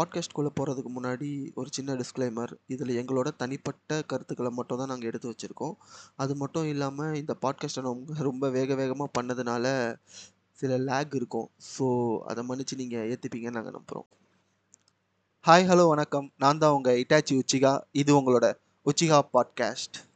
பாட்காஸ்ட்குள்ளே போகிறதுக்கு முன்னாடி ஒரு சின்ன டிஸ்க்ளைமர் இதில் எங்களோட தனிப்பட்ட கருத்துக்களை மட்டும் தான் நாங்கள் எடுத்து வச்சுருக்கோம். அது மட்டும் இல்லாமல் இந்த பாட்காஸ்ட்டை நம்ம ரொம்ப வேக வேகமாக பண்ணதுனால சில லேக் இருக்கும். ஸோ அதை மன்னிச்சு நீங்கள் ஏற்றுப்பீங்கன்னு நாங்கள் நம்புகிறோம் ஹாய் ஹலோ வணக்கம். நான் தான் உங்கள் இட்டாச்சி உச்சிகா இது உங்களோட உச்சிகா பாட்காஸ்ட்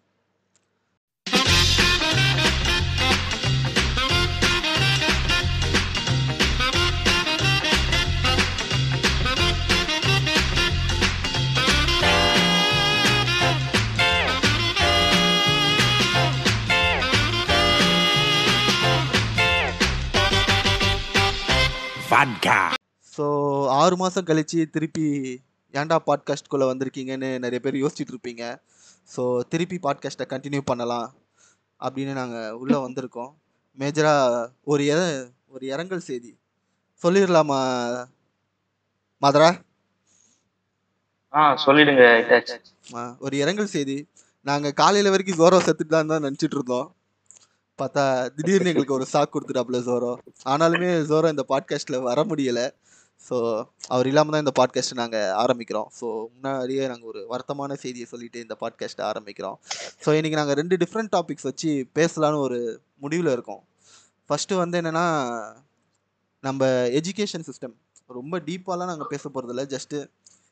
ஸோ ஆறு மாதம் கழித்து திருப்பி ஏன்டா பாட்காஸ்ட்குள்ளே வந்திருக்கீங்கன்னு நிறைய பேர் யோசிச்சுட்டு இருப்பீங்க. ஸோ திருப்பி பாட்காஸ்ட்டை கண்டினியூ பண்ணலாம் அப்படின்னு நாங்கள் உள்ளே வந்திருக்கோம். மேஜராக ஒரு இற ஒரு இரங்கல் செய்தி. சொல்லிடலாமா மாதரா? ஆ சொல்லிடுங்க ஒரு இரங்கல் செய்தி. நாங்கள் காலையில் வரைக்கும் ஜோரோ செத்துட்டு தான் தான் நினச்சிட்டு இருந்தோம். பார்த்தா திடீர்னு எங்களுக்கு ஒரு சாக் கொடுத்துட்டாப்புல ஜோரோ ஆனாலுமே ஜோரோ இந்த பாட்காஸ்ட்டில் வர முடியலை. ஸோ அவர் இல்லாமல் தான் இந்த பாட்காஸ்ட்டை நாங்கள் ஆரம்பிக்கிறோம். ஸோ முன்னாடியே நாங்கள் ஒரு வருத்தமான செய்தியை சொல்லிட்டு இந்த பாட்காஸ்ட்டை ஆரம்பிக்கிறோம். ஸோ இன்றைக்கி நாங்கள் ரெண்டு டிஃப்ரெண்ட் டாபிக்ஸ் வச்சு பேசலான்னு ஒரு முடிவில் இருக்கோம். ஃபஸ்ட்டு வந்து என்னென்னா நம்ம எஜுகேஷன் சிஸ்டம் ரொம்ப டீப்பாலாம் நாங்கள் பேச போகிறதில்ல ஜஸ்ட்டு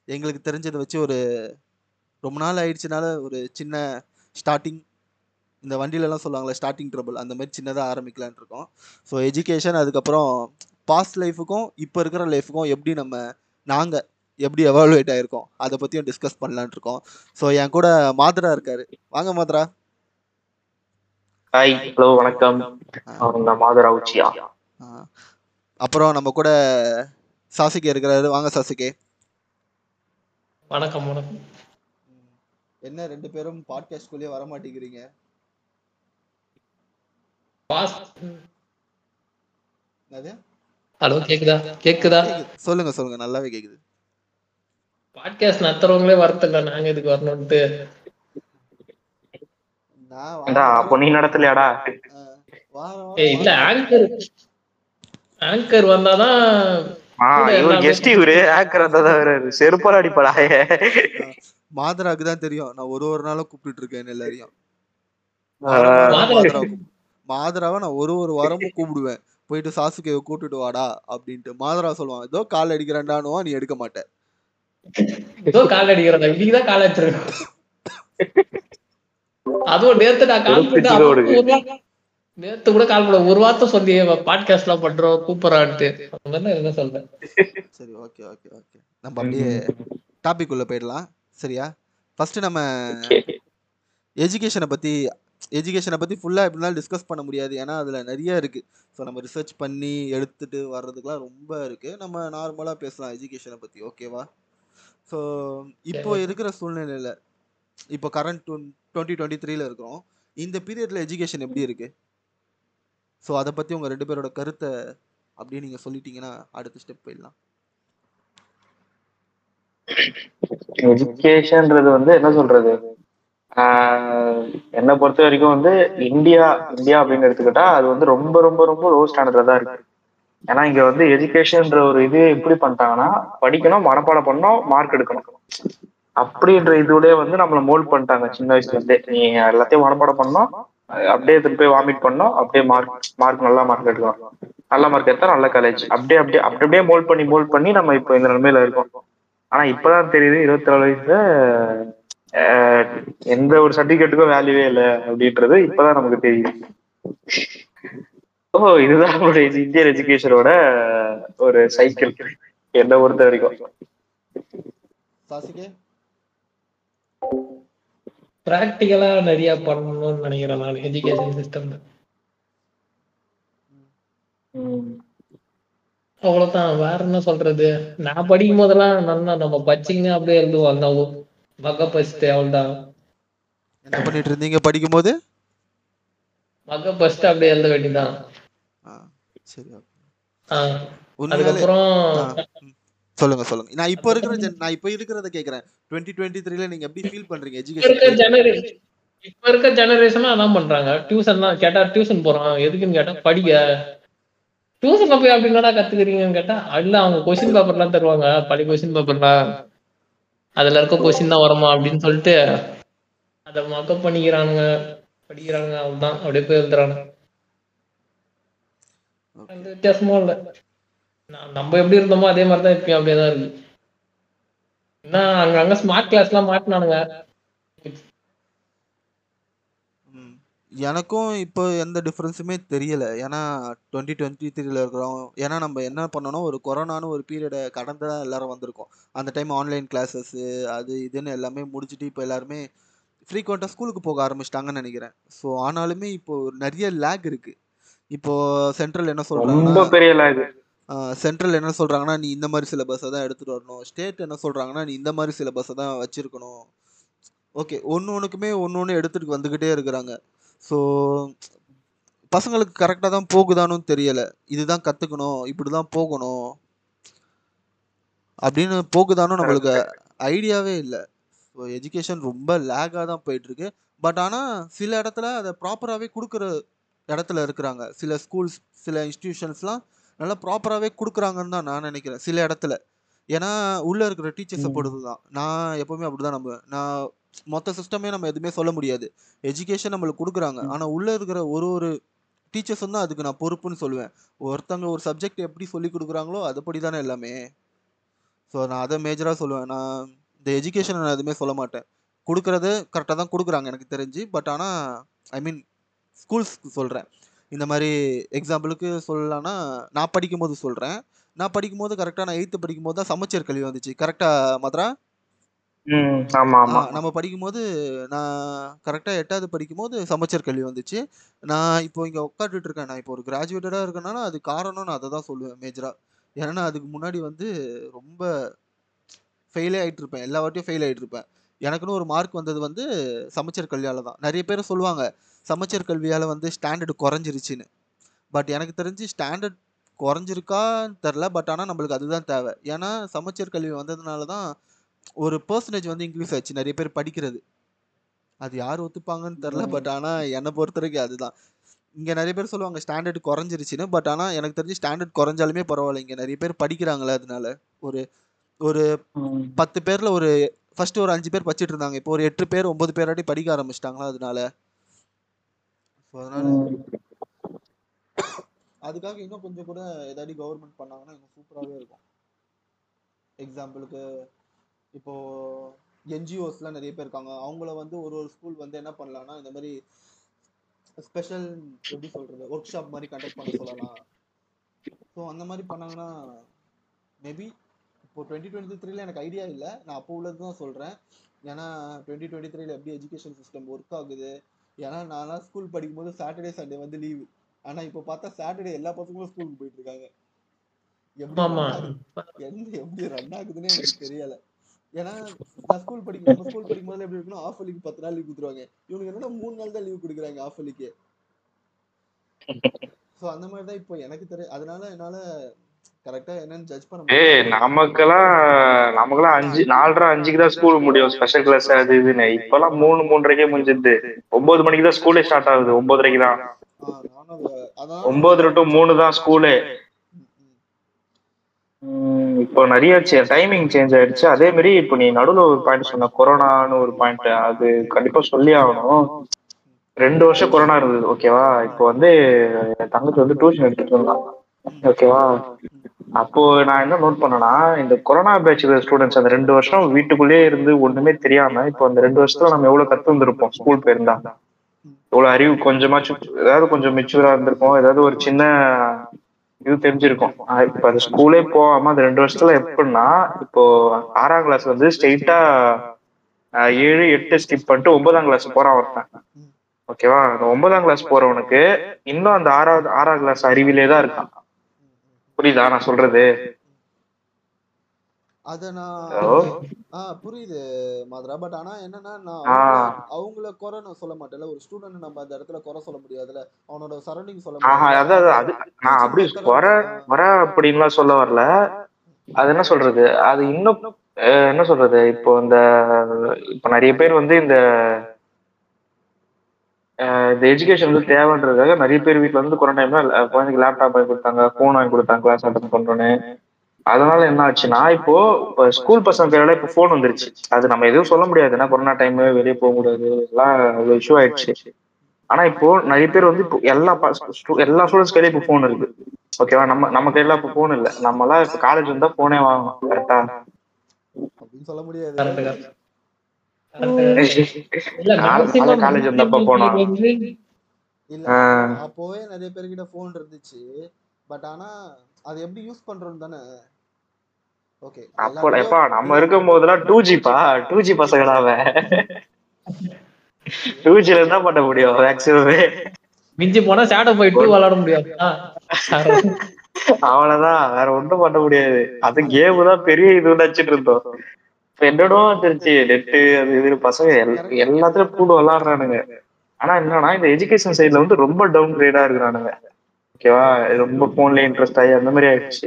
எங்களுக்கு தெரிஞ்சதை வச்சு ஒரு ரொம்ப நாள் ஆயிடுச்சுனால ஒரு சின்ன ஸ்டார்டிங் இந்த வண்டியிலலாம் சொல்லுவாங்களே ஸ்டார்டிங் ட்ரபிள் அந்த மாதிரி சின்னதாக ஆரம்பிக்கலான்னு இருக்கோம். ஸோ எஜுகேஷன் அதுக்கப்புறம் பாஸ்ட் லைஃபுக்கும் இப்போ இருக்கிற லைஃபுக்கும் எப்படி நம்ம நாங்கள் எப்படி எவாலுவேட் ஆகிருக்கோம் அதை பற்றியும் டிஸ்கஸ் பண்ணலான்னு இருக்கோம். ஸோ என் கூட மாத்ரா இருக்காரு. வாங்க மாத்ரா. ஹாய் ஹலோ வணக்கம். மாதரா உச்சியா. ஆ. அப்புறம் நம்ம கூட சாசிகே இருக்கிறாரு. வாங்க சாசிகே. வணக்கம் வணக்கம். என்ன ரெண்டு பேரும் பாட்காஸ்ட்குள்ளேயே வர மாட்டேங்கிறீங்க ஹலோ கேக்குதா? கேக்குதா. சொல்லுங்க சொல்லுங்க. நல்லாவே கேக்குது. பாட்காஸ்ட் நடத்துறவங்களே வரத்தில்ல நாங்க இதுக்கு வரணும்ட்டு. அப்போ நீ நடத்தலையாடா? இல்ல ஆங்கர் ஆங்கர் வந்தாதான் இவர் கெஸ்ட் இவரு. ஆக்கர் தான் வர்றாரு செருப்பால அடிப்படாயே மாதராக்கு தான் தெரியும். நான் ஒரு ஒரு நாளும் கூப்பிட்டுட்டு இருக்கேன் எல்லாரையும். மாதராவை நான் ஒரு ஒரு வாரமும் கூப்பிடுவேன். போயிட்டு சாசுகேவை கூட்டிட்டு வாடா அப்படின்ட்டு மாதரா சொல்லுவான். ஏதோ கால் அடிக்கிறேன்டானுவா நீ எடுக்க மாட்ட. ஏதோ கால் அடிக்கிறதா இன்னைக்குதான் கால் அடிச்சிருக்கோம். அதுவும் நேத்து நான் கால் வெறுப்பு பண்ணி இதோடு. ஒரு வா- நேத்து கூட கால் பண்ண ஒரு வார்த்தை சொல்லி பாட்காஸ்ட் எல்லாம் பண்றோம் கூப்பிடறான்ட்டு. என்ன சொல்றேன்? சரி ஓகே ஓகே ஓகே நம்ம அப்படியே டாபிக் உள்ள போயிடலாம். சரியா? ஃபர்ஸ்ட் நம்ம. எஜுகேஷனை பற்றி எஜுகேஷனை பற்றி ஃபுல்லாக எப்படினாலும் டிஸ்கஸ் பண்ண முடியாது. ஏன்னா அதில் நிறைய இருக்குது ஸோ நம்ம ரிசர்ச் பண்ணி எடுத்துட்டு வர்றதுக்குலாம் ரொம்ப இருக்குது நம்ம நார்மலாக பேசலாம் எஜுகேஷனை பற்றி ஓகேவா ஸோ இப்போ. இருக்கிற சூழ்நிலையில் இப்போ கரண்ட் டுவெண்ட்டி டுவெண்ட்டி த்ரீல இருக்கிறோம். இந்த பீரியடில் எஜுகேஷன் எப்படி இருக்குது ஸோ அதை பற்றி உங்கள் ரெண்டு பேரோட கருத்தை அப்படியே நீங்கள் சொல்லிட்டீங்கன்னா அடுத்த ஸ்டெப் போயிடலாம். எஜுகேஷன்ன்றது வந்து என்ன சொல்றது? ஆஹ் என்னை பொறுத்த வரைக்கும் வந்து இந்தியா இந்தியா அப்படின்னு எடுத்துக்கிட்டா அது வந்து ரொம்ப ரொம்ப ரொம்ப லோ ஸ்டாண்டர்ட்ல தான் இருக்கு. ஏன்னா இங்க வந்து எஜுகேஷன்ன்ற ஒரு இது எப்படி பண்ணிட்டாங்கன்னா படிக்கணும் மனப்பாடம் பண்ணணும் மார்க் எடுக்கணும். அப்படின்ற இதுலயே வந்து நம்மள மோல்ட் பண்ணிட்டாங்க சின்ன வயசுல இருந்தே. நீ எல்லாத்தையும் மனப்பாடம் பண்ணோம் அப்படியே திருப்பி போய் வாமிட் பண்ணோம் அப்படியே மார்க் மார்க் நல்லா மார்க் எடுக்கலாம் நல்ல மார்க் எடுத்தா நல்ல காலேஜ் அப்படியே அப்படியே அப்படி அப்படியே மோல்ட் பண்ணி மோல்ட் பண்ணி நம்ம இப்போ இந்த நிலைமையில இருக்கோம். ஆனா இப்பதான் தெரியுது இருபத்தி நாலு வயசுல எந்த ஒரு சர்டிபிகேட்டுக்கும் வேல்யூவே இல்லை அப்படின்றது இப்பதான் நமக்கு தெரியுது. ஓ இதுதான் நம்மளுடைய இந்தியன் எஜுகேஷனோட ஒரு சைக்கிள் என்னை பொறுத்த வரைக்கும்? பிராக்டிக்கலா நிறைய பண்ணணும்னு நினைக்கிறேன் நான் எஜுகேஷன் சிஸ்டம்ல. அவ்வளவுதான். வேற என்ன சொல்றது? நான் படிக்கும் போதெல்லாம் நல்லா நம்ம பச்சிங்க அப்படியே எழுதுவோம் அந்த மக பஸ்ட் அவ்வளவுதான் என்ன பண்ணிட்டு இருந்தீங்க படிக்கும்போது? மக பஸ்ட் அப்படியே எழுத வேண்டியதான் சரி அதுக்கப்புறம். சொல்லுங்க சொல்லுங்க. நான் இப்போ இருக்கிற நான் இப்போ இருக்கிறத கேக்குறேன். டுவெண்ட்டி டுவெண்ட்டி த்ரீல நீங்க எப்படி ஃபீல் பண்றீங்க? எஜுகேஷன் ஜெனரேஷன் இப்ப இருக்க ஜெனரேஷன் அதான் பண்றாங்க. டியூஷன் தான். கேட்டா டியூஷன் போறான். எதுக்குன்னு கேட்டா படிக்க. டியூஷன்ல போய் அப்படி என்னடா கத்துக்கிறீங்கன்னு கேட்டா இல்ல அவங்க கொஸ்டின் பேப்பர் எல்லாம் தருவாங்க. பழைய கொஸ்டின் பேப்பர்லாம் அதுல இருக்க கொஸ்டின் தான் வருமா அப்படின்னு சொல்லிட்டு அதை மக்கப் பண்ணிக்கிறானுங்க படிக்கிறானுங்க அவ்வளவுதான் அப்படியே போய் எழுதுறானுங்க. எந்த வித்தியாசமும் இல்ல. நம்ம எப்படி இருந்தோமோ அதே மாதிரி தான் இப்பயும் அப்படியே தான் இருக்கு. என்ன அங்க அங்க ஸ்மார்ட் கிளாஸ் எல்லாம் மாட்டினானுங்க ம். எனக்கும் இப்போ எந்த டிஃப்ரென்ஸுமே தெரியல. ஏன்னா டுவெண்ட்டி டுவெண்ட்டி த்ரீல இருக்கிறோம். ஏன்னா நம்ம என்ன பண்ணணும் ஒரு கொரோனான்னு ஒரு பீரியடை கடந்து தான் எல்லாரும் வந்திருக்கோம். அந்த டைம் ஆன்லைன் கிளாஸஸ்ஸு அது இதுன்னு எல்லாமே முடிச்சுட்டு இப்போ எல்லாருமே ஃப்ரீக்வெண்ட்டாக ஸ்கூலுக்கு போக ஆரம்பிச்சிட்டாங்கன்னு நினைக்கிறேன். ஸோ ஆனாலுமே இப்போ நிறைய லேக் இருக்கு. இப்போ சென்ட்ரல் என்ன சொல்றாங்கன்னா பெரிய சென்ட்ரல் என்ன சொல்றாங்கன்னா நீ இந்த மாதிரி சிலபஸை தான் எடுத்துட்டு வரணும். ஸ்டேட் என்ன சொல்றாங்கன்னா நீ இந்த மாதிரி சிலபஸை தான் வச்சிருக்கணும். ஓகே ஒன்று ஒன்றுக்குமே ஒன்று ஒன்று எடுத்துட்டு வந்துக்கிட்டே இருக்கிறாங்க. ஸோ பசங்களுக்கு கரெக்டாக தான் போகுதானும் தெரியல. இதுதான் கற்றுக்கணும் இப்படி தான் போகணும். அப்படின்னு போகுதானும் நம்மளுக்கு ஐடியாவே இல்லை. ஸோ எஜுகேஷன் ரொம்ப லேக்காக தான் போயிட்டுருக்கு. பட் ஆனால் சில இடத்துல அதை ப்ராப்பராகவே கொடுக்குற இடத்துல இருக்கிறாங்க. சில ஸ்கூல்ஸ் சில இன்ஸ்டிடியூஷன்ஸ்லாம் நல்லா ப்ராப்பராகவே கொடுக்குறாங்கன்னு தான் நான் நினைக்கிறேன் சில இடத்துல. ஏன்னா உள்ளே இருக்கிற டீச்சர்ஸை. பொறுத்து தான் நான் எப்போவுமே அப்படி தான் நம்புவேன். நான் மொத்த சிஸ்டமே நம்ம எதுவுமே சொல்ல முடியாது. எஜுகேஷன் நம்மளுக்கு கொடுக்குறாங்க. ஆனால் உள்ளே இருக்கிற ஒரு ஒரு டீச்சர்ஸும் தான் அதுக்கு நான் பொறுப்புன்னு சொல்லுவேன். ஒருத்தங்க ஒரு சப்ஜெக்ட் எப்படி சொல்லி கொடுக்குறாங்களோ அதுபடி தானே எல்லாமே. ஸோ நான் அதை மேஜராக சொல்லுவேன். நான் இந்த எஜுகேஷன் நான் எதுவுமே சொல்ல மாட்டேன். கொடுக்குறது கரெக்டாக தான் கொடுக்குறாங்க எனக்கு தெரிஞ்சு. பட் ஆனால் ஐ மீன் ஸ்கூல்ஸ்க்கு சொல்கிறேன் இந்த மாதிரி எக்ஸாம்பிளுக்கு சொல்லலாம்னா நான் படிக்கும்போது சொல்கிறேன் நான் படிக்கும்போது கரெக்டாக நான் எயித்து படிக்கும்போது தான் சமச்சீர் கல்வி வந்துச்சு. கரெக்டாக மதுரா? ஆ, நம்ம படிக்கும்போது நான் கரெக்டாக எட்டாவது படிக்கும்போது சமச்சீர் கல்வி வந்துச்சு. நான் இப்போ இங்கே உட்காந்துட்டு இருக்கேன். நான் இப்போ ஒரு கிராஜுவேட்டடாக இருக்கேன்னா அது காரணம் நான் அதை தான் சொல்லுவேன் மேஜராக ஏன்னா அதுக்கு முன்னாடி வந்து ரொம்ப ஃபெயிலே ஆகிட்டு இருப்பேன் எல்லா வாட்டியும் ஃபெயில் ஆகிட்டு இருப்பேன் எனக்குன்னு ஒரு மார்க் வந்தது வந்து சமச்சீர் கல்வியால் தான். நிறைய பேர் சொல்லுவாங்க சமச்சீர் கல்வியால் வந்து ஸ்டாண்டர்டு குறைஞ்சிருச்சுன்னு. பட் எனக்கு தெரிஞ்சு ஸ்டாண்டர்ட் குறைஞ்சிருக்கான்னு தெரில பட் ஆனால் நம்மளுக்கு அதுதான் தேவை. ஏன்னா சமச்சீர் கல்வி வந்ததுனால தான் ஒரு பர்சன்டேஜ் வந்து இன்க்ரீஸ் ஆச்சு நிறைய பேர் படிக்கிறது. அது யார் ஒத்துப்பாங்கன்னு தெரில பட் ஆனால் என்னை பொறுத்த வரைக்கும் அதுதான். இங்கே நிறைய பேர் சொல்லுவாங்க ஸ்டாண்டர்ட் குறைஞ்சிருச்சுன்னு. பட் ஆனால் எனக்கு தெரிஞ்சு ஸ்டாண்டர்ட் குறைஞ்சாலுமே பரவாயில்ல. இங்கே நிறைய பேர் படிக்கிறாங்களே அதனால. ஒரு ஒரு. பத்து பேரில் ஒரு ஃபர்ஸ்ட் ஒரு அஞ்சு பேர் படிச்சிட்டு இருந்தாங்க. இப்போ ஒரு எட்டு பேர் ஒன்பது பேராட்டி படிக்க ஆரம்பிச்சிட்டாங்களா அதனால. ஸோ அதனால ம். அதுக்காக இன்னும் கொஞ்சம் கூட ஏதாடி கவர்மெண்ட் பண்ணாங்கன்னா இன்னும் சூப்பராகவே இருக்கும். எக்ஸாம்பிளுக்கு இப்போ என்ஜிஓஸ்லாம் நிறைய பேர் இருக்காங்க. அவங்கள வந்து ஒரு ஒரு ஸ்கூல் வந்து என்ன பண்ணலாம்னா இந்த மாதிரி ஸ்பெஷல் எப்படி சொல்றது ஒர்க் ஷாப் மாதிரி கண்டக்ட் பண்ண சொல்லலாம். ஸோ அந்த மாதிரி பண்ணாங்கன்னா மேபி இப்போ டுவெண்ட்டி டுவெண்ட்டி த்ரீல எனக்கு ஐடியா இல்லை. நான் அப்போ உள்ளது தான் சொல்கிறேன் ஏன்னா டுவெண்ட்டி டுவெண்ட்டி த்ரீல எப்படி எஜுகேஷன் சிஸ்டம் ஒர்க் ஆகுது? ஏன்னா நான்லாம் ஸ்கூல் படிக்கும்போது சாட்டர்டே சண்டே வந்து லீவு ஆனா இப்போ பார்த்தா சாட்டர்டே எல்லா பசங்களும் ஸ்கூலுக்கு போயிட்டு இருக்காங்க. எப்படி எப்படி ரன் ஆகுதுன்னே எனக்கு தெரியல. ஏன்னா நான் ஸ்கூல் படிக்கும் நம்ம ஸ்கூல் படிக்கும் போது எப்படி இருக்குன்னா ஆஃப் அலிக்கு பத்து நாள் லீவ் கொடுத்துருவாங்க. இவனுக்கு என்னன்னா மூணு நாள் தான் லீவ் கொடுக்குறாங்க ஆஃப் அலிக்கு ஸோ அந்த மாதிரி தான் இப்போ எனக்கு தெரியும் அதனால என்னால கரெக்டா என்னன்னு ஜட்ஜ் பண்ண ஏய் நமக்கெல்லாம் நமக்கெல்லாம் அஞ்சு நாலரை அஞ்சுக்கு தான் ஸ்கூல் முடியும். ஸ்பெஷல் கிளாஸ் அது இதுன்னு. இப்பெல்லாம் மூணு மூன்றரைக்கே முடிஞ்சிருது. ஒன்பது மணிக்கு தான் ஸ்கூலே ஸ்டார்ட் ஆகுது. ஒன்பதரைக்கு தான். ஒன்பது டு மூணு தான் ஸ்கூலே இப்போ நிறைய டைமிங் சேஞ்ச் ஆயிடுச்சு. அதே மாதிரி இப்போ நீ நடுவில் ஒரு பாயிண்ட் சொன்ன கொரோனான்னு ஒரு பாயிண்ட் அது கண்டிப்பா சொல்லி ஆகணும். ரெண்டு வருஷம் கொரோனா இருந்தது ஓகேவா இப்போ வந்து என் தங்கச்சி வந்து டியூஷன் எடுத்துட்டு இருந்தான் ஓகேவா அப்போ நான் என்ன நோட் பண்ணேன்னா இந்த கொரோனா பேட்ச் ஸ்டூடெண்ட்ஸ் அந்த ரெண்டு வருஷம் வீட்டுக்குள்ளேயே இருந்து ஒண்ணுமே தெரியாம இப்போ அந்த ரெண்டு வருஷத்துல நம்ம எவ்வளவு கத்து வந்திருப்போம் ஸ்கூல் போயிருந்தா. எவ்வளவு அறிவு கொஞ்சமாச்சும் ஏதாவது கொஞ்சம் மெச்சூரா இருந்திருப்போம். ஏதாவது ஒரு சின்ன இது தெரிஞ்சிருக்கும். ஆஹ் இப்ப அது ஸ்கூலே போகாம அந்த ரெண்டு வருஷத்துல எப்படின்னா இப்போ ஆறாம் கிளாஸ் வந்து ஸ்ட்ரெயிட்டா ஏழு எட்டு ஸ்கிப் பண்ணிட்டு ஒன்பதாம் கிளாஸ் போறான் ஒருத்தன். ஓகேவா அந்த ஒன்பதாம் கிளாஸ் போறவனுக்கு இன்னும் அந்த ஆறாவது ஆறாம் கிளாஸ் அறிவிலே தான் இருக்கான். புரியுதா நான் சொல்றது? அத நான் Hello? ஆ புரியுது மாதிரா. பட் ஆனா என்னன்னா நான். அவங்கள- குறை நான் சொல்ல மாட்டேன்ல. ஒரு ஸ்டூடெண்ட் நம்ம அந்த இடத்துல குறை சொல்ல முடியாதுல. அவனோட சரௌண்டிங் சொல்ல ஆஹா முடியாது அதாவது அது நான் அப்படி வர வர அப்படின்லாம் சொல்ல வரல. அது என்ன சொல்றது? அது இன்னும் என்ன சொல்றது? இப்போ இந்த இப்போ நிறைய பேர் வந்து இந்த இந்த எஜுகேஷன் வந்து தேவைன்றதுக்காக நிறைய பேர் வீட்ல வந்து கொரோனா டைம்ல குழந்தைக்கு லேப்டாப் வாங்கி கொடுத்தாங்க போன் வாங்கி கொடுத்தாங்க கிளாஸ் அட்டன் பண்றோன்னு. அதனால என்ன ஆச்சுன்னா இப்போ இப்போ ஸ்கூல் பசங்க கையில இப்போ போன் வந்துருச்சு. அது நம்ம எதுவும் சொல்ல முடியாது. ஏன்னா கொரோனா டைம் வெளியே போக முடியாது. எல்லாம் இஷ்யூ ஆயிடுச்சு. ஆனா இப்போ நிறைய பேர் வந்து இப்போ எல்லா எல்லா ஸ்டூடெண்ட்ஸ் கையில இப்போ போன் இருக்கு. ஓகேவா நம்ம நம்ம கையில இப்போ போன் இல்ல. நம்ம எல்லாம் இப்போ காலேஜ் வந்தா போனே வாங்கணும். கரெக்டா அப்படின்னு சொல்ல முடியாது. கரெக்ட் கரெக்ட் இல்ல maximum காலேஜ் வந்தப்ப போனோம் அப்போவே நிறைய பேர்கிட்ட போன் இருந்துச்சு. பட் ஆனா அது எப்படி யூஸ் பண்றோம் தானே? அப்போ எப்பா நம்ம இருக்கும் போதெல்லாம் டூ ஜிப்பா டூ ஜி பசங்கடா அவன்? டூ ஜில என்ன பண்ண முடியும்? மேக்ஸிமமே மிஞ்சி போனா சேட்டை போயிட்டு விளையாட முடியாது. ஆ. அவ்வளவுதான் வேற ஒண்ணும் பண்ண முடியாது. அது கேம் தான் பெரிய இது நினைச்சிட்டு இருந்தோம். இப்ப என்னடோ வந்துருச்சு நெட்டு அது இது பசங்க எல்- எல்லாத்துலயும் கூட விளாடுறானுங்க ஆனா என்னன்னா இந்த எஜுகேஷன் சைடுல வந்து ரொம்ப டவுன் கிரேடா இருக்கிறானுங்க. ஓகேவா ரொம்ப போன்ல இன்ட்ரெஸ்ட் ஆகி அந்த மாதிரி ஆயிடுச்சு.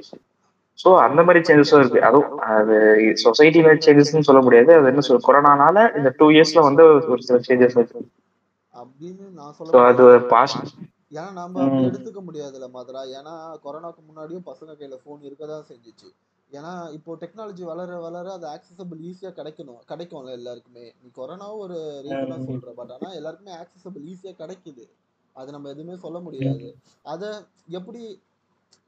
சோ அந்த மாதிரி சேஞ்சஸும் இருக்கு. அதுவும் அது சொசைட்டில சேஞ்சஸ்னு சொல்ல முடியாது. அது என்ன சொல் கொரோனானால இந்த டூ இயர்ஸ்ல வந்து ஒரு சில சேஞ்சஸ் இருக்கு. அப்படின்னு நான் ஸோ சொல்ல அது பாஸ்ட் ஏன்னா நாம அப்படி எடுத்துக்க முடியாதுல்ல மாதரா. ஏன்னா கொரோனாக்கு முன்னாடியும் பசங்க கையில போன் இருக்கதான் செஞ்சுச்சு. ஏன்னா இப்போ டெக்னாலஜி வளர வளர அது ஆக்சசபிள் ஈஸியா கிடைக்கணும். கிடைக்கும்ல எல்லாருக்குமே. நீ கொரோனாவும் ஒரு ரீசனா சொல்ற. பட் ஆனா எல்லாருக்குமே ஆக்சசபிள் ஈஸியா கிடைக்குது. அது நம்ம எதுவுமே சொல்ல முடியாது. அத எப்படி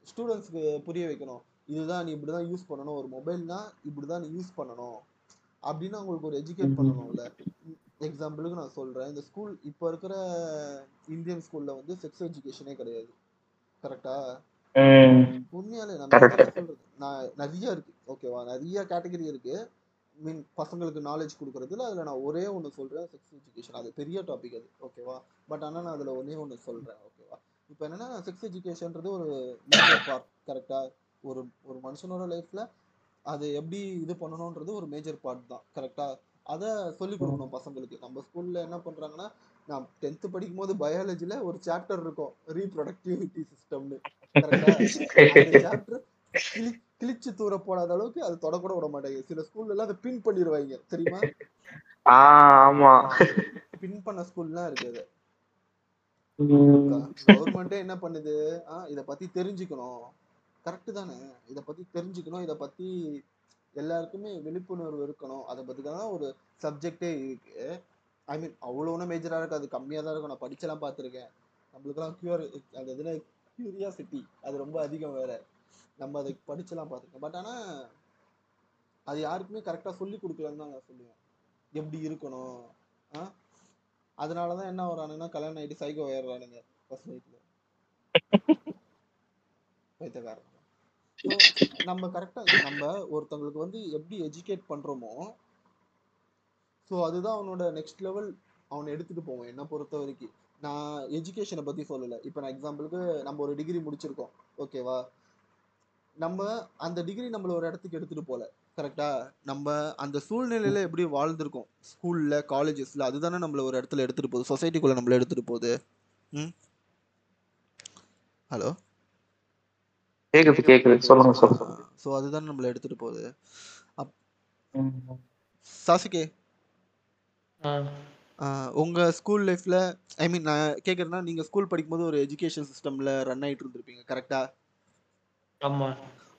ஸ்டூடெண்ட்ஸ்க்கு புரிய வைக்கணும்? இதுதான் நீ இப்படிதான் யூஸ் பண்ணணும். ஒரு மொபைல்னா இப்படிதான் நீ யூஸ் பண்ணணும். அப்படின்னு அவங்களுக்கு ஒரு எஜுகேட் பண்ணணும்ல. எக்ஸாம்பிளுக்கு நான் சொல்றேன். இந்த ஸ்கூல் இப்போ இருக்கிற இந்தியன் ஸ்கூல்ல வந்து செக்ஸ் எஜுகேஷனே கிடையாது. கரெக்டா உண்மையாலே நான் சொல்றது நான் நிறைய இருக்கு. ஓகேவா நிறைய கேட்டகரி இருக்கு. மீன் பசங்களுக்கு நாலேஜ் கொடுக்கறதுல அதுல நான் ஒரே ஒன்று சொல்றேன் செக்ஸ் எஜுகேஷன் அது பெரிய டாபிக் அது. ஓகேவா பட் ஆனா நான் அதுல ஒன்னே ஒன்று சொல்றேன். ஓகேவா இப்போ என்னன்னா செக்ஸ் எஜுகேஷன்ன்றது ஒரு பார்ட் கரெக்டா ஒரு ஒரு மனுஷனோட லைஃப்ல அது எப்படி இது பண்ணணுன்றது ஒரு மேஜர் பார்ட் தான். கரெக்டா அதை சொல்லி கொடுக்கணும் பசங்களுக்கு. நம்ம ஸ்கூல்ல என்ன பண்றாங்கன்னா நான் டென்த் படிக்கும் போது பயாலஜில ஒரு சாப்டர் இருக்கும். ரீப்ரொடக்டிவிட்டி சிஸ்டம்னு சாப்டர் கிழிச்சு தூர போடாத அளவுக்கு அது தொடக்கூட விட மாட்டாங்க சில ஸ்கூல்ல எல்லாம் அதை பின் பண்ணிடுவாங்க தெரியுமா? ஆமா. பின் பண்ண ஸ்கூல்லாம் இருக்குது. உம் கவர்மெண்ட்டே என்ன பண்ணுது? இத பத்தி தெரிஞ்சுக்கணும். கரெக்ட் தானே? இத பத்தி தெரிஞ்சுக்கணும். இத பத்தி எல்லாருக்குமே விழிப்புணர்வு இருக்கணும். அதை பத்தி தான் ஒரு சப்ஜெக்டே இருக்கு. ஐ மீன் அவ்வளோ ஒன்றும் மேஜரா இருக்காது. கம்மியா தான் இருக்கும். நான் படிச்செல்லாம் பார்த்துருக்கேன். நம்மளுக்கெல்லாம் கியூர் அந்த இதுல கியூரியாசிட்டி அது ரொம்ப அதிகம் வேற. நம்ம அதை படிச்செல்லாம் பார்த்துருக்கேன் பட் ஆனா அது யாருக்குமே கரெக்டா சொல்லி கொடுக்கலன்னு தான் நான் சொல்லுவேன். எப்படி இருக்கணும்? ஆ? அதனால தான் என்ன வரானுங்கன்னா கல்யாணம் ஆகிட்டு சைக்கோ ஏறுறானுங்க ஃபர்ஸ்ட் நைட்ல பைத்தியக்காரன் So, நம்ம கரெக்டா நம்ம ஒருத்தவங்களுக்கு வந்து எப்படி எஜுகேட் பண்றோமோ ஸோ அதுதான் அவனோட நெக்ஸ்ட் லெவல் அவனை எடுத்துட்டு போவோம். என்ன பொறுத்த வரைக்கும். நான் எஜுகேஷனை பத்தி சொல்லலை. இப்போ நான் எக்ஸாம்பிளுக்கு நம்ம ஒரு டிகிரி முடிச்சிருக்கோம். ஓகேவா நம்ம அந்த டிகிரி நம்மள ஒரு இடத்துக்கு எடுத்துட்டு போல. கரெக்டா நம்ம அந்த சூழ்நிலையில எப்படி வாழ்ந்திருக்கோம்? ஸ்கூல்ல காலேஜஸ்ல அதுதானே நம்மள ஒரு இடத்துல எடுத்துட்டு போகுது. சொசைட்டிக்குள்ள நம்மள எடுத்துட்டு போகுது. ம்? ஹலோ கேக்குது கேக்குது. சொல்லுங்க சொல்லுங்க. ஸோ அதுதான் நம்மள எடுத்துட்டு போகுது. சாசிகே. உங்க ஸ்கூல் லைஃப்ல ஐ மீன் நான் கேக்குறேன்னா நீங்க ஸ்கூல் படிக்கும்போது ஒரு எஜுகேஷன் சிஸ்டம்ல ரன் ஆயிட்டு இருந்திருப்பீங்க கரெக்டா ஆமா.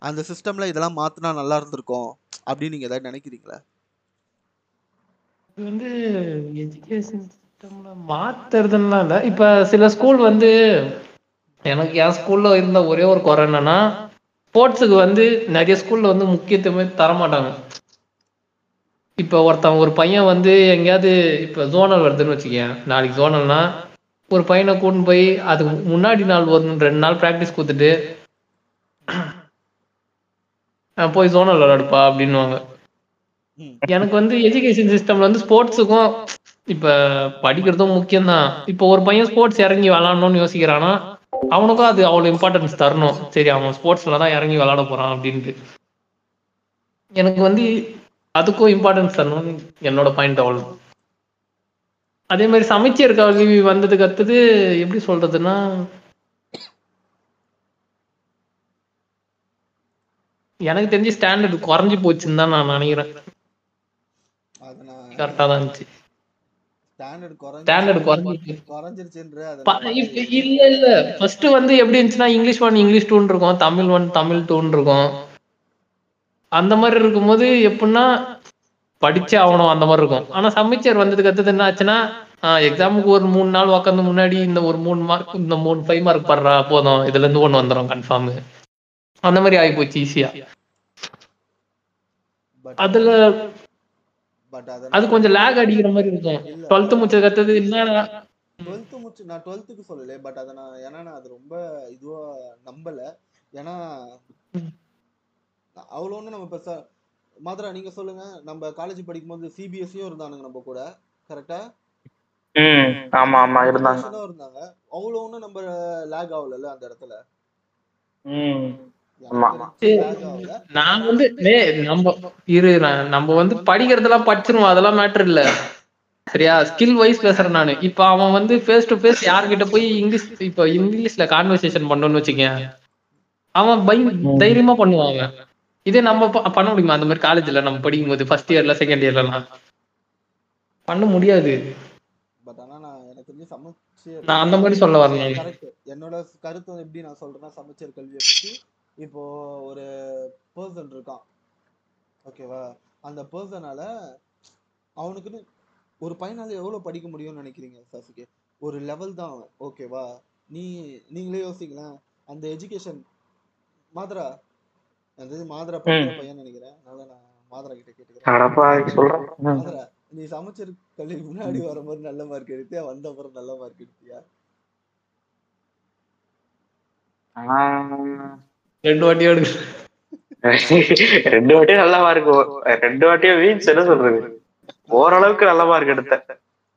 அந்த சிஸ்டம்ல இதெல்லாம் மாத்தினா நல்லா இருந்திருக்கும் அப்படின்னு நீங்க ஏதாவது நினைக்கிறீங்களா? இது வந்து எஜுகேஷன் சிஸ்டம்ல மாத்துறதுலாம் இல்ல. இப்ப சில ஸ்கூல் வந்து எனக்கு என் ஸ்கூல்ல இருந்த ஒரே ஒரு குறை என்னன்னா ஸ்போர்ட்ஸுக்கு வந்து நிறைய ஸ்கூல்ல வந்து முக்கியத்துவமே தர மாட்டாங்க இப்ப ஒருத்தன் ஒரு பையன் வந்து எங்கேயாவது இப்ப ஜோனல் வருதுன்னு வச்சுக்கேன். நாளைக்கு ஜோனல்னா ஒரு பையனை கூட்டு போய் அதுக்கு முன்னாடி நாள் ஒரு ரெண்டு நாள் ப்ராக்டிஸ் கொடுத்துட்டு போய் ஜோனல் விளையாடுப்பா அப்படின்னுவாங்க. எனக்கு வந்து எஜுகேஷன் சிஸ்டம்ல வந்து ஸ்போர்ட்ஸுக்கும் இப்ப படிக்கிறதும் முக்கியம்தான். இப்போ ஒரு பையன் ஸ்போர்ட்ஸ் இறங்கி விளாடணும்னு யோசிக்கிறானா அவனுக்கும் அது அவ்வளவு இம்பார்ட்டன்ஸ் தரணும். சரி அவன் ஸ்போர்ட்ஸ்ல தான் இறங்கி விளாட போறான் அப்படின்ட்டு. எனக்கு வந்து அதுக்கும் இம்பார்ட்டன்ஸ் தரணும்னு என்னோட பாயிண்ட் அவ்வளவு. அதே மாதிரி சமச்சீர் கல்வி வந்ததுக்கு அடுத்தது எப்படி சொல்றதுன்னா எனக்கு தெரிஞ்சு ஸ்டாண்டர்ட் குறைஞ்சு போச்சுன்னு தான் நான் நினைக்கிறேன். கரெக்டா தான் இருந்துச்சு. ஸ்டாண்டர்ட் இல்ல இல்ல. ஃபர்ஸ்ட் வந்து எப்படி இருந்துச்சுன்னா இங்கிலீஷ் ஒன் இங்கிலீஷ் டூன் இருக்கும் தமிழ் ஒன் தமிழ் டூன் இருக்கும் அந்த மாதிரி இருக்கும்போது எப்படின்னா படிச்சே ஆகணும் அந்த மாதிரி இருக்கும். ஆனா சமைச்சர் வந்ததுக்கு அடுத்தது என்ன ஆச்சுன்னா எக்ஸாமுக்கு ஒரு மூணு நாள் உட்காந்து முன்னாடி இந்த ஒரு மூணு மார்க் இந்த மூணு ஃபைவ் மார்க் படுறா போதும். இதுல இருந்து ஒண்ணு வந்துடும் கன்ஃபார்ம் அந்த மாதிரி ஆகி போச்சு ஈஸியா அதுல அது கொஞ்சம் லேக் அடிக்கிற மாதிரி இருக்கும். டுவெல்த் முடிச்சதுக்கு அடுத்தது என்ன டுவெல்த்து முடிச்சு நான் டுவெல்த்துக்கு சொல்லல பட் அதை நான் ஏன்னா நான் அது ரொம்ப இதுவா நம்பல. ஏன்னா. அவ்வளோ ஒன்றும் நம்ம பெருசா மாத்ரா நீங்க சொல்லுங்க. நம்ம காலேஜ் படிக்கும்போது சிபிஎஸ்சியும் இருந்தானுங்க நம்ம கூட கரெக்டா ம் ஆமா ஆமா இருந்தாங்க. இருந்தாங்க. அவ்வளோ ஒன்றும் நம்ம லேக் ஆகல அந்த இடத்துல. நான் வந்து நம்ம இரு நம்ம வந்து படிக்கிறதெல்லாம் படிச்சிருவோம் அதெல்லாம் மேட்டர் இல்ல. சரியா? ஸ்கில் வைஸ் பேசுறேன் நானு. இப்ப அவன் வந்து ஃபேஸ் டு ஃபேஸ் யார்கிட்ட போய் இங்கிலீஷ் இப்ப இங்கிலீஷ்ல கான்வர்சேஷன் பண்ணணும்னு வச்சுக்கேன் அவன் பை தைரியமா பண்ணுவான் அவன். இதே நம்ம பண்ண முடியுமா? அந்த மாதிரி காலேஜ்ல நம்ம படிக்கும்போது ஃபர்ஸ்ட் இயர்ல செகண்ட் இயர்லாம் பண்ண முடியாது. பட் ஆனா நான் எனக்கு தெரிஞ்சு சமச்சீர் நான் அந்த மாதிரி சொல்ல வரேன் என்னோட கருத்து எப்படி நான் சொல்றேன்னா சமச்சீர் கல்வியை பத்தி இப்போ ஒரு பர்சன் இருக்கான். ஓகேவா அந்த பர்சனால அவனுக்குன்னு ஒரு பையனால எவ்வளவு படிக்க முடியும்னு நினைக்கிறீங்க சாசுகே? ஒரு லெவல் தான் ஓகேவா நீ நீங்களே யோசிங்களேன். அந்த எஜுகேஷன் மாத்ரா? அது மாத்ரா படிக்கிற பையன் நினைக்கிறேன். அதனால நான் மாத்ரா கிட்ட கேட்டுக்கிறேன். மாத்ரா நீ சமச்சீர் கல்வி முன்னாடி வரும்போது நல்ல மார்க் எடுத்தியா? வந்த அப்புறம் நல்ல மார்க் எடுத்தியா? ரெண்டு வாட்டியும் எடுக்க ரெண்டு வாட்டியும் நல்லா மார்க் ரெண்டு வாட்டியும் மீன்ஸ் என்ன சொல்றது? ஓரளவுக்கு நல்ல மார்க் எடுத்தேன்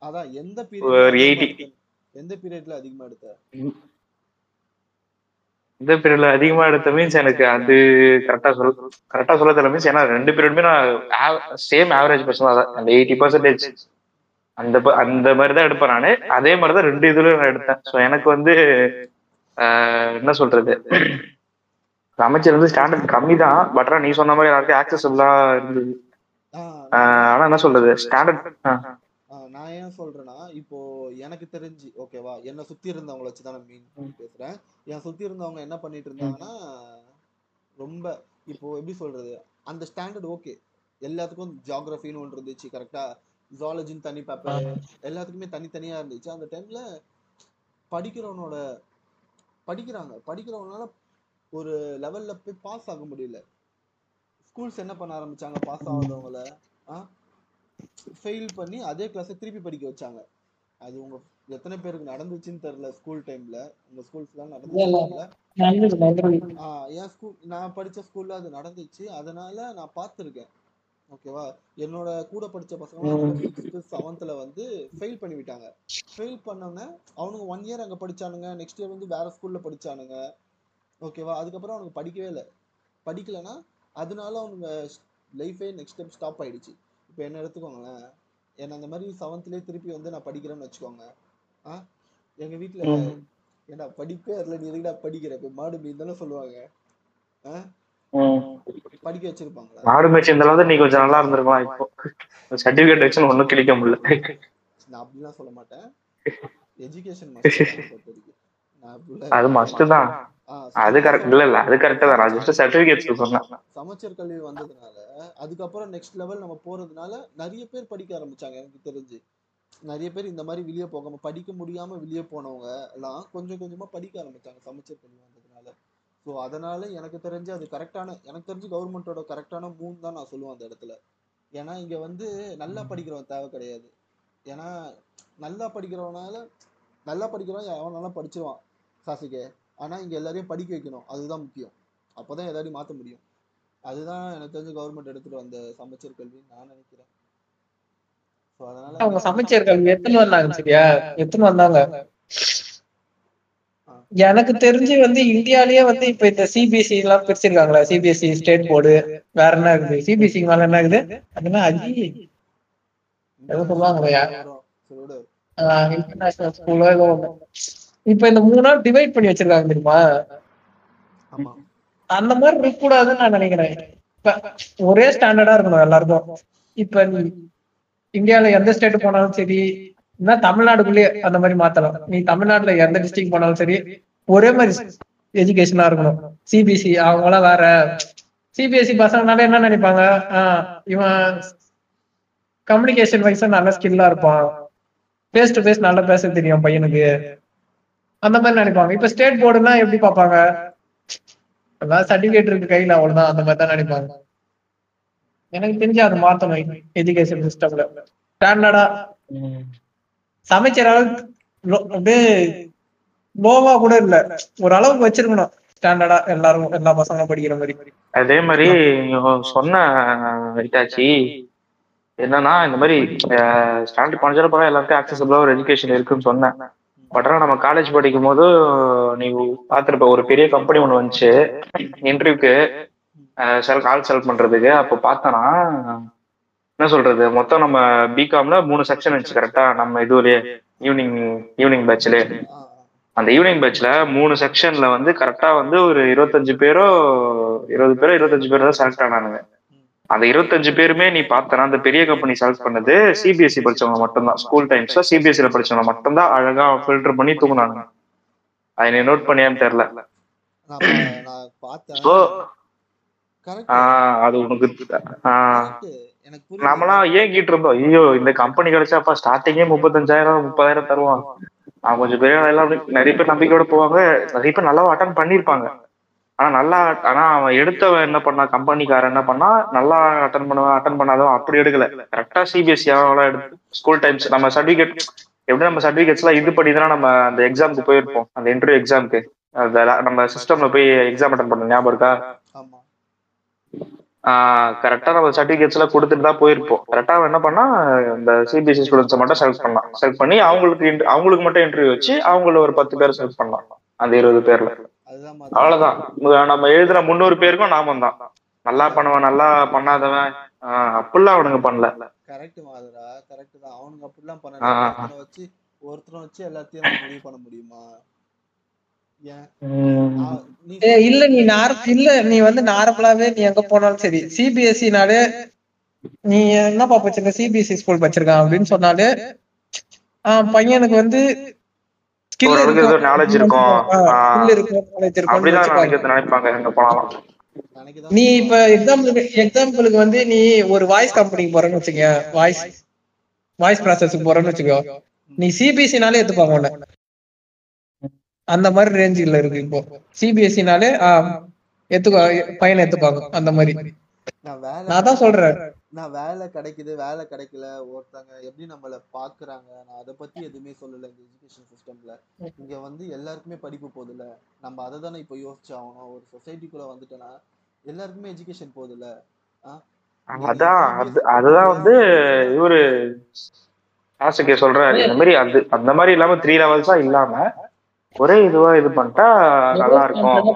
அதான் எந்த ஒரு பீரியட் 80. எந்த பீரியட்ல அதிகமா எடுத்த? இந்த பீரியட்ல அதிகமா எடுத்த மீன்ஸ் எனக்கு அது கரெக்டா சொல் கரெக்டா சொல்ல தெரியல மீன்ஸ் ஏன்னா ரெண்டு பீரியடுமே நான் சேம் ஆவரேஜ் பர்சன் தான். அந்த எயிட்டி பர்சன்டேஜ் அந்த அந்த மாதிரி தான் எடுப்பேன் நானு. அதே மாதிரி தான் ரெண்டு இதுலயும் நான் எடுத்தேன். ஸோ எனக்கு வந்து ஆஹ், என்ன சொல்றது? அமைச்சர் வந்து ஸ்டாண்டர்ட் கம்மி தான் பட் ஆனா நீ சொன்ன மாதிரி எல்லாருக்கும் ஆக்சசபிளா இருந்தது. ஆனா என்ன சொல்றது? ஸ்டாண்டர்ட் நான் ஏன் சொல்றேன்னா இப்போ எனக்கு தெரிஞ்சு ஓகேவா என்னை சுத்தி இருந்தவங்கள வச்சு தான் நான் மீன் பேசுறேன். என் சுத்தி இருந்தவங்க என்ன பண்ணிட்டு இருந்தாங்கன்னா ரொம்ப இப்போ எப்படி சொல்றது? அந்த ஸ்டாண்டர்ட் ஓகே எல்லாத்துக்கும் ஜியாகிரபின்னு ஒன்று இருந்துச்சு கரெக்டா ஜாலஜின்னு தனி பேப்பர் எல்லாத்துக்குமே தனித்தனியா இருந்துச்சு. அந்த டைம்ல படிக்கிறவனோட படிக்கிறாங்க. படிக்கிறவனால ஒரு லெவல்ல போய் பாஸ் ஆக முடியல. ஸ்கூல்ஸ் என்ன பண்ண ஆரம்பிச்சாங்க? பாஸ் ஆகாதவங்கள ஃபெயில் பண்ணி அதே கிளாஸை திருப்பி படிக்க வச்சாங்க. அது உங்க எத்தனை பேருக்கு நடந்துச்சுன்னு தெரியல ஸ்கூல் டைம்ல உங்க ஸ்கூல்ஸ்லாம் நடந்துச்சு ஆஹ் என் ஸ்கூல் நான் படிச்ச ஸ்கூல்ல அது நடந்துச்சு. அதனால நான் பார்த்துருக்கேன். ஓகேவா என்னோட கூட படிச்ச பசங்க செவன்த்ல வந்து ஃபெயில் பண்ணி விட்டாங்க. ஃபெயில் பண்ணவங்க அவனுங்க ஒன் இயர் அங்க படிச்சானுங்க. நெக்ஸ்ட் இயர் வந்து வேற ஸ்கூல்ல படிச்சானுங்க. ஓகேவா அதுக்கப்புறம் அவனுக்கு படிக்கவே இல்லை. படிக்கலைன்னா அதனால அவனுங்க லைஃபே நெக்ஸ்ட் ஸ்டெப் ஸ்டாப் ஆயிடுச்சு. இப்போ என்ன எடுத்துக்கோங்களேன். என்ன அந்த மாதிரி செவன்த்லேயே திருப்பி வந்து நான் படிக்கிறேன்னு வச்சுக்கோங்க. ஆ? எங்க வீட்ல ஏன்டா படிப்பே வரல. நீ எதுக்குடா படிக்கிற? இப்போ மாடு மீன் தானே சொல்லுவாங்க. ஆ? படிக்க வச்சிருப்பாங்களா? மாடு மேட்ச் இந்த அளவுக்கு நீ கொஞ்சம் நல்லா இருந்திருக்கலாம் இப்போ. சர்டிபிகேட் வச்சு ஒன்னும் கிடைக்க முடியல. நான் அப்படிலாம் சொல்ல மாட்டேன். எஜுகேஷன் அது மஸ்ட் தான். அது கரெக்ட் இல்ல இல்ல அது கரெக்ட் தான். நான் ஜஸ்ட் சர்டிபிகேட் சொன்னேன் சமச்சீர் கல்வி வந்ததுனால அதுக்கப்புறம் நெக்ஸ்ட் லெவல் நம்ம போறதுனால நிறைய பேர் படிக்க ஆரம்பிச்சாங்க எனக்கு தெரிஞ்சு. நிறைய பேர் இந்த மாதிரி வெளியே போகாம படிக்க முடியாம வெளியே போனவங்க எல்லாம் கொஞ்சம் கொஞ்சமா படிக்க ஆரம்பிச்சாங்க சமச்சீர் கல்வி வந்ததுனால. ஸோ அதனால எனக்கு தெரிஞ்சு அது கரெக்டான எனக்கு தெரிஞ்சு கவர்மெண்ட்டோட கரெக்டான மூணு தான் நான் சொல்லுவேன் அந்த இடத்துல. ஏன்னா இங்க வந்து நல்லா படிக்கிறவன் தேவை கிடையாது. ஏன்னா நல்லா படிக்கிறவனால நல்லா படிக்கிறவன் அவன் நல்லா படிச்சிருவான் சாசிகே ஆனா இங்க எல்லாரையும் படிக்க வைக்கணும். அதுதான் முக்கியம். அப்பதான் எல்லாரையும் மாத்த முடியும். அதுதான் எனக்கு தெரிஞ்சு கவர்மெண்ட் எடுத்துட்டு வந்த சமச்சீர் கல்வின்னு நான் நினைக்கிறேன். ஸோ அதனால அவங்க சமைச்சர் கல்வி எத்தனை வந்தாங்க சரியா? எத்தனை வந்தாங்க? எனக்கு தெரிஞ்சு வந்து இந்தியாலயே வந்து இப்ப இந்த சிபிஎஸ்சி எல்லாம் பிரிச்சிருக்காங்களா. சிபிஎஸ்சி ஸ்டேட் போர்டு வேற என்ன இருக்குது? சிபிஎஸ்சி மேல என்ன இருக்குது? அதுனா அஜி. சரி விடு. இன்டர்நேஷனல் ஸ்கூலோ ஏதோ ஒண்ணு. இப்ப இந்த மூணு நாள் டிவைட் பண்ணி வச்சிருக்காங்க தெரியுமா? ஆமா. அந்த மாதிரி இருக்க கூடாதுன்னு நான் நினைக்கிறேன். இப்ப ஒரே ஸ்டாண்டர்டா இருக்கணும் எல்லாருக்கும். இப்ப இந்தியால எந்த ஸ்டேட் போனாலும் சரி என்ன தமிழ்நாடுக்குள்ளேயே அந்த மாதிரி மாத்தலாம். நீ தமிழ்நாட்டுல எந்த டிஸ்ட்ரிக்ட் போனாலும் சரி ஒரே மாதிரி எஜுகேஷனா இருக்கணும். சிபிஎஸ்சி அவங்க எல்லாம் வேற. சிபிஎஸ்சி பசங்கனால என்ன நினைப்பாங்க? ஆஹ் இவன் கம்யூனிகேஷன் வைஸா நல்ல ஸ்கில்லா இருப்பான். ஃபேஸ் டு ஃபேஸ் நல்லா பேச தெரியும் பையனுக்கு. அந்த மாதிரி நினைப்பாங்க. இப்ப ஸ்டேட் போர்டுனா எப்படி பார்ப்பாங்க? சர்டிபிகேட் இருக்கு கையில அவ்வளவுதான். அந்த மாதிரி தான் நினைப்பாங்க. எனக்கு தெரிஞ்சு அது மாத்தணும் எஜுகேஷன் சிஸ்டம்ல ஸ்டாண்டர்டா சமைக்கிற அளவுக்கு அப்படியே லோவா கூட இல்ல. ஒரு அளவுக்கு வச்சிருக்கணும் ஸ்டாண்டர்டா எல்லாரும் எல்லா பசங்களும் படிக்கிற மாதிரி. அதே மாதிரி சொன்ன இட்டாச்சி என்னன்னா இந்த மாதிரி ஸ்டாண்டர்ட் பஞ்சர எல்லாருக்கும் ஆக்சசபிளா ஒரு எஜுகேஷன் இருக்குன்னு சொன்னேன். பட் ஆனால் நம்ம காலேஜ் படிக்கும் போது நீ பார்த்துருப்ப ஒரு பெரிய கம்பெனி ஒன்று வந்துச்சு. இன்டர்வியூக்கு செல் கால் செல் பண்ணுறதுக்கு அப்போ பார்த்தோன்னா என்ன சொல்றது? மொத்தம் நம்ம பிகாம்ல மூணு செக்ஷன் இருந்துச்சு கரெக்டா நம்ம இதுலயே ஈவினிங் ஈவினிங் பேட்ச்ல அந்த ஈவினிங் பேட்ச்ல மூணு செக்ஷன்ல வந்து கரெக்டா வந்து ஒரு இருபத்தஞ்சு பேரோ இருபது பேரோ இருபத்தஞ்சு பேரோ தான் செலக்ட் ஆனானுங்க. அந்த இருபத்தஞ்சு பேருமே நீ பார்த்தனா அந்த பெரிய கம்பெனி செலக்ட் பண்ணது சிபிஎஸ்சி படிச்சவங்க மட்டும்தான். ஸ்கூல் டைம்ஸ்ல சிபிஎஸ்சில படிச்சவங்க மட்டும்தான் அழகா ஃபில்டர் பண்ணி தூக்குனானுங்க அதை நீ நோட் பண்ணியான்னு தெரியல. நான் நான் கரெக்ட் அது உனக்கு ஆஹ் நம்மளாம் ஏங்கிட்டு இருந்தோம். ஐயோ இந்த கம்பெனி கிடைச்சாப்பா ஸ்டார்டிங்கே முப்பத்தஞ்சாயிரம் முப்பதாயிரம் தருவான். அவன் கொஞ்சம் பெரிய எல்லாம் நிறைய பேர் நம்பிக்கையோட போவாங்க. நிறைய பேர் நல்லா அட்டன் பண்ணிருப்பாங்க ஆனா நல்லா ஆனா அவன் எடுத்தவன் என்ன பண்ணா கம்பெனிக்காரன் என்ன பண்ணா நல்லா அட்டன் பண்ணுவான் அட்டன் பண்ணாதவன் அப்படி எடுக்கல. கரெக்டா சிபிஎஸ்சி அவன் எடுத்து ஸ்கூல் டைம்ஸ் நம்ம சர்டிபிகேட் எப்படி நம்ம சர்டிபிகேட்ஸ் எல்லாம் இது பண்ணி தான் நம்ம அந்த எக்ஸாமுக்கு போயிருப்போம். அந்த இன்டர்வியூ எக்ஸாமுக்கு நம்ம சிஸ்டம்ல போய் எக்ஸாம் அட்டன் பண்ண ஞாபகம் இருக்கா? கரெக்டா நம்ம சர்டிபிகேட்ஸ் எல்லாம் கொடுத்துட்டு தான் போயிருப்போம். கரெக்டா என்ன பண்ணா இந்த சிபிஎஸ்சி ஸ்டூடெண்ட்ஸை மட்டும் செலக்ட் பண்ணலாம் செலக்ட் பண்ணி அவங்களுக்கு அவங்களுக்கு மட்டும் இன்டர்வியூ வச்சு அவங்கள ஒரு பத்து பேர் செலக்ட் பண்ணலாம் அந்த இருபது பேர்ல. அவ்வளவுதான். நம்ம எழுதுற முந்நூறு பேருக்கும் நாமம் தான் நல்லா பண்ணவன் நல்லா பண்ணாதவன். ஆஹ் அப்படிலாம் அவனுங்க பண்ணல. கரெக்ட் மாதிரா கரெக்ட் தான். அவனுங்க அப்படிலாம் ஒருத்தனை வச்சு ஒருத்தனை வச்சு எல்லாத்தையும் முடிவு பண்ண முடியுமா? இல்ல நீ நார் இல்ல நீ வந்து நார்மலாவே நீ எங்க போனாலும் சரி. சிபிஎஸ்சினாலே நீ என்னப்பா படிச்சிருக்க? சிபிஎஸ்சி ஸ்கூல் படிச்சிருக்கான் அப்படின்னு சொன்னாலே ஆஹ் பையனுக்கு வந்து ஓரளவுக்கு ஏதோ knowledge இருக்கும். அப்படிதான் நினைப்பாங்க. எங்க நினைக்கதான் நீ இப்ப எக்ஸாம்பிளுக்கு எக்ஸாம்பிளுக்கு வந்து நீ ஒரு வாய்ஸ் கம்பெனிக்கு போறேன்னு வச்சுக்க. வாய்ஸ் வாய்ஸ் ப்ராசஸ்க்கு போறேன்னு வச்சுக்கோ. நீ சிபிஎஸ்சினாலே எடுத்துப்பாங்க உன்னை. அந்த மாதிரி ரேஞ்சில் இருக்கு இப்போ. சிபிஎஸ்சினாலே எடுத்துக்கோ பையனை எடுத்துப்பாங்க அந்த மாதிரி. நான் வேலை நான் தான் சொல்றேன். நான் வேலை கிடைக்குது வேலை கிடைக்கல ஒருத்தங்க எப்படி நம்மள பாக்குறாங்க நான் அதை பத்தி எதுவுமே சொல்லல இந்த எஜுகேஷன் சிஸ்டம்ல இங்க வந்து எல்லாருக்குமே படிப்பு போகுதுல்ல நம்ம அதை தானே இப்போ யோசிச்சாகணும் ஒரு சொசைட்டிக்குள்ள வந்துட்டோன்னா எல்லாருக்குமே எஜுகேஷன் போகுதுல்ல அதான் அது அதுதான் வந்து இவரு ஆசிரியர் சொல்றாரு. இந்த மாதிரி அது அந்த மாதிரி இல்லாம த்ரீ லெவல்ஸா இல்லாம ஒரே இதுவா இது பண்ணிட்டா நல்லா இருக்கும்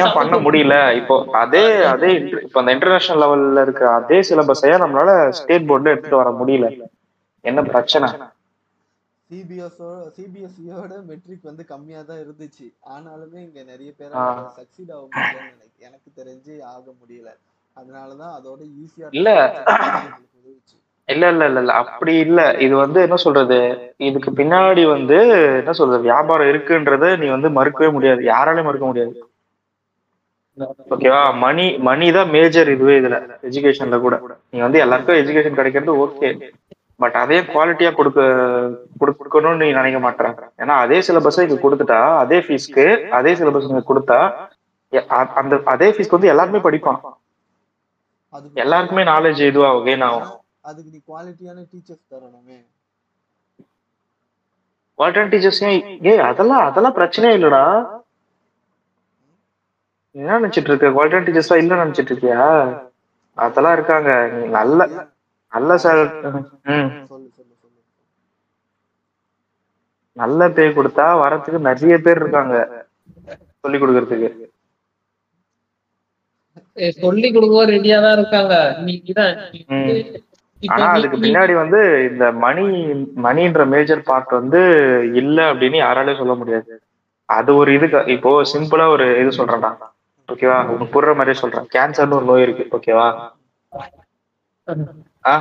ஏன் பண்ண முடியல. இப்போ அதே அதே இப்போ அந்த இன்டர்நேஷனல் லெவல்ல இருக்க அதே சிலபஸையா நம்மளால ஸ்டேட் போர்ட்ல எடுத்துட்டு வர முடியல. என்ன பிரச்சனை? சிபிஎஸ்ஓ சிபிஎஸ்சியோட மெட்ரிக் வந்து கம்மியா தான் இருந்துச்சு. ஆனாலுமே இங்க நிறைய பேர். சக்சீட் ஆக முடியலன்னு எனக்கு எனக்கு தெரிஞ்சு ஆக முடியல. அதனாலதான் அதோட ஈஸியா இல்ல. உதவிச்சு இல்ல இல்ல இல்ல இல்ல. அப்படி இல்ல. இது வந்து என்ன சொல்றது? இதுக்கு பின்னாடி வந்து என்ன சொல்றது? வியாபாரம் இருக்குன்றத நீ வந்து மறுக்கவே முடியாது. யாராலையும் மறுக்க முடியாது. ஓகேவா மணி மணி தான் மேஜர் இதுவே இதுல. எஜுகேஷன்ல கூட. நீ வந்து எல்லாருக்கும் எஜுகேஷன் கிடைக்கிறது ஓகே பட் அதே குவாலிட்டியா கொடுக்க கொடுக்கணும்னு நீ நினைக்க மாட்டேற. ஏன்னா அதே சிலபஸ் இங்க கொடுத்துட்டா அதே ஃபீஸ்க்கு அதே சிலபஸ் இங்க கொடுத்தா அந்த அதே ஃபீஸ்க்கு வந்து எல்லாருமே படிப்பான். எல்லாருக்குமே நாலேஜ் இதுவாகும் கெயின் ஆகும் அதுக்கு நீ குவாலிட்டியான டீச்சர்ஸ் தரணுமே. குவாலிட்டி டீச்சர்ஸையும் ஏய் அதெல்லாம் அதெல்லாம் பிரச்சனையே இல்லடா. என்ன நினைச்சிட்டு இருக்க? குவாலிட்டி டீச்சர்ஸா இல்ல நினைச்சிட்டு இருக்கியா? அதெல்லாம் இருக்காங்க. நீ நல்ல நல்ல சார் ம். சொல்லு சொல்லு சொல்லு. நல்ல பே கொடுத்தா வரத்துக்கு நிறைய பேர் இருக்காங்க. சொல்லி கொடுக்கறதுக்கு. சொல்லி கொடுக்க ரெடியா தான் இருக்காங்க. நீ ஆனா அதுக்கு பின்னாடி வந்து இந்த மணி மணின்ற மேஜர் பார்ட் வந்து இல்ல அப்படின்னு யாராலையும் சொல்ல முடியாது. அது ஒரு இதுக்கு இப்போ சிம்பிளா ஒரு இது சொல்றேன்டா. ஓகேவா உனக்கு புடுற மாதிரியே சொல்றேன். கேன்சர்னு ஒரு நோய் இருக்கு. ஓகேவா ஆ?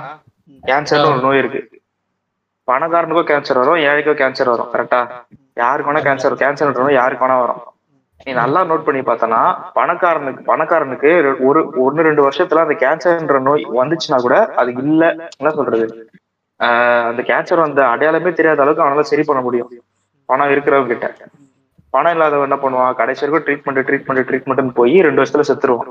கேன்சர்னு ஒரு நோய் இருக்கு. பணக்காரனுக்கும் கேன்சர் வரும் ஏழைக்கும் கேன்சர் வரும். கரெக்டா யாருக்கு வேணா கேன்சர் கேன்சர் யாருக்கு வேணா வரும். நீ நல்லா நோட் பண்ணி பார்த்தனா பணக்காரனுக்கு பணக்காரனுக்கு ஒரு ஒன்னு ரெண்டு வருஷத்துல அந்த கேன்சர்ன்ற நோய் வந்துச்சுன்னா கூட அது இல்ல என்ன சொல்றது? ஆஹ் அந்த கேன்சர் வந்த அடையாளமே தெரியாத அளவுக்கு அவனால சரி பண்ண முடியும். பணம் இருக்கிறவங்க கிட்ட பணம் இல்லாதவன் என்ன பண்ணுவான்? கடைசி வரைக்கும் ட்ரீட்மெண்ட் ட்ரீட்மெண்ட் ட்ரீட்மெண்ட்னு போய் ரெண்டு வருஷத்துல செத்துருவான்.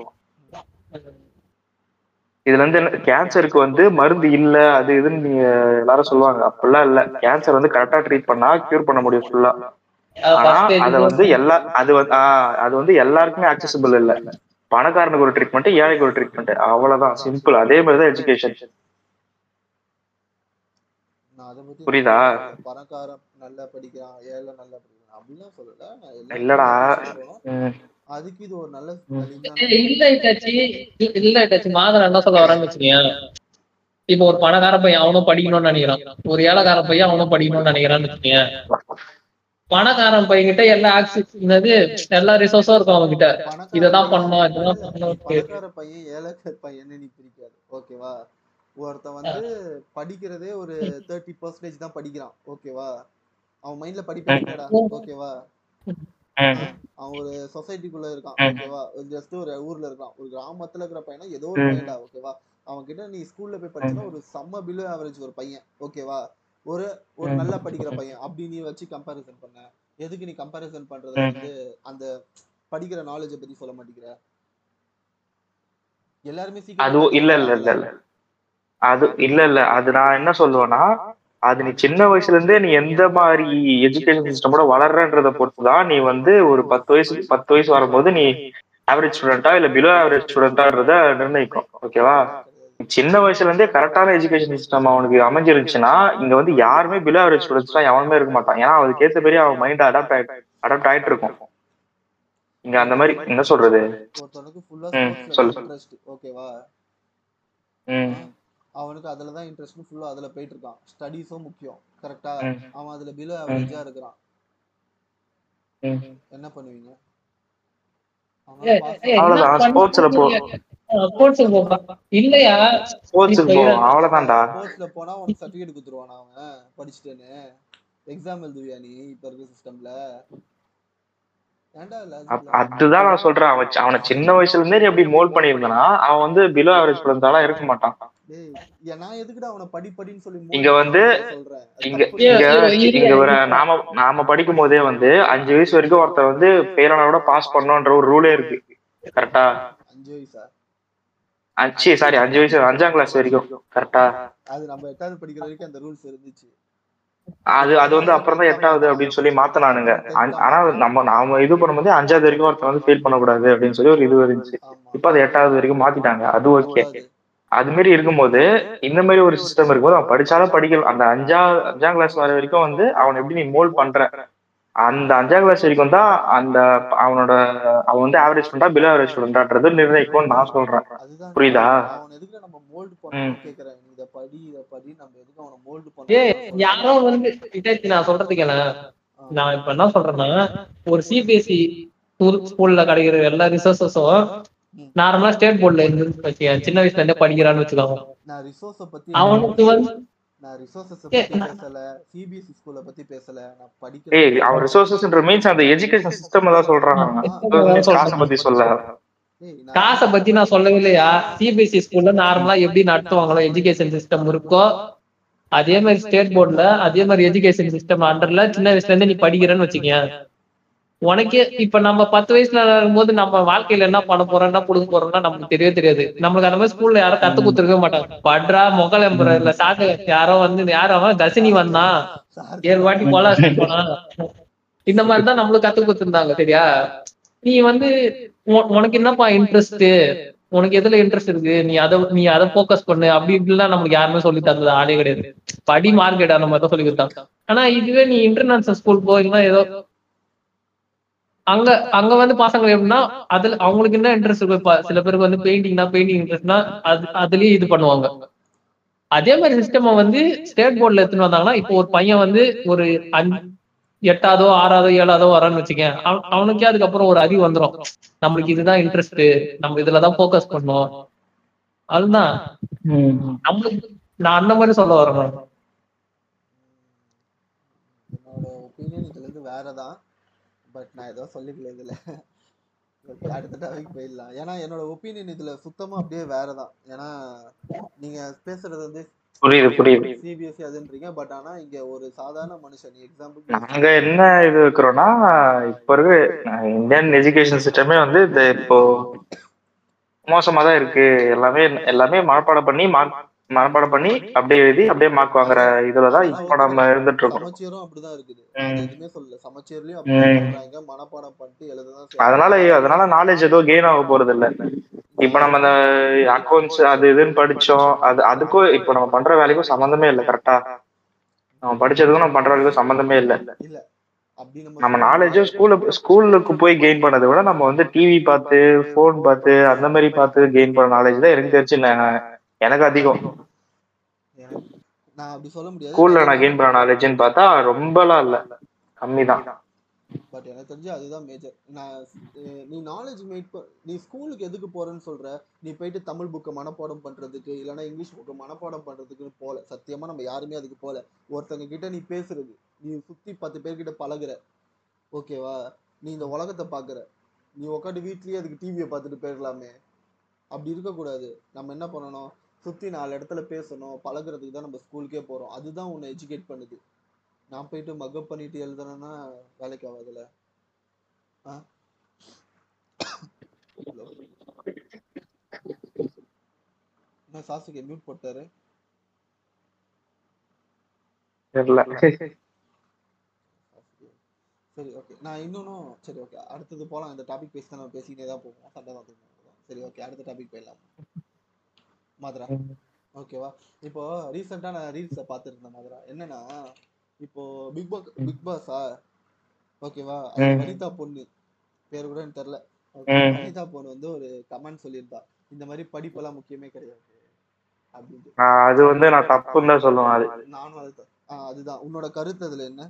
இதுல இருந்து என்ன கேன்சருக்கு வந்து மருந்து இல்ல அது இதுன்னு நீங்க எல்லாரும் சொல்லுவாங்க. அப்படிலாம் இல்ல. கேன்சர் வந்து கரெக்டா ட்ரீட் பண்ணா கியூர் பண்ண முடியும் ஃபுல்லா அத வந்து எல்லா அது வந்து ஆஹ் அது வந்து எல்லாருக்குமே அக்சசிபிள் இல்ல. பணக்காரனுக்கு ஒரு ட்ரீட்மெண்ட் ஏழைக்கு ஒரு ட்ரீட்மெண்ட் அவ்வளவுதான். சிம்பிள் அதே மாதிரிதான் எஜுகேஷன் புரியுதா? பணக்காரன் நல்லா படிக்கிறான் ஏழை நல்லா படிக்கிறான். அப்படிலாம் சொல்லல. இல்லடா. அதுக்கு இது ஒரு நல்ல. இல்ல இட்டாச்சி இல்ல இட்டாச்சி மாதம் என்ன சொல்ல வச்சுக்கேன் இப்ப ஒரு பணக்கார பையன் அவனும் படிக்கணும்னு நினைக்கிறான். ஒரு ஏழைக்கார பையன் அவனும் படிக்கணும்னு நினைக்கிறான்னு வச்சுக்கேன் பணக்காரன் பையன் கிட்ட எல்லா ஆக்சிஸ் என்னது எல்லா ரிசோர்ஸும் இருக்கும் அவன் கிட்ட இததான் பண்ணணும் இதெல்லாம் பண்ணணும் பையன் ஏழைக்கார பையன் நீ பிரிக்காது. ஓகேவா ஒருத்தன் வந்து படிக்கிறதே ஒரு தேர்ட்டி பர்சன்டேஜ் தான் படிக்கிறான். ஓகேவா அவன் மைண்ட்ல படிப்பு இல்லடா ஓகேவா அவன் ஒரு சொசைட்டிக்குள்ள இருக்கான். ஓகேவா ஜஸ்ட் ஒரு ஊர்ல இருக்கான். ஒரு கிராமத்துல இருக்கிற பையனா ஏதோ ஒரு. பையன்டா. ஓகேவா அவன் கிட்ட நீ ஸ்கூல்ல போய் படிச்சனா ஒரு செம்ம பிலோ ஆவரேஜ் ஒரு பையன். ஓகேவா ஒரு ஒரு. நல்லா படிக்கிற பையன் அப்படி நீ வச்சு கம்பேரிசன் பண்ண. எதுக்கு நீ கம்பேரிசன் பண்றத. வந்து அந்த படிக்கிற நாலேஜ பத்தி சொல்ல மாட்டேங்கிற? எல்லாருமே அது இல்ல இல்ல இல்ல இல்ல. அது இல்ல இல்ல. அது நான் என்ன சொல்லுவேன்னா அது நீ சின்ன வயசுல இருந்தே நீ எந்த மாதிரி எஜுகேஷன் சிஸ்டமோட வளர்றன்றத பொறுத்து தான் நீ வந்து ஒரு பத்து வயசு பத்து வயசு வரும்போது நீ ஆவரேஜ் ஸ்டூடெண்டா இல்ல பிலோ ஆவரேஜ் ஸ்டூடெண்டான்றத நிர்ணயிக்கும். ஓகேவா சின்ன வயசுல இருந்தே கரெக்டான எஜுகேஷன் சிஸ்டம் அவனுக்கு அமைஞ்சிருச்சுன்னா இங்க வந்து யாருமே பிலோ ஆவரேஜ் ஸ்டூடெண்ட்ஸ் தான் எவனுமே இருக்க மாட்டான். ஏன்னா அதுக்கு ஏத்த பெரிய அவன் மைண்ட் அடாப்ட் ஆயிட்டு அடாப்ட் ஆயிட்டு இருக்கும் இங்க அந்த மாதிரி என்ன சொல்றது? ஸ்போர்ட்ஸ்ல சொல்லு. இன்ட்ரெஸ்ட் ஓகேவா ம். அவனுக்கு அதுல தான் இன்ட்ரெஸ்ட் ஃபுல்லா அதுல போயிட்டு இருக்கான் ஸ்டடீஸும் முக்கியம் கரெக்டா. அவன் அதுல பிலோ ஆவரேஜா இருக்கிறான். ம். என்ன பண்ணுவீங்க? அவ்வளவுதான், sportsல போ. போப்பா. இல்லையா? ஸ்போர்ட்ஸுக்கு அவ்வளவுதான்டா. ஸ்போர்ட்ஸ்ல போனா உனக்கு சர்டிபிகேட் கொடுத்துருவானா அவன்? படிச்சுட்டேன்னு. எக்ஸாம் எழுதுவியா நீ இப்ப இருக்க சிஸ்டம்ல அதுதான் நான் சொல்றேன். அவன் அவனை சின்ன வயசுல இருந்தே எப்படி மோல்ட் பண்ணியிருந்தனா அவன் வந்து பிலோ ஆவரேஜ் ஸ்டூடெண்டாலாம் இருக்க மாட்டான். டேய் ஏன் நான் எதுக்குடா அவனை படி படின்னு சொல்லி இங்க வந்து இங்க இங்க ஒரு நாம நாம படிக்கும் போதே வந்து அஞ்சு வயசு வரைக்கும் ஒருத்தர் வந்து கூட பாஸ் பண்ணணும்ன்ற ஒரு ரூலே இருக்கு. கரெக்டா அஞ்சு வயசா? அஞ்சு சாரி அஞ்சு வயசு அஞ்சாம் கிளாஸ் வரைக்கும் கரெக்டா அது நம்ம எட்டாவது படிக்கிற வரைக்கும் அந்த ரூல்ஸ் இருந்துச்சு. அது அது வந்து அப்புறம் தான் எட்டாவது அப்படின்னு சொல்லி மாத்தினானுங்க. ஆனா நம்ம நாம இது பண்ணும்போது அஞ்சாவது வரைக்கும் ஒருத்தர் வந்து ஃபெயில் பண்ணக்கூடாது அப்படின்னு சொல்லி ஒரு இது இருந்துச்சு. இப்ப அது எட்டாவது வரைக்கும் மாத்திட்டாங்க. அது ஓகே. அது மாதிரி இருக்கும்போது இந்த மாதிரி ஒரு சிஸ்டம் இருக்கும்போது அவன் படிச்சாலும் படிக்கலாம் அந்த அஞ்சா அஞ்சாம் கிளாஸ் வர வரைக்கும் வந்து அவன் எப்படி நீ மோல்ட் பண்ற? அந்த அஞ்சாம் கிளாஸ் வரைக்கும் தான் அந்த அவனோட அவன் வந்து ஆவரேஜ் ஸ்டூடெண்டா பிலோ ஆவரேஜ் ஸ்டூடெண்டான்றது நிர்ணயிக்கும்னு நான் சொல்றேன். புரியுதா? அவன் எதுக்கு நம்ம மோல்ட் பண்ணணும் கேக்குறேன்? நீ இத படி இத படி நம்ம எதுக்கு அவனை மோல்ட் ஏய் பண்ணணும் யாரோ வந்து இட்டாச்சி நான் சொல்றதுக்கு என்ன நான் இப்ப என்ன சொல்றேன்னா ஒரு சிபிஎஸ்சி ஸ்கூல்ல கிடைக்கிற எல்லா ரிசோர்ஸஸும் நார்மலா ஸ்டேட் போர்ட்ல இருந்து சின்ன வயசுல இருந்தே படிக்கிறான்னு வச்சுக்கோங்க. நான் ரிசோர்ஸ பத்தி அவனுக்கு வந்து நான் ரிசோர்ஸஸ் ஏ, பத்தி பேசல சிபிஎஸ்சி ஸ்கூல்ல பத்தி பேசல நான் ஏய் ரிசோர்சஸ்ன்ற மீன்ஸ் அந்த எஜுகேஷன் சிஸ்டம் தான் காசை பத்தி சொல்ல. காசை பத்தி நான் சொல்லவே இல்லையா சிபிஎஸ்சி ஸ்கூல்ல நார்மலா எப்படி நடத்துவாங்களோ எஜுகேஷன் சிஸ்டம் இருக்கோ அதே மாதிரி ஸ்டேட் போர்ட்ல அதே மாதிரி எஜுகேஷன் சிஸ்டம் அண்டர்ல சின்ன வயசுல இருந்து நீ படிக்கிறேன்னு வச்சுக்கேன் உனக்கே இப்ப நம்ம பத்து வயசுல இருக்கும்போது நம்ம வாழ்க்கையில என்ன பண்ண போறோம் என்ன புடுங்க போறோம்னா நமக்கு தெரியவே தெரியாது. நம்மளுக்கு அந்த மாதிரி ஸ்கூல்ல யாரும் கத்து கொடுத்துருக்க மாட்டாங்க. பட்ரா முகல் எம்புற இல்ல சாக்கு யாரோ வந்து யாரோ அவன் தசினி வந்தான் ஏழு வாட்டி போல போனா. இந்த மாதிரிதான் நம்மளுக்கு கத்து கொடுத்துருந்தாங்க சரியா? நீ வந்து உனக்கு என்னப்பா இன்ட்ரெஸ்ட் உனக்கு எதுல இன்ட்ரெஸ்ட் இருக்கு? நீ அதை நீ அதை போக்கஸ் பண்ணு. அப்படி இப்படிலாம் நமக்கு யாருமே சொல்லி தந்தது ஆளே கிடையாது. படி மார்க்கெட் அந்த மாதிரி தான் சொல்லி கொடுத்தாங்க. ஆனா இதுவே நீ இன்டர்நேஷனல் ஸ்கூல் போறீங்கன்னா ஏதோ அங்க அங்க வந்து பசங்க எப்படின்னா அதுல அவங்களுக்கு என்ன இன்ட்ரெஸ்ட் இருக்கும் சில பேருக்கு வந்து பெயிண்டிங்னா பெயிண்டிங் இன்ட்ரெஸ்ட்னா அது அதுலயே இது பண்ணுவாங்க. அதே மாதிரி சிஸ்டம் வந்து ஸ்டேட் போர்ட்ல எடுத்துன்னு வந்தாங்கன்னா இப்போ ஒரு பையன் வந்து ஒரு அஞ்சு எட்டாவதோ ஆறாவதோ ஏழாவதோ வரான்னு வச்சுக்கேன். அவனுக்கே அதுக்கப்புறம் ஒரு அறிவு வந்துரும். நம்மளுக்கு இதுதான் இன்ட்ரெஸ்ட் நம்ம இதுலதான் போக்கஸ் பண்ணோம். அதுதான். நம்மளுக்கு நான் அந்த மாதிரி சொல்ல வரேன். மேடம் இதுல இருந்து வேறதான். பட் நான் ஏதோ சொல்லிக்கல இதுல. அடுத்த டாபிக் போயிடலாம். ஏன்னா என்னோட ஒப்பீனியன் இதுல சுத்தமா அப்படியே வேற தான் ஏன்னா நீங்க பேசுறது வந்து புரியுது புரியுது. சிபிஎஸ்சி அதுன்றீங்க. பட் ஆனா இங்க ஒரு சாதாரண மனுஷன் எக்ஸாம்பிள் நாங்க என்ன இது வைக்கிறோம்னா இப்ப இருக்க இந்தியன் எஜுகேஷன் சிஸ்டமே வந்து இந்த இப்போ மோசமா தான் இருக்கு. எல்லாமே எல்லாமே மனப்பாடம் பண்ணி மார்க் மனப்பாடம் பண்ணி அப்படியே எழுதி அப்படியே மார்க் வாங்குற இதுலதான் இப்போ நம்ம இருந்துட்டு இருக்கோம் சமச்சீரும் அப்படிதான் இருக்குது. எதுவுமே சொல்லல. சமச்சீர்லயும் மனப்பாடம் பண்ணிட்டு எழுததான். அதனால அதனால நாலேஜ் எதுவும் கெயின் ஆக போறது இல்ல. இப்ப நம்ம அந்த அக்கௌண்ட்ஸ் அது இதுன்னு படிச்சோம். அது அதுக்கும் இப்ப நம்ம பண்ற வேலைக்கும் சம்மந்தமே இல்ல கரெக்டா நம்ம படிச்சதுக்கும் நம்ம பண்ற வேலைக்கும் சம்மந்தமே இல்ல. நம்ம நாலேஜும் ஸ்கூல்ல ஸ்கூலுக்கு போய் கெயின் பண்ணதை விட நம்ம வந்து டிவி பார்த்து ஃபோன் பார்த்து அந்த மாதிரி பார்த்து கெயின் பண்ண நாலேஜ் தான் எனக்கு தெரிஞ்சு எனக்கு அதிகம். நான் அப்படி சொல்ல முடியாது. ஸ்கூல்ல நான் கெயின் பண்ண நாலேஜ்னு பார்த்தா ரொம்பலாம் இல்ல. கம்மி தான் பட் எனக்கு தெரிஞ்சு அதுதான் மேஜர் நான் நீ நாலேஜ் மேட் நீ ஸ்கூலுக்கு எதுக்கு போறேன்னு சொல்ற? நீ போயிட்டு தமிழ் புக்கை மனப்பாடம் பண்றதுக்கு இல்லைன்னா இங்கிலீஷ் புக்கை மனப்பாடம் பண்றதுக்குன்னு போல. சத்தியமா நம்ம யாருமே அதுக்கு போல. ஒருத்தங்க கிட்ட நீ பேசுறது. நீ சுத்தி பத்து பேர்கிட்ட பழகுற. ஓகேவா நீ இந்த உலகத்தை பாக்குற. நீ உட்காந்து வீட்லயே அதுக்கு டிவியை பார்த்துட்டு போயிடலாமே. அப்படி இருக்கக்கூடாது. நம்ம என்ன பண்ணணும்? சுத்தி நாலு இடத்துல பேசணும் பழகுறதுக்கு தான் நம்ம ஸ்கூலுக்கே போறோம். அதுதான் உன்னை எஜுகேட் பண்ணுது. நான் போயிட்டு மக்கப் பண்ணிட்டு எழுதுறேன்னா வேலைக்கு ஆகாதுல்ல ஆ? என்ன சாசுக்கு மியூட் போட்டாரு? தெரியல சரி ஓகே நான் இன்னொன்னும் சரி ஓகே அடுத்தது போலாம். இந்த டாபிக் பேசி நம்ம பேசிக்கிட்டே தான் போவோம். சண்டை தான். சரி ஓகே அடுத்த டாபிக் போயிடலாம். மதுரா? ஓகேவா இப்போ ரீசெண்டா நான் ரீல்ஸை பார்த்துருந்தேன் மதுரா. என்னன்னா இப்போ பிக் பாஸ் பிக் பாஸா ஓகேவா. வனிதா பொண்ணு. பேர் கூட எனக்கு தெரியல. ம். வனிதா பொண்ணு வந்து ஒரு கமெண்ட் சொல்லியிருந்தா. இந்த மாதிரி படிப்பெல்லாம் முக்கியமே கிடையாது. அப்படின்ட்டு. அது வந்து நான் தப்புன்னு தான் சொல்லுவேன் அது. நானும் அது அதுதான். உன்னோட கருத்து அதுல என்ன?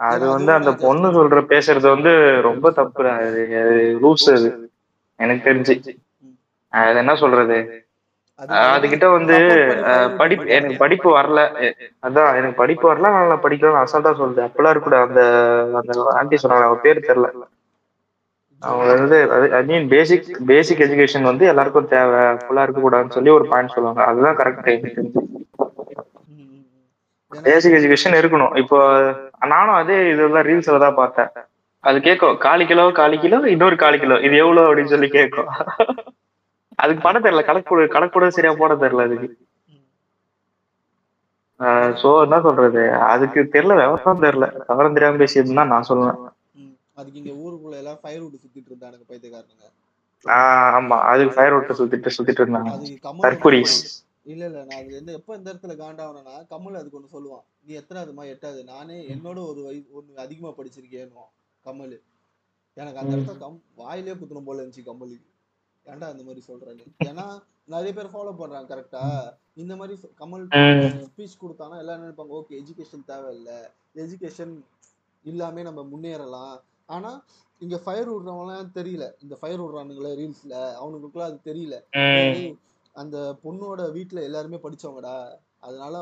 அது வந்து அந்த பொண்ணு சொல்ற பேசுறது வந்து ரொம்ப தப்பு அது ரூல்ஸ் அது. எனக்கு தெரிஞ்சு. அது என்ன சொல்றது? அதுகிட்ட வந்து படிப்பு எனக்கு படிப்பு வரல. அதான் எனக்கு படிப்பு வரல நல்லா படிக்கலாம் அசால்ட்டா சொல்லுது அப்பெல்லாம் இருக்கக்கூடாது அந்த அந்த ஆண்டி சொன்னாங்க. அவ பேர் தெரியல. அவங்க வந்து ஐ மீன் பேசிக் பேசிக் எஜுகேஷன் வந்து எல்லாருக்கும் தேவை. ஃபுல்லா இருக்க கூடாதுன்னு சொல்லி ஒரு பாயிண்ட் சொல்லுவாங்க. அதுதான் கரெக்ட் பேசிக் எஜுகேஷன் இருக்கணும். இப்போ நானும் அதே இதெல்லாம் ரீல்ஸ்ல தான் பார்த்தேன். அது கேட்கும் காலி கிலோ காலி கிலோ இன்னொரு காலி கிலோ. இது எவ்வளவு அப்படின்னு சொல்லி கேட்கும் அதுக்கு பண்ண தெரியல. கணக்கு கணக்கு கூட சரியா போட தெரியல அதுக்கு. சோ என்ன சொல்றது? அதுக்கு தெரியல விவசாயம் தெரியல. விவரம் தெரியாம பேசியதுன்னு தான் நான் சொல்லுவேன். அதுக்கு இங்க ஊருக்குள்ள எல்லாம் ஃபயர் விட்டு சுத்திட்டு பைத்தியக்காரனுங்க. ஆஹ் ஆமா. அதுக்கு ஃபயர் விட்டு சுத்திட்டு சுத்திட்டு இருந்தாங்க. தற்குறிஸ் இல்ல இல்ல நான் அதுல இருந்து எப்ப இந்த இடத்துல காண்டாவனா கமல் அதுக்கு ஒண்ணு சொல்லுவான். நீ எத்தனாவதுமா எட்டாவது? நானே என்னோட ஒரு வயசு ஒண்ணு அதிகமா படிச்சிருக்கேன்னு கமல். எனக்கு அந்த இடத்துல கம் வாயிலே குத்தணும் போல இருந்துச்சு கமலுக்கு. ஏன்டா அந்த மாதிரி சொல்றேன்னு ஏன்னா நிறைய பேர் ஃபாலோ பண்றாங்க கரெக்டா இந்த மாதிரி கமல். ஸ்பீச் கொடுத்தானா எல்லாம் நினைப்பாங்க? ஓகே எஜுகேஷன் தேவையில்ல. எஜுகேஷன் இல்லாமே நம்ம முன்னேறலாம். ஆனா இங்க ஃபயர் விடுறவங்களாம் தெரியல. இந்த ஃபயர் விடுறானுங்களே ரீல்ஸ்ல அவனுங்களுக்குலாம் அது தெரியல. அந்த பொண்ணோட வீட்ல எல்லாருமே படிச்சவங்கடா. அதனால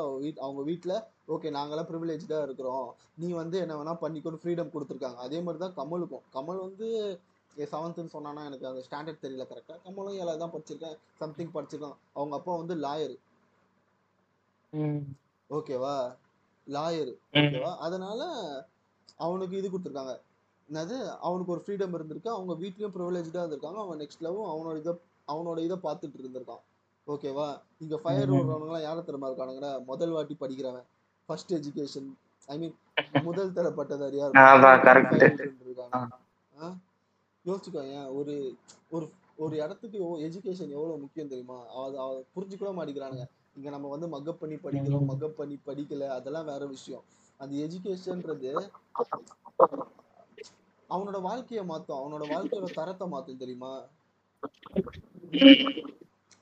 அவங்க வீட்ல ஓகே நாங்கெல்லாம் ப்ரிவிலேஜா இருக்கிறோம். நீ வந்து என்ன வேணா பண்ணிக்கொண்டு ஃப்ரீடம் கொடுத்துருக்காங்க. அதே மாதிரி தான் கமலுக்கும். கமல் வந்து செவன்த்துன்னு சொன்னானா எனக்கு அந்த ஸ்டாண்டர்ட் தெரியல கரெக்டா கமலும் ஏழாவது தான் படிச்சிருக்கேன். சம்திங் படிச்சிருக்கான் அவங்க அப்பா வந்து லாயர். ஓகேவா லாயர். ஓகேவா அதனால அவனுக்கு இது கொடுத்துருக்காங்க. என்னது? அவனுக்கு ஒரு ஃப்ரீடம் இருந்திருக்கு. அவங்க வீட்லயும் ப்ரிவிலேஜா இருந்திருக்காங்க. அவன் நெக்ஸ்ட் லெவல் அவனோட இதை அவனோட இதை பார்த்துட்டு இருந்திருக்கான். ஓகேவா இங்க ஃபயர் ம். விடுறவங்கலாம் யாரை திறமை இருக்கானுங்கன்னா முதல் வாட்டி படிக்கிறவன். ஃபர்ஸ்ட் எஜுகேஷன் ஐ மீன் முதல் அதான், correct. இருக்காங்க யோசிச்சுக்கோ ஏன் ஒரு ஒரு ஒரு இடத்துக்கு எஜுகேஷன் எவ்வளவு முக்கியம் தெரியுமா? அது அவ புரிஞ்சுக்கூட மாட்டேங்கிறானுங்க. இங்க நம்ம வந்து மக்கப் பண்ணி படிக்கிறோம் மக்கப் பண்ணி படிக்கல அதெல்லாம் வேற விஷயம். அந்த எஜுகேஷன்ன்றது அவனோட வாழ்க்கைய மாத்தும். அவனோட வாழ்க்கையோட தரத்தை மாத்தும் தெரியுமா?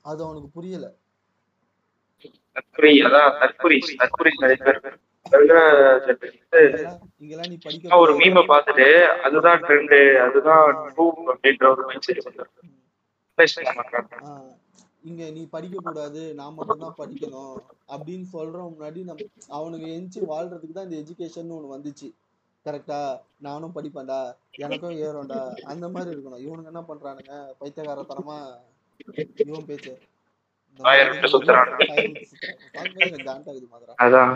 அது அவனுக்கு புரியல. ஒரு மீமை பார்த்துட்டு அதுதான் ட்ரெண்டு அதுதான் ட்ரூ அப்படின்ற ஒரு மைண்ட் செட் ஆஹ் இங்க நீ படிக்க கூடாது நான் மட்டும் தான் படிக்கணும் அப்படின்னு சொல்ற முன்னாடி நம்ம அவனுங்க எஞ்சி வாழ்றதுக்கு தான் இந்த எஜுகேஷன் ஒண்ணு வந்துச்சு. கரெக்டா நானும் படிப்பேன்டா எனக்கும் ஏறும்டா அந்த மாதிரி இருக்கணும். இவனுங்க என்ன பண்றானுங்க? பைத்தியகாரத்தனமா இவன் பேச்சு. அதான்.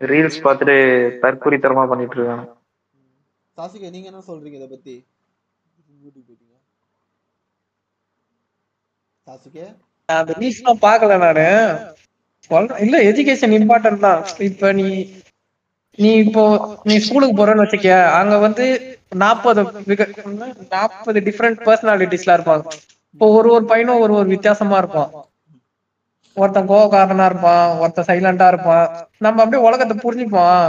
ரீல்ஸ் பார்த்துட்டு தற்கொலைத்தனமா பண்ணிட்டு இருக்காங்க சாசிகா நீங்க என்ன சொல்றீங்க இத பத்தி? சாசிகே? அந்த ரீல்ஸ்லாம் பார்க்கல நானு. இல்ல எஜுகேஷன் இம்பார்ட்டன்ட் தான். இப்ப நீ நீ இப்போ நீ ஸ்கூலுக்கு போறன்னு வச்சுக்க அங்க வந்து நாற்பது நாற்பது டிஃப்ரெண்ட் பர்சனாலிட்டிஸ்லாம் இருப்பாங்க. இப்போ ஒரு ஒரு பையனும் ஒரு ஒரு வித்தியாசமா இருப்பான். ஒருத்தன் கோவக்காரனா இருப்பான் ஒருத்தன் சைலண்டா இருப்பான். நம்ம அப்படியே உலகத்தை புரிஞ்சுப்போம்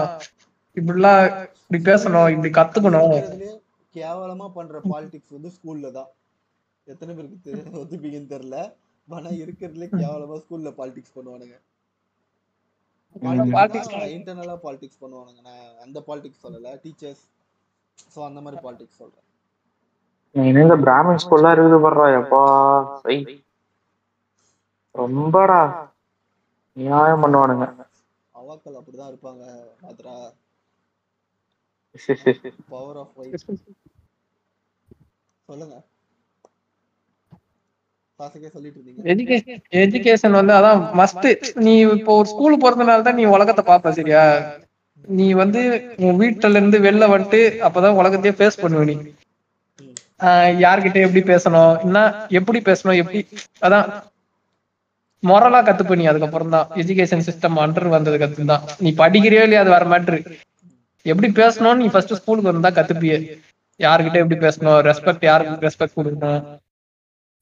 இப்படிலாம் இப்படி பேசணும் இப்படி கத்துக்கணும். கேவலமா பண்ற பாலிடிக்ஸ் வந்து ஸ்கூல்ல தான். எத்தனை பேருக்கு ஒத்துப்பீங்கன்னு தெரியல. ஆனா இருக்கிறதுலே கேவலமா ஸ்கூல்ல பாலிடிக்ஸ் பண்ணுவானுங்க. Politics இன்டர்னலா பாலிடிக்ஸ் பண்ணுவானுங்க. நான் அந்த பாலிடிக்ஸ் சொல்லல. டீச்சர்ஸ் சோ அந்த மாதிரி பாலிடிக்ஸ் சொல்றேன். நீ இந்த பிராமின் ஸ்கூல்லாம் இருக்குது பண்றா எப்பா. ரொம்படா நியாயம் பண்ணுவானுங்க. அவாக்கள் அப்படிதான் இருப்பாங்க மாத்ரா பவர் ஆஃப் வைஃப் சொல்லுங்க. எஜுகேஷன் எஜுகேஷன் வந்து அதான் மஸ்ட் நீ இப்போ ஒரு ஸ்கூல் போறதுனால தான் நீ உலகத்தை பாப்ப சரியா? நீ வந்து உன் வீட்டுல இருந்து வெளில வந்துட்டு அப்பதான் உலகத்தையே ஃபேஸ் பண்ணுவ நீ. யார்கிட்ட எப்படி பேசணும்? என்ன எப்படி பேசணும்? எப்படி? அதான் மொரலா கத்துப்ப நீ அதுக்கப்புறம் தான் எஜுகேஷன் சிஸ்டம் அண்டர் வந்ததுக்கு அப்புறம் தான் நீ படிக்கிறியோ இல்லையா அது வேற மேட்ரு எப்படி பேசணும்னு நீ ஃபர்ஸ்ட் ஸ்கூலுக்கு வந்தா கத்துப்பிய. யார்கிட்ட எப்படி பேசணும்? ரெஸ்பெக்ட் யாருக்கு ரெஸ்பெக்ட் கொடுக்கணும்?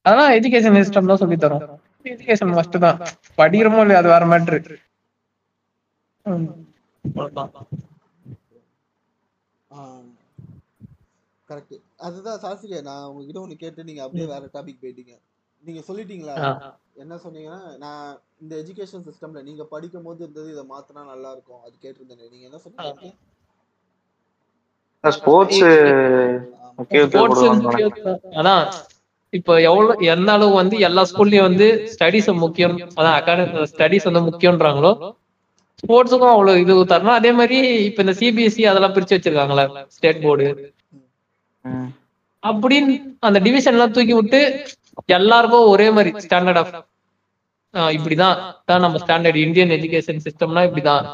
அதெல்லாம் எஜுகேஷன் சிஸ்டம் தான் சொல்லி தரும். எஜுகேஷன் மஸ்ட் தான். படிக்கிறோமோ இல்லையா அது வேற மேட்ரு கரெக்ட் அதுதான் சாசிகே நான் உங்ககிட்ட ஒண்ணு கேட்டு நீங்க அப்படியே வேற டாபிக் போயிட்டீங்க. நீங்க சொல்லிட்டீங்களா? என்ன சொன்னீங்கன்னா நான் இந்த எஜுகேஷன் சிஸ்டம்ல நீங்க படிக்கும் போது இருந்தது இதை மாத்தினா நல்லா இருக்கும் அது கேட்டிருந்தேன். நீங்க என்ன சொன்னீங்க? அதான் இப்போ எவ்வளவு எந்த அளவு வந்து எல்லா ஸ்கூல்லயும் வந்து ஸ்டடிஸ் முக்கியம் அதான் அகாடமி ஸ்டடிஸ் வந்து முக்கியம்ன்றாங்களோ ஸ்போர்ட்ஸுக்கும் அவ்வளவு இது தரணும் அதே மாதிரி இப்ப இந்த சிபிஎஸ்சி அதெல்லாம் பிரிச்சு வச்சிருக்காங்களே ஸ்டேட் போர்டு ம். அப்படின்னு அந்த டிவிஷன் எல்லாம் தூக்கி விட்டு எல்லாருக்கும் ஒரே மாதிரி ஸ்டாண்டர்ட் ஆஃப் இப்படிதான் தான் நம்ம ஸ்டாண்டர்ட் இந்தியன் எஜுகேஷன் சிஸ்டம்னா இப்படிதான்.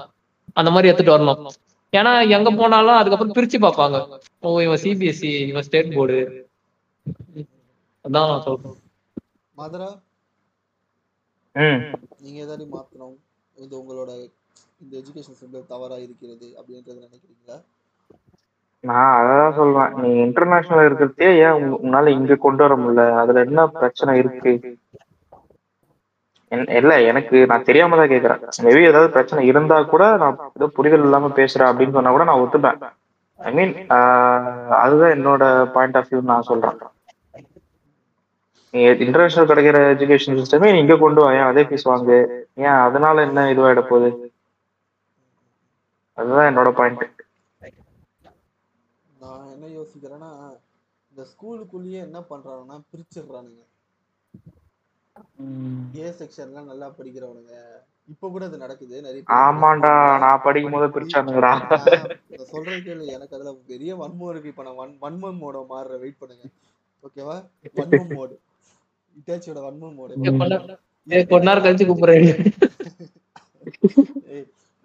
அந்த மாதிரி எடுத்துட்டு வரணும். ஏன்னா எங்க போனாலும் அதுக்கப்புறம் பிரிச்சு பார்ப்பாங்க. ஓ இவன் சிபிஎஸ்சி இவன் ஸ்டேட் போர்டு அதான் நான் சொல்றேன். மதுரா? ம். நீங்க ஏதாவது மாத்தணும். இது உங்களோட இந்த எஜுகேஷன் சிஸ்டம் தவறா இருக்கிறது அப்படின்றத நினைக்கிறீங்களா? நான் அதான் சொல்றேன். நீ இன்டர்நேஷனல் இருக்கிறதே ஏன் உன்னால இங்க கொண்டு வர முடியல? அதுல என்ன பிரச்சனை இருக்கு? என்- இல்ல எனக்கு நான் தெரியாம தான் கேக்குறேன். மேபி ஏதாவது பிரச்சனை இருந்தா கூட நான் ஏதோ புரிதல் இல்லாம பேசுறேன் அப்படின்னு சொன்னா கூட நான் ஒத்துப்பேன். ஐ மீன் அதுதான் என்னோட பாயிண்ட் ஆஃப் வியூ நான் சொல்றேன். நீ இன்டர்நேஷனல் கிடைக்கிற எஜுகேஷன் சிஸ்டமே இங்க கொண்டு வா. ஏன் அதே ஃபீஸ் வாங்கு? ஏன் அதனால என்ன இதுவாயிட போகுது? அதுதான் என்னோட பாயிண்ட் யோசிக்கிறேன்னா இந்த ஸ்கூலுக்குள்ளேயே என்ன பண்றானுங்கன்னா பிரிச்சிடுறானுங்க. ஏ செக்ஷன்ல நல்லா படிக்கிறவனுங்க. இப்ப கூட அது நடக்குது. நிறைய ஆமாண்டா நான் படிக்கும் போது பிரிச்சானுங்கடா. நான் சொல்றது கேளு எனக்கு அதுல பெரிய வன்மம் இருக்கு. இப்ப நான் வன் வன்மம் மோட மாறுற வெயிட் பண்ணுங்க. ஓகேவா வன்மம் மோடு இட்டாச்சியோட வன்மம் மோடு கொஞ்ச நேரம் கழிச்சு கூப்பிடுறேன்.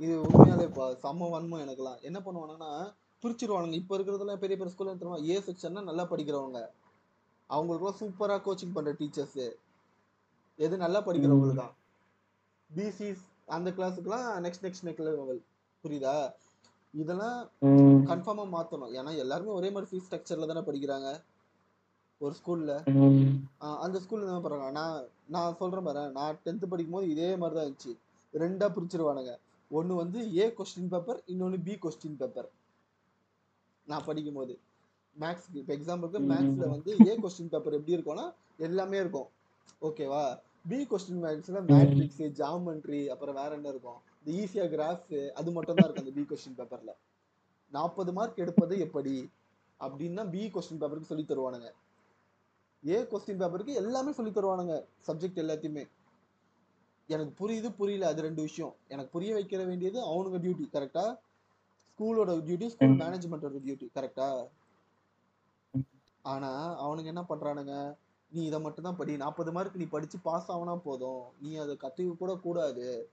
இது உண்மையாலேப்பா செம்ம வன்மம் எனக்குலாம் என்ன பண்ணுவானுங்கன்னா பிரிச்சிருவானுங்க. இப்ப இருக்கிறதுல பெரிய பெரிய ஸ்கூல்ல தெரியுமா? ஏ செக்ஷன்னா நல்லா படிக்கிறவங்க. அவங்களுக்குலாம் சூப்பரா கோச்சிங் பண்ற டீச்சர்ஸ் எது நல்லா படிக்கிறவங்களுக்கு தான். பிசி அந்த கிளாஸுக்குலாம் நெக்ஸ்ட் நெக்ஸ்ட் நெக்ஸ்ட் லெவல் புரியுதா? இதெல்லாம் ம், கன்ஃபார்மா மாத்தணும். ஏன்னா எல்லாருமே ஒரே மாதிரி ஃபீஸ் ஸ்ட்ரக்சர்ல தானே படிக்கிறாங்க. ஒரு ஸ்கூல்ல அந்த ஸ்கூல்ல என்ன பண்றாங்க? நான் நான் சொல்றேன் பாரு. நான் டென்த் படிக்கும் போது இதே மாதிரி தான் இருந்துச்சு. ரெண்டா பிரிச்சிருவானுங்க. ஒன்னு வந்து ஏ கொஸ்டின் பேப்பர் இன்னொன்னு பி கொஸ்டின் பேப்பர் நான் படிக்கும் போது மேக்ஸ் இப்போ எக்ஸாம்பிளுக்கு மேக்ஸ்ல வந்து ஏ கொஸ்டின் பேப்பர் எப்படி இருக்கும்னா எல்லாமே இருக்கும். ஓகேவா பி கொஸ்டின் மேக்ஸ்ல மேட்ரிக்ஸ் ஜாமெண்ட்ரி அப்புறம் வேற என்ன இருக்கும்? இந்த ஈஸியா கிராஃப் அது மட்டும் தான் இருக்கும் அந்த பி கொஸ்டின் பேப்பர்ல நாற்பது மார்க் எடுப்பது எப்படி? அப்படின்னா பி கொஸ்டின் பேப்பருக்கு சொல்லி தருவானுங்க. ஏ கொஸ்டின் பேப்பருக்கு எல்லாமே சொல்லி தருவானுங்க சப்ஜெக்ட் எல்லாத்தையுமே. எனக்கு புரியுது புரியல அது ரெண்டு விஷயம். எனக்கு புரிய வைக்கிற வேண்டியது அவனுங்க டியூட்டி கரெக்டா ஸ்கூலோட டியூட்டி ஸ்கூல் ம். மேனேஜ்மெண்டோட டியூட்டி கரெக்டா. ஆனா அவனுங்க என்ன பண்றானுங்க? நீ இதை மட்டும் தான் படி. நாற்பது மார்க் நீ படிச்சு பாஸ் ஆகுனா போதும். நீ அதை கத்துக்க கூட கூடாது.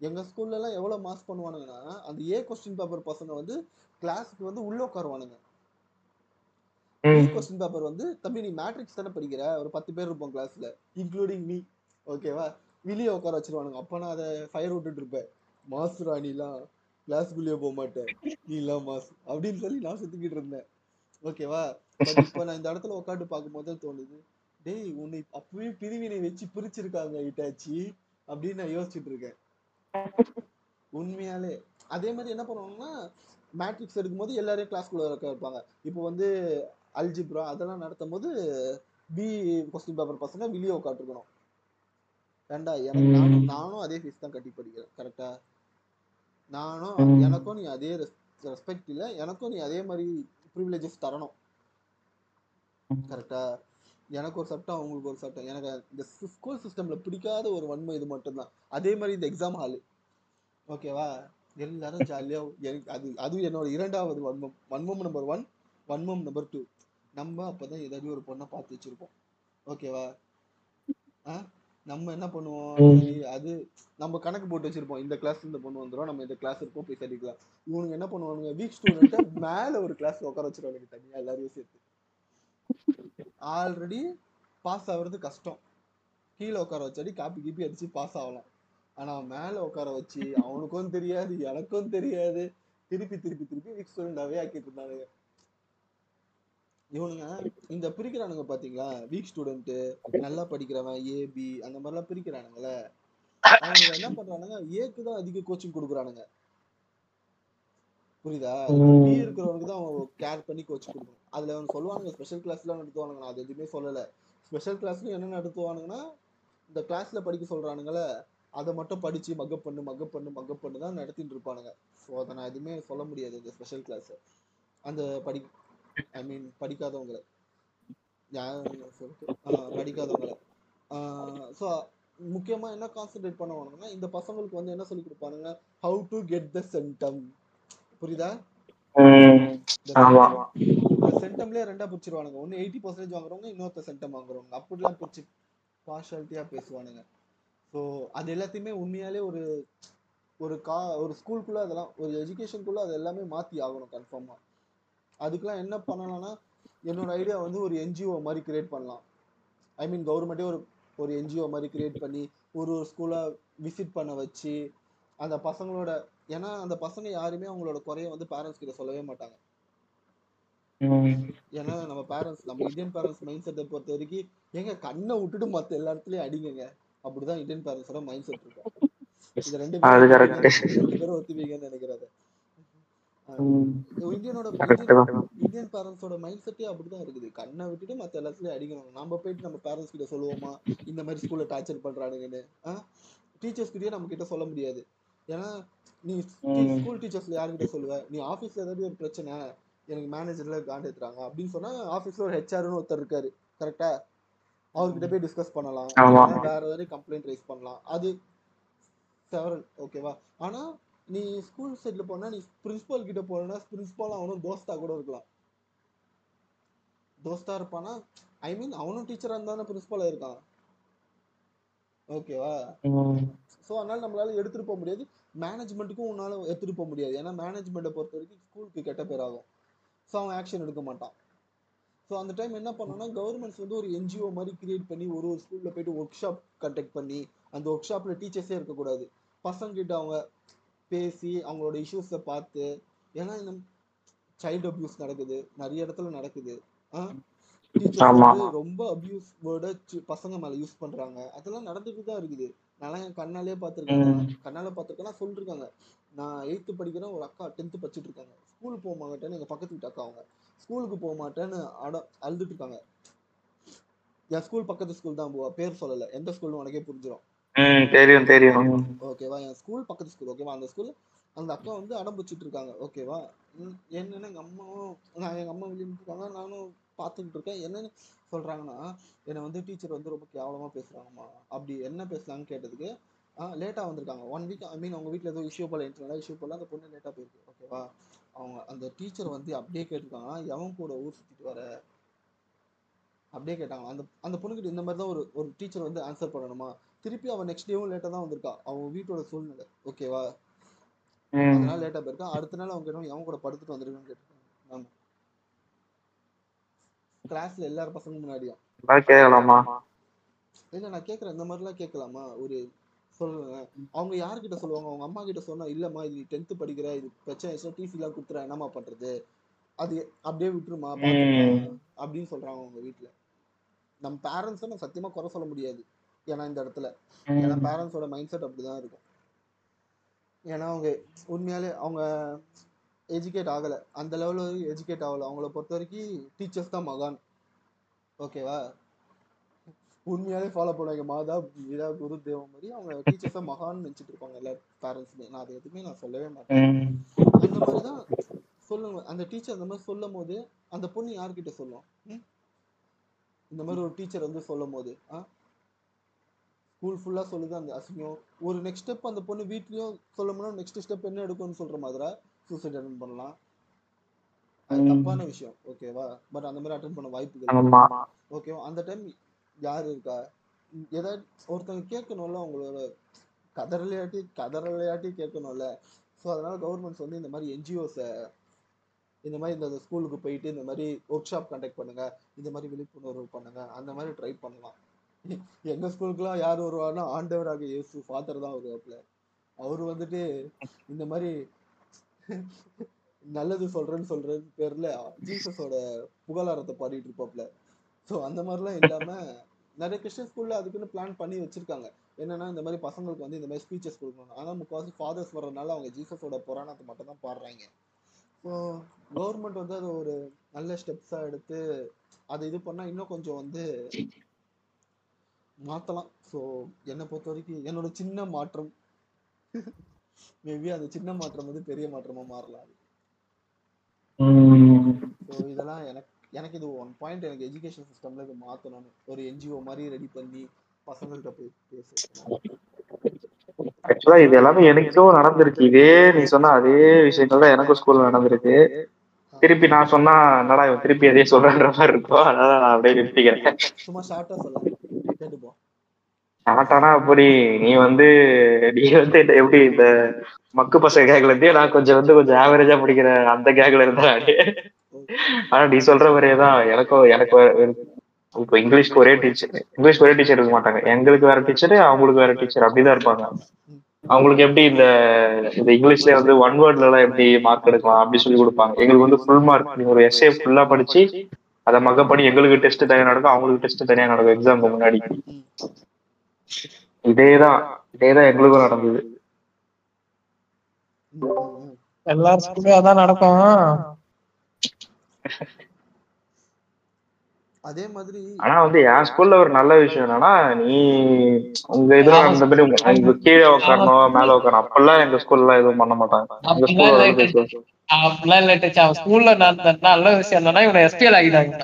எங்க ஸ்கூல்ல எல்லாம் எவ்வளவு மாஸ் பண்ணுவானுங்கன்னா அந்த ஏ கொஸ்டின் பேப்பர் பசங்க வந்து கிளாஸுக்கு வந்து உள்ள உட்காருவானுங்க. கொஸ்டின் பேப்பர் வந்து தம்பி நீ மேட்ரிக்ஸ் தானே படிக்கிற? ஒரு பத்து பேர் இருப்போம் கிளாஸ்ல இன்க்ளூடிங் மீ ஓகேவா வெளியே உட்கார வச்சிருவானுங்க. அப்ப நான் அதை ஃபயர் விட்டுட்டு இருப்பேன். மாஸ் ராணிலாம். கிளாஸ்க்குள்ளேயே போக மாட்டேன் நீ எல்லாம் மாஸ் அப்படின்னு சொல்லி நான் சுத்திக்கிட்டு இருந்தேன். ஓகேவா? பட் இப்போ நான் இந்த இடத்துல உட்காந்து பார்க்கும்போது தோணுது டேய் உன்னை அப்பவே பிரிவினை வச்சு பிரிச்சிருக்காங்க இட்டாச்சி அப்படின்னு நான் யோசிச்சுட்டு இருக்கேன். உண்மையாலே. அதே மாதிரி என்ன பண்ணுவாங்கன்னா மேட்ரிக்ஸ் எடுக்கும்போது எல்லாரையும் கிளாஸ்க்குள்ள இருக்க வைப்பாங்க. இப்போ வந்து அல்ஜிப்ரா அதெல்லாம் நடத்தும் போது பி கொஸ்டின் பேப்பர் பசங்க வெளியே உட்காந்துருக்கணும். ஏண்டா எனக்கு நானும். நானும் அதே ஃபீஸ் தான் கட்டி படிக்கிறேன் கரெக்டா நானும். எனக்கும் நீ அதே ரெஸ்பெக்ட் இல்லை எனக்கும் நீ அதே மாதிரி ப்ரிவிலேஜஸ் தரணும். கரெக்டா எனக்கு ஒரு சட்டம் அவங்களுக்கு ஒரு சட்டம். எனக்கு இந்த ஸ்கூல் சிஸ்டம்ல பிடிக்காத ஒரு வன்மை இது மட்டும்தான். அதே மாதிரி இந்த எக்ஸாம் ஹாலு ஓகேவா எல்லாரும் ஜாலியா எனக்கு அது அதுவும் என்னோட இரண்டாவது வன்மம். வன்மம் நம்பர் ஒன் வன்மம் நம்பர் டூ நம்ம அப்பதான் ஏதாவது ஒரு பொண்ணை பார்த்து வச்சிருப்போம். ஓகேவா ஆ? நம்ம என்ன பண்ணுவோம்? அது நம்ம கணக்கு போட்டு வச்சிருப்போம். இந்த கிளாஸ் இந்த பொண்ணு வந்துரும் நம்ம இந்த கிளாஸ் இருப்போம் போய் சரிக்கலாம் இவனுங்க என்ன பண்ணுவானுங்க? வீக் ஸ்டூடெண்ட்டை மேல ஒரு கிளாஸ் உட்கார வச்சிருவானுங்க தனியா எல்லாரையும் சேர்த்து. ஆல்ரெடி பாஸ் ஆகுறது கஷ்டம். கீழே உட்கார வச்சாடி காப்பி கீப்பி அடிச்சு பாஸ் ஆகலாம். ஆனா மேல உட்கார வச்சு அவனுக்கும் தெரியாது எனக்கும் தெரியாது. திருப்பி திருப்பி திருப்பி வீக் ஸ்டூடெண்டாவே ஆக்கிட்டு இருந்தானுங்க. இவனுங்க இந்த பிரிக்கிறானுங்க பாத்தீங்களா? வீக் ஸ்டூடெண்ட் நல்லா படிக்கிறவன் ஏ பி அந்த மாதிரிலாம் பிரிக்கிறானுங்கல்ல. அவனுங்க என்ன பண்றானுங்க? ஏக்கு தான் அதிக கோச்சிங் கொடுக்குறானுங்க. புரியுதா? பி. இருக்கிறவனுக்கு தான் அவன் கேர் பண்ணி கோச்சிங் கொடுக்கணும். அதுல அவன் சொல்லுவானுங்க ஸ்பெஷல் கிளாஸ்லாம் நடத்துவானுங்க. நான் அது எதுவுமே சொல்லல. ஸ்பெஷல் கிளாஸ்ல என்ன நடத்துவானுங்கன்னா இந்த கிளாஸ்ல படிக்க சொல்றானுங்கள அதை மட்டும் படிச்சு மக்கப் பண்ணு மக்கப் பண்ணு மக்கப் பண்ணு தான் நடத்திட்டு இருப்பானுங்க. ஸோ அதை நான் எதுவுமே சொல்ல முடியாது இந்த ஸ்பெஷல் கிளாஸ் அந்த படி ஐ மீன் படிக்காதவங்களை. படிக்காதவங்களை. ஸோ முக்கியமா என்ன கான்சென்ட்ரேட் பண்ணுவானுங்கன்னா இந்த பசங்களுக்கு வந்து என்ன சொல்லி கொடுப்பானுங்க? How to get the centum புரியுதா? சென்டம்லயே ரெண்டா பிரிச்சிருவானுங்க. ஒன்னு எயிட்டி பர்சன்டேஜ் வாங்குறவங்க இன்னொருத்த சென்டம் வாங்குறவங்க. அப்படிலாம் பிரிச்சு பார்ஷாலிட்டியா பேசுவானுங்க. ஸோ அது எல்லாத்தையுமே உண்மையாலே ஒரு ஒரு கா ஒரு ஸ்கூலுக்குள்ள அதெல்லாம் ஒரு எஜுகேஷனுக்குள்ள அது எல்லாமே மாத்தி ஆகணும் கன்ஃபார்மா அதுக்கெல்லாம் என்ன பண்ணலாம்னா என்னோட ஐடியா வந்து ஒரு என்ஜிஓ மாதிரி கிரியேட் பண்ணலாம். ஐ மீன் கவர்மெண்ட்டே ஒரு ஒரு என்ஜிஓ மாதிரி கிரியேட் பண்ணி ஒரு ஒரு ஸ்கூலா விசிட் பண்ண வச்சு அந்த பசங்களோட ஏன்னா அந்த பசங்க யாருமே அவங்களோட குறைய வந்து பேரண்ட்ஸ் கிட்ட சொல்லவே மாட்டாங்க. ம். ஏன்னா நம்ம பேரண்ட்ஸ் நம்ம இந்தியன் பேரண்ட்ஸ் மைண்ட் செட்டை பொறுத்த வரைக்கும் ஏங்க கண்ணை விட்டுட்டு மத்த எல்லா இடத்துலயும் அடிங்கங்க. அப்படிதான் இந்தியன் பேரண்ட்ஸோட மைண்ட் செட் இருக்கும். இது ரெண்டு அது பேரும் correct. ஒத்துப்பீங்க- ரெண்டு பேரும் ஒத்துப்பீங்கன்னு நினைக்கிறது ம். இந்தியனோட இந்தியன் பேரண்ட்ஸோட மைண்ட் செட்டே அப்படிதான் இருக்குது. கண்ணை விட்டுட்டு மத்த எல்லாத்துலயும் அடிக்கணும் நம்ம போயிட்டு நம்ம பேரண்ட்ஸ் கிட்ட சொல்லுவோமா? இந்த மாதிரி ஸ்கூல்ல டார்ச்சர் பண்றானுங்கன்னு. டீச்சர்ஸ் கிட்டயே நம்ம கிட்ட சொல்ல முடியாது. ஏன்னா நீ. ஸ்கூல் டீச்சர்ஸ்ல யாருக்கிட்ட சொல்லுவ? நீ ஆபீஸ்ல ஏதாவது ஒரு பிரச்சனை எனக்கு மேனேஜர்ல காண்டேத்துறாங்க அப்படின்னு சொன்னா ஆபீஸ்ல ஒரு ஹெச்ஆர்னு ஒருத்தர் இருக்காரு. கரெக்டா அவர்கிட்ட போய் டிஸ்கஸ் பண்ணலாம். வேற ஏதாவது கம்ப்ளைண்ட் ரைஸ் பண்ணலாம். அது செவரல் ஓகேவா ஆனா நீ ஸ்கூல் சைட்ல போனா நீ பிரின்சிபால் கிட்ட போனா பிரின்சிபால் அவனும் தோஸ்தா கூட இருக்கலாம். தோஸ்தா இருப்பானா? ஐ மீன் அவனும் டீச்சரா இருந்தானே பிரின்சிபாலா இருக்கான். ஓகேவா. ஸோ அதனால நம்மளால எடுத்துட்டு போக முடியாது. மேனேஜ்மெண்ட்டுக்கும் உன்னால எடுத்துட்டு போக முடியாது. ஏன்னா மேனேஜ்மெண்ட்டை பொறுத்த வரைக்கும் ஸ்கூலுக்கு கெட்ட பேர் ஆகும். ஸோ அவன் ஆக்ஷன் எடுக்க மாட்டான். ஸோ அந்த டைம் என்ன பண்ணோம்னா கவர்மெண்ட்ஸ் வந்து ஒரு என்ஜிஓ மாதிரி கிரியேட் பண்ணி ஒரு ஒரு ஸ்கூல்ல போயிட்டு ஒர்க் ஷாப் கண்டக்ட் பண்ணி அந்த ஒர்க் ஷாப்ல டீச்சர்ஸே இருக்கக்கூடாது. பசங்க கிட்ட அவங்க பேசி அவங்களோட இஷ்யூஸை பார்த்து ஏன்னா சைல்டு அபியூஸ் நடக்குது நிறைய இடத்துல நடக்குது. ரொம்ப அபியூஸ் வேர்டை பசங்க மேல யூஸ் பண்றாங்க. அதெல்லாம் நடந்துட்டு தான் இருக்குது. நான் என் கண்ணாலே பார்த்துருக்கேன். கண்ணால பார்த்துருக்கேன் சொல்லிருக்காங்க. நான் எயித்து படிக்கிறேன் ஒரு அக்கா டென்த்து படிச்சுட்டு இருக்காங்க ஸ்கூல் போக மாட்டேன்னு எங்க பக்கத்து வீட்டு அக்கா அவங்க. ஸ்கூலுக்கு போக மாட்டேன்னு அட அழுதுட்டு இருக்காங்க என் ஸ்கூல் பக்கத்து ஸ்கூல் தான் போவா. பேர் சொல்லல. எந்த ஸ்கூல்னு உனக்கே புரிஞ்சிடும். தெரியும் தெரியும். ஓகேவா என் ஸ்கூல் பக்கத்து ஸ்கூல் ஓகேவா? அந்த ஸ்கூல் அந்த அக்கா வந்து அடம் பிடிச்சிட்டு இருக்காங்க ஓகேவா என்னென்ன எங்கள் அம்மாவும் நான் எங்கள் அம்மா வெளியே இருக்காங்க நானும் பார்த்துக்கிட்டு இருக்கேன் என்னன்னு சொல்கிறாங்கன்னா என்னை வந்து டீச்சர் வந்து ரொம்ப கேவலமாக பேசுகிறாங்கம்மா அப்படி என்ன பேசலாங்கன்னு கேட்டதுக்கு லேட்டாக வந்திருக்காங்க. ஒன் வீக் ஐ மீன் அவங்க வீட்டில் ஏதோ இஷ்யூ போல் இன்டர்னலா இஷ்யூ போல அந்த பொண்ணு லேட்டாக போயிருக்கு. ஓகேவா? அவங்க அந்த டீச்சர் வந்து அப்படியே கேட்டிருக்காங்க. எவன் கூட ஊர் சுற்றிட்டு வர? அப்படியே கேட்டாங்க அந்த அந்த பொண்ணுகிட்ட இந்த மாதிரி தான் ஒரு ஒரு டீச்சர் வந்து ஆன்சர் பண்ணணுமா? திருப்பி அவன் நெக்ஸ்ட் டேவும் லேட்டாக தான் வந்திருக்கா. அவங்க வீட்டோட சூழ்நிலை. ஓகேவா. அதனால லேட்டாக போயிருக்கா. அடுத்த நாள் அவங்க கேட்டோம் எவன் கூட படுத்துட்டு வந்திருக்கான்னு கேட்டிருக்காங்க. மேம் கிளாஸ்ல எல்லாரும் பசங்க முன்னாடியும். கேட்கலாமா இல்ல நான் கேக்குறேன். இந்த மாதிரிலாம் கேட்கலாமா ஒரு சொல்லுங்க அவங்க யார்கிட்ட சொல்லுவாங்க? அவங்க அம்மா கிட்ட சொன்னா இல்லம்மா இது டென்த் படிக்கிற இது பிரச்சனை ஆயிடுச்சுன்னா டிசி எல்லாம் கொடுத்துற என்னம்மா பண்றது? அது அப்படியே விட்டுருமா? அப்படின்னு சொல்றாங்க அவங்க வீட்டுல நம்ம பேரண்ட்ஸை நான் சத்தியமா குறை சொல்ல முடியாது. ஏன்னா இந்த இடத்துல. ஏன்னா பேரண்ட்ஸோட மைண்ட் செட் அப்படிதான் இருக்கும். ஏன்னா அவங்க உண்மையாலே அவங்க எஜுகேட் ஆகல. அந்த லெவலில் எஜுகேட் ஆகல. அவங்கள பொறுத்த வரைக்கும் டீச்சர்ஸ் தான் மகான். ஓகேவா உண்மையாலே ஃபாலோ பண்ணுவாங்க. மாதா பிதா குரு தேவம் மாதிரி அவங்க டீச்சர்ஸை மகான்னு நினைச்சிட்டு இருப்பாங்க எல்லா பேரண்ட்ஸுமே நான் அதை எதுவுமே நான் சொல்லவே மாட்டேன். அந்த மாதிரி தான் சொல்லுங்க. அந்த டீச்சர் அந்த மாதிரி சொல்லும் போது அந்த பொண்ணு யார்கிட்ட சொல்லும்? இந்த மாதிரி ஒரு டீச்சர் வந்து சொல்லும் போது ஆ? ஸ்கூல் ஃபுல்லா சொல்லுது அந்த அசிங்கம்? ஒரு நெக்ஸ்ட் ஸ்டெப் அந்த பொண்ணு வீட்லயும் சொல்லணும்னா நெக்ஸ்ட் ஸ்டெப் என்ன எடுக்கும்னு சொல்ற மாதிரி சூசைட் அட்டன் பண்ணலாம்? அது. தப்பான விஷயம். ஓகேவா பட் அந்த மாதிரி அட்டன் பண்ண வாய்ப்புகள் ஓகேவா அந்த டைம் யார் இருக்கா? ஏதாவது ஒருத்தவங்க கேட்கணும்ல அவங்களோட கதறலையாட்டி கதறலையாட்டி கேட்கணும்ல. ஸோ அதனால கவர்மெண்ட்ஸ் வந்து இந்த மாதிரி என்ஜிஓஸை இந்த மாதிரி இந்த ஸ்கூலுக்கு போயிட்டு இந்த மாதிரி ஒர்க் ஷாப் கண்டக்ட் பண்ணுங்க. இந்த மாதிரி விழிப்புணர்வு பண்ணுங்க. அந்த மாதிரி ட்ரை பண்ணலாம். எங்க ஸ்கூலுக்குலாம் யார் வருவாருன்னா ஆண்டவராக இயேசு ஃபாதர் தான் வருவாப்புல. அவர் வந்துட்டு இந்த மாதிரி நல்லது சொல்றேன்னு சொல்றேன்னு பேர்ல ஜீசஸோட புகழாரத்தை பாடிட்டு இருப்பாப்ல ஸோ அந்த மாதிரிலாம் இல்லாம நிறைய கிறிஸ்டியன் ஸ்கூல்ல அதுக்குன்னு பிளான் பண்ணி வச்சிருக்காங்க. என்னன்னா இந்த மாதிரி பசங்களுக்கு வந்து இந்த மாதிரி ஸ்பீச்சஸ் கொடுக்கணும். ஆனா முக்கால்வாசி ஃபாதர்ஸ் வர்றதுனால அவங்க ஜீசஸோட புராணத்தை மட்டும் தான் பாடுறாங்க. ஸோ கவர்மெண்ட் வந்து அது ஒரு நல்ல ஸ்டெப்ஸா எடுத்து அதை இது பண்ணா இன்னும் கொஞ்சம் வந்து மாத்தலாம். ஸோ என்னை பொறுத்த வரைக்கும் என்னோட சின்ன மாற்றம். மேபி அந்த சின்ன மாற்றம் வந்து பெரிய மாற்றமா மாறலாம். ஸோ இதெல்லாம் எனக்கு எனக்கு இது ஒன் பாயிண்ட் எனக்கு எஜுகேஷன் சிஸ்டம்ல இது மாத்தணும்னு. ஒரு என்ஜிஓ மாதிரி ரெடி பண்ணி பசங்கள்கிட்ட போய் பேச ஆக்சுவலா இது எல்லாமே எனக்கும் நடந்திருக்கு. இதே நீ சொன்ன அதே விஷயங்கள் தான் எனக்கும் ஸ்கூல்ல நடந்திருக்கு. திருப்பி நான் சொன்னா என்னடா இவன் திருப்பி அதே சொல்றன்ற மாதிரி இருக்கும் அதனால நான் அப்படியே நிறுத்திக்கிறேன். சும்மா ஷார்ட்டா சொல்ல. கேட்டுப்போம் ஆட்டானா அப்படி நீ வந்து நீ வந்து எப்படி இந்த மக்கு பசங்க கேக்ல இருந்தே நான் கொஞ்சம் வந்து கொஞ்சம் ஆவரேஜா படிக்கிற அந்த கேக்ல இருந்தா ஆனா நீ சொல்ற மாதிரியே தான் எனக்கும் எனக்கு இப்போ இங்கிலீஷ்க்கு ஒரே டீச்சர் இங்கிலீஷ்க்கு ஒரே டீச்சர் இருக்க மாட்டாங்க. எங்களுக்கு வேற டீச்சர் அவங்களுக்கு வேற டீச்சர் அப்படிதான் இருப்பாங்க. அவங்களுக்கு எப்படி இந்த இந்த இங்கிலீஷ்ல வந்து ஒன் வேர்ட்ல எல்லாம் எப்படி மார்க் எடுக்கலாம் அப்படி சொல்லி கொடுப்பாங்க. எங்களுக்கு வந்து ஃபுல் மார்க் நீங்க ஒரு எஸ்ஏ ஃபுல்லா படிச்சு அதை மகப்படி எங்களுக்கு டெஸ்ட் தனியா நடக்கும் அவங்களுக்கு டெஸ்ட் தனியா நடக்கும் எக்ஸாம்க்கு முன்னாடி. இதேதான் இதேதான் எங்களுக்கும் நடந்தது. ம், அதான் நடக்கும். அதே மாதிரி ஆனா வந்து என் ஸ்கூல்ல ஒரு நல்ல விஷயம் என்னன்னா நீ உங்க இதுல அந்த மாதிரி உங்க கீழே உட்காரணும் மேல உட்காரணும் அப்பெல்லாம் எங்க ஸ்கூல்ல எதுவும் பண்ண மாட்டாங்க. அப்படிலாம் ஸ்கூல்ல இல்லை. டீச்சர். அவன் ஸ்கூல்ல நடந்த நல்ல விஷயம் என்னன்னா இவனை எஸ்பிஎல் ஆகிட்டாங்க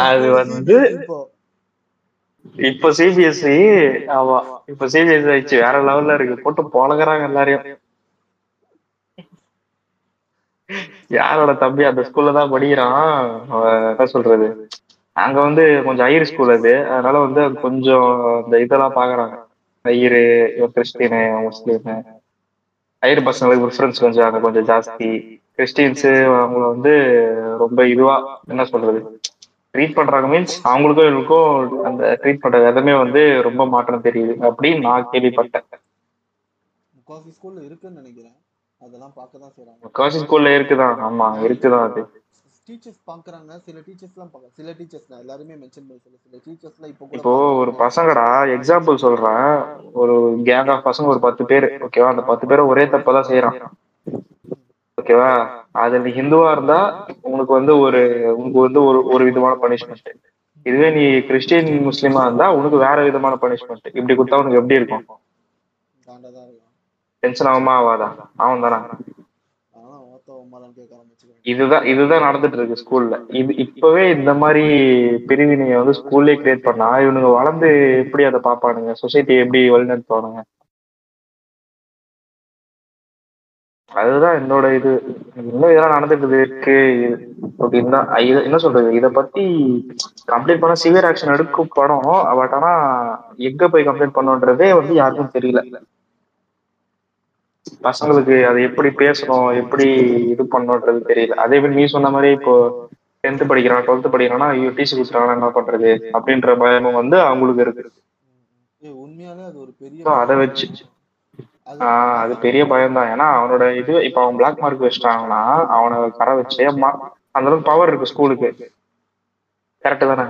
அது வந்து இப்போ இப்ப. சிபிஎஸ்சி ஆமா. இப்ப சிபிஎஸ்சி ஆயிடுச்சு. வேற லெவல்ல இருக்கு. போட்டு பொழகுறாங்க எல்லாரையும். யாரோட தம்பி அந்த ஸ்கூல்ல தான் படிக்கிறான்? என்ன சொல்றது? அங்க வந்து கொஞ்சம் ஐயர் ஸ்கூல் அது. அதனால வந்து கொஞ்சம் இந்த இதெல்லாம் பாக்குறாங்க. ஐயரு இவன் கிறிஸ்டினு முஸ்லீமு ஐயர் பசங்களுக்கு ப்ரிஃபரன்ஸ் கொஞ்சம் அங்க கொஞ்சம் ஜாஸ்தி. கிறிஸ்டின்ஸ் அவங்கள வந்து ரொம்ப இதுவா என்ன சொல்றது? ட்ரீட் பண்றாங்க. மீன்ஸ் அவங்களுக்கும் இவங்களுக்கும் அந்த ட்ரீட் பண்ற விதமே வந்து ரொம்ப மாற்றம் தெரியுது. அப்படின்னு நான் கேள்விப்பட்டேன். ஸ்கூல்ல இருக்குன்னு நினைக்கிறேன். அதெல்லாம் பார்க்க தான் செய்றாங்க முக்காசி ஸ்கூல்ல இருக்குதான் ஆமா இருக்குதான் அது? டீச்சர்ஸ் பாக்குறாங்க சில டீச்சர்ஸ்லாம் பார்க்க சில டீச்சர்ஸ் நான் எல்லாருமே மென்ஷன் பண்ணி சொல்ல சில டீச்சர்ஸ்லாம் இப்போ இப்போ ஒரு பசங்கடா எக்ஸாம்பிள் சொல்றேன். ஒரு கேங் ஆஃப் பசங்க ஒரு பத்து பேர் ஓகேவா அந்த பத்து பேரும் ஒரே தப்பதான் செய்யறான் ஓகேவா அது நீ ஹிந்துவா இருந்தா உனக்கு வந்து ஒரு உனக்கு வந்து ஒரு ஒரு விதமான பனிஷ்மெண்ட் இதுவே நீ கிறிஸ்டின் முஸ்லீமா இருந்தா உனக்கு வேற விதமான பனிஷ்மெண்ட் இப்படி கொடுத்தா உனக்கு எப்படி தான் இருக்கும் டென்ஷன் ஆகுமா ஆகாதா? அவன் தானே இதுதான் இதுதான் நடந்துட்டு இருக்கு ஸ்கூல்ல. இது இப்பவே இந்த மாதிரி பிரிவினையை வந்து ஸ்கூல்லே கிரியேட் பண்ணா இவனுங்க வளர்ந்து எப்படி அதை பாப்பானுங்க சொசைட்டி எப்படி வழிநடத்துவானுங்க? அதுதான் என்னோட இது. இன்னும் இதெல்லாம் நடந்துட்டு இருக்கு. அப்படின்னா இது என்ன சொல்றது? இத பத்தி கம்ப்ளைண்ட் பண்ண சிவியர் ஆக்ஷன் எடுக்கும் படம். பட் ஆனா எங்க போய் கம்ப்ளைண்ட் பண்ணுன்றதே வந்து யாருக்கும் தெரியல. பசங்களுக்கு அதை எப்படி பேசணும் எப்படி இது பண்ணணுன்றது தெரியல. அதே மாதிரி நீ சொன்ன மாதிரி இப்போ டென்த் படிக்கிறான் டுவெல்த் படிக்கிறான்னா ஐயோ டிசி கொடுத்துறாங்க என்ன பண்றது? அப்படின்ற பயமும் வந்து அவங்களுக்கு இருக்கு. உண்மையாலே அது ஒரு பெரிய அதை வச்சு ஆஹ் அது பெரிய பயம் தான் ஏன்னா அவனோட இது இப்ப அவன் பிளாக் மார்க் வச்சிட்டாங்கன்னா அவனை கரை வச்சு மா- அந்த அளவுக்கு பவர் இருக்கு ஸ்கூலுக்கு கரெக்ட் தானே?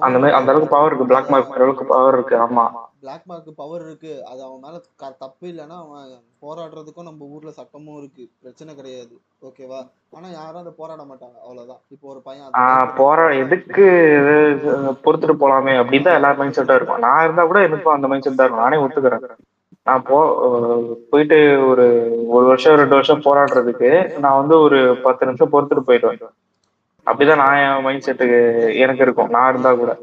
அந்த மாதிரி அந்த அளவுக்கு பவர் இருக்கு பிளாக் மார்க் அளவுக்கு பவர் இருக்கு. ஆமா. பிளாக் மார்க் பவர் இருக்கு. அது அவன் மேல க- தப்பு இல்லைன்னா அவன் போராடுறதுக்கும் நம்ம ஊர்ல சட்டமும் இருக்கு. பிரச்சனை கிடையாது. ஓகேவா ஆனா யாரும் அதை போராட மாட்டாங்க. அவ்வளவுதான். இப்போ ஒரு பையன் போற எதுக்கு பொறுத்துட்டு போலாமே அப்படின்னு தான் எல்லாரும் மைண்ட் செட்டா இருக்கும். நான் இருந்தா கூட எனக்கும் அந்த மைண்ட் செட் தான் இருக்கும். நானே ஒத்துக்கிறேன். நான் போ போயிட்டு ஒரு ஒரு வருஷம் ரெண்டு வருஷம் போராடுறதுக்கு நான் வந்து ஒரு பத்து நிமிஷம் பொறுத்துட்டு போயிடுவேன். அப்படிதான் நான் என் மைண்ட் செட்டுக்கு எனக்கு இருக்கும். நான் இருந்தா கூட.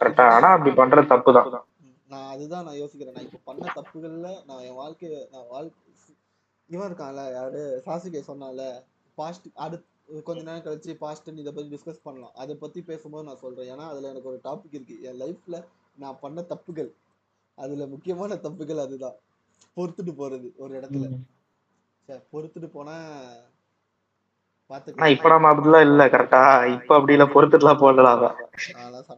கரெக்டா ஆனா அப்படி பண்றது தப்பு தான் நான் அதுதான் நான் யோசிக்கிறேன். நான் இப்போ பண்ண தப்புகள்ல நான் என் வாழ்க்கைய நான் வாழ்க்கை இவன் இருக்கான்ல யாரு? சாசிகை சொன்னால பாஸ்ட் அடுத்து கொஞ்ச நேரம் கழிச்சு பாஸ்ட் இதை பத்தி டிஸ்கஸ் பண்ணலாம். அதை பத்தி பேசும்போது நான் சொல்றேன். ஏன்னா அதுல எனக்கு ஒரு டாபிக் இருக்கு. என் லைஃப்ல நான் பண்ண தப்புகள் அதுல முக்கியமான தப்புகள் அதுதான். பொறுத்துட்டு போறது ஒரு இடத்துல. சரி, பொறுத்துட்டு போனா ஆனா இப்ப நம்ம அப்படிலாம் இல்ல கரெக்டா இப்ப அப்படி இல்ல பொறுத்துட்டுலாம் போடலாம்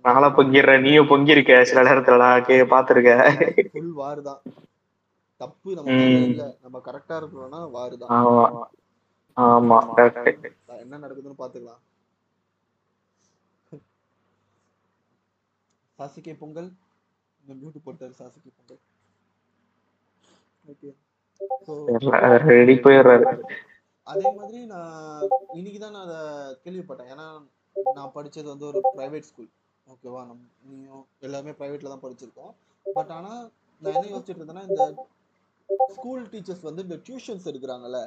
நானா பொங்கிடுறேன். நீயும் பொங்கிருக்க சில நேரத்துலலாம் கே பாத்துருக்க. ஃபுல் வார் தான். தப்பு நம்ம இல்ல. நம்ம கரெக்டா இருக்கிறோம்னா வார் தான். ஆமா. ஆமா கரெக்ட் என்ன நடக்குதுன்னு பாத்துக்கலாம். சாசிகை பொங்கல். இந்த மியூட் போட்டாரு சாசிகை பொங்கல். ஓகே ரெடி போயிடுறாரு. அதே மாதிரி நான் இன்னைக்கு தான் நான் அதை கேள்விப்பட்டேன். ஏன்னா நான் படிச்சது வந்து ஒரு பிரைவேட் ஸ்கூல் ஓகேவா நம் நீயும் எல்லாமே பிரைவேட்ல தான் படிச்சிருக்கோம். பட் ஆனா நான் என்ன யோசிச்சுட்டு இருந்தேன்னா இந்த ஸ்கூல் டீச்சர்ஸ் வந்து இந்த டியூஷன்ஸ் எடுக்கிறாங்கல்ல.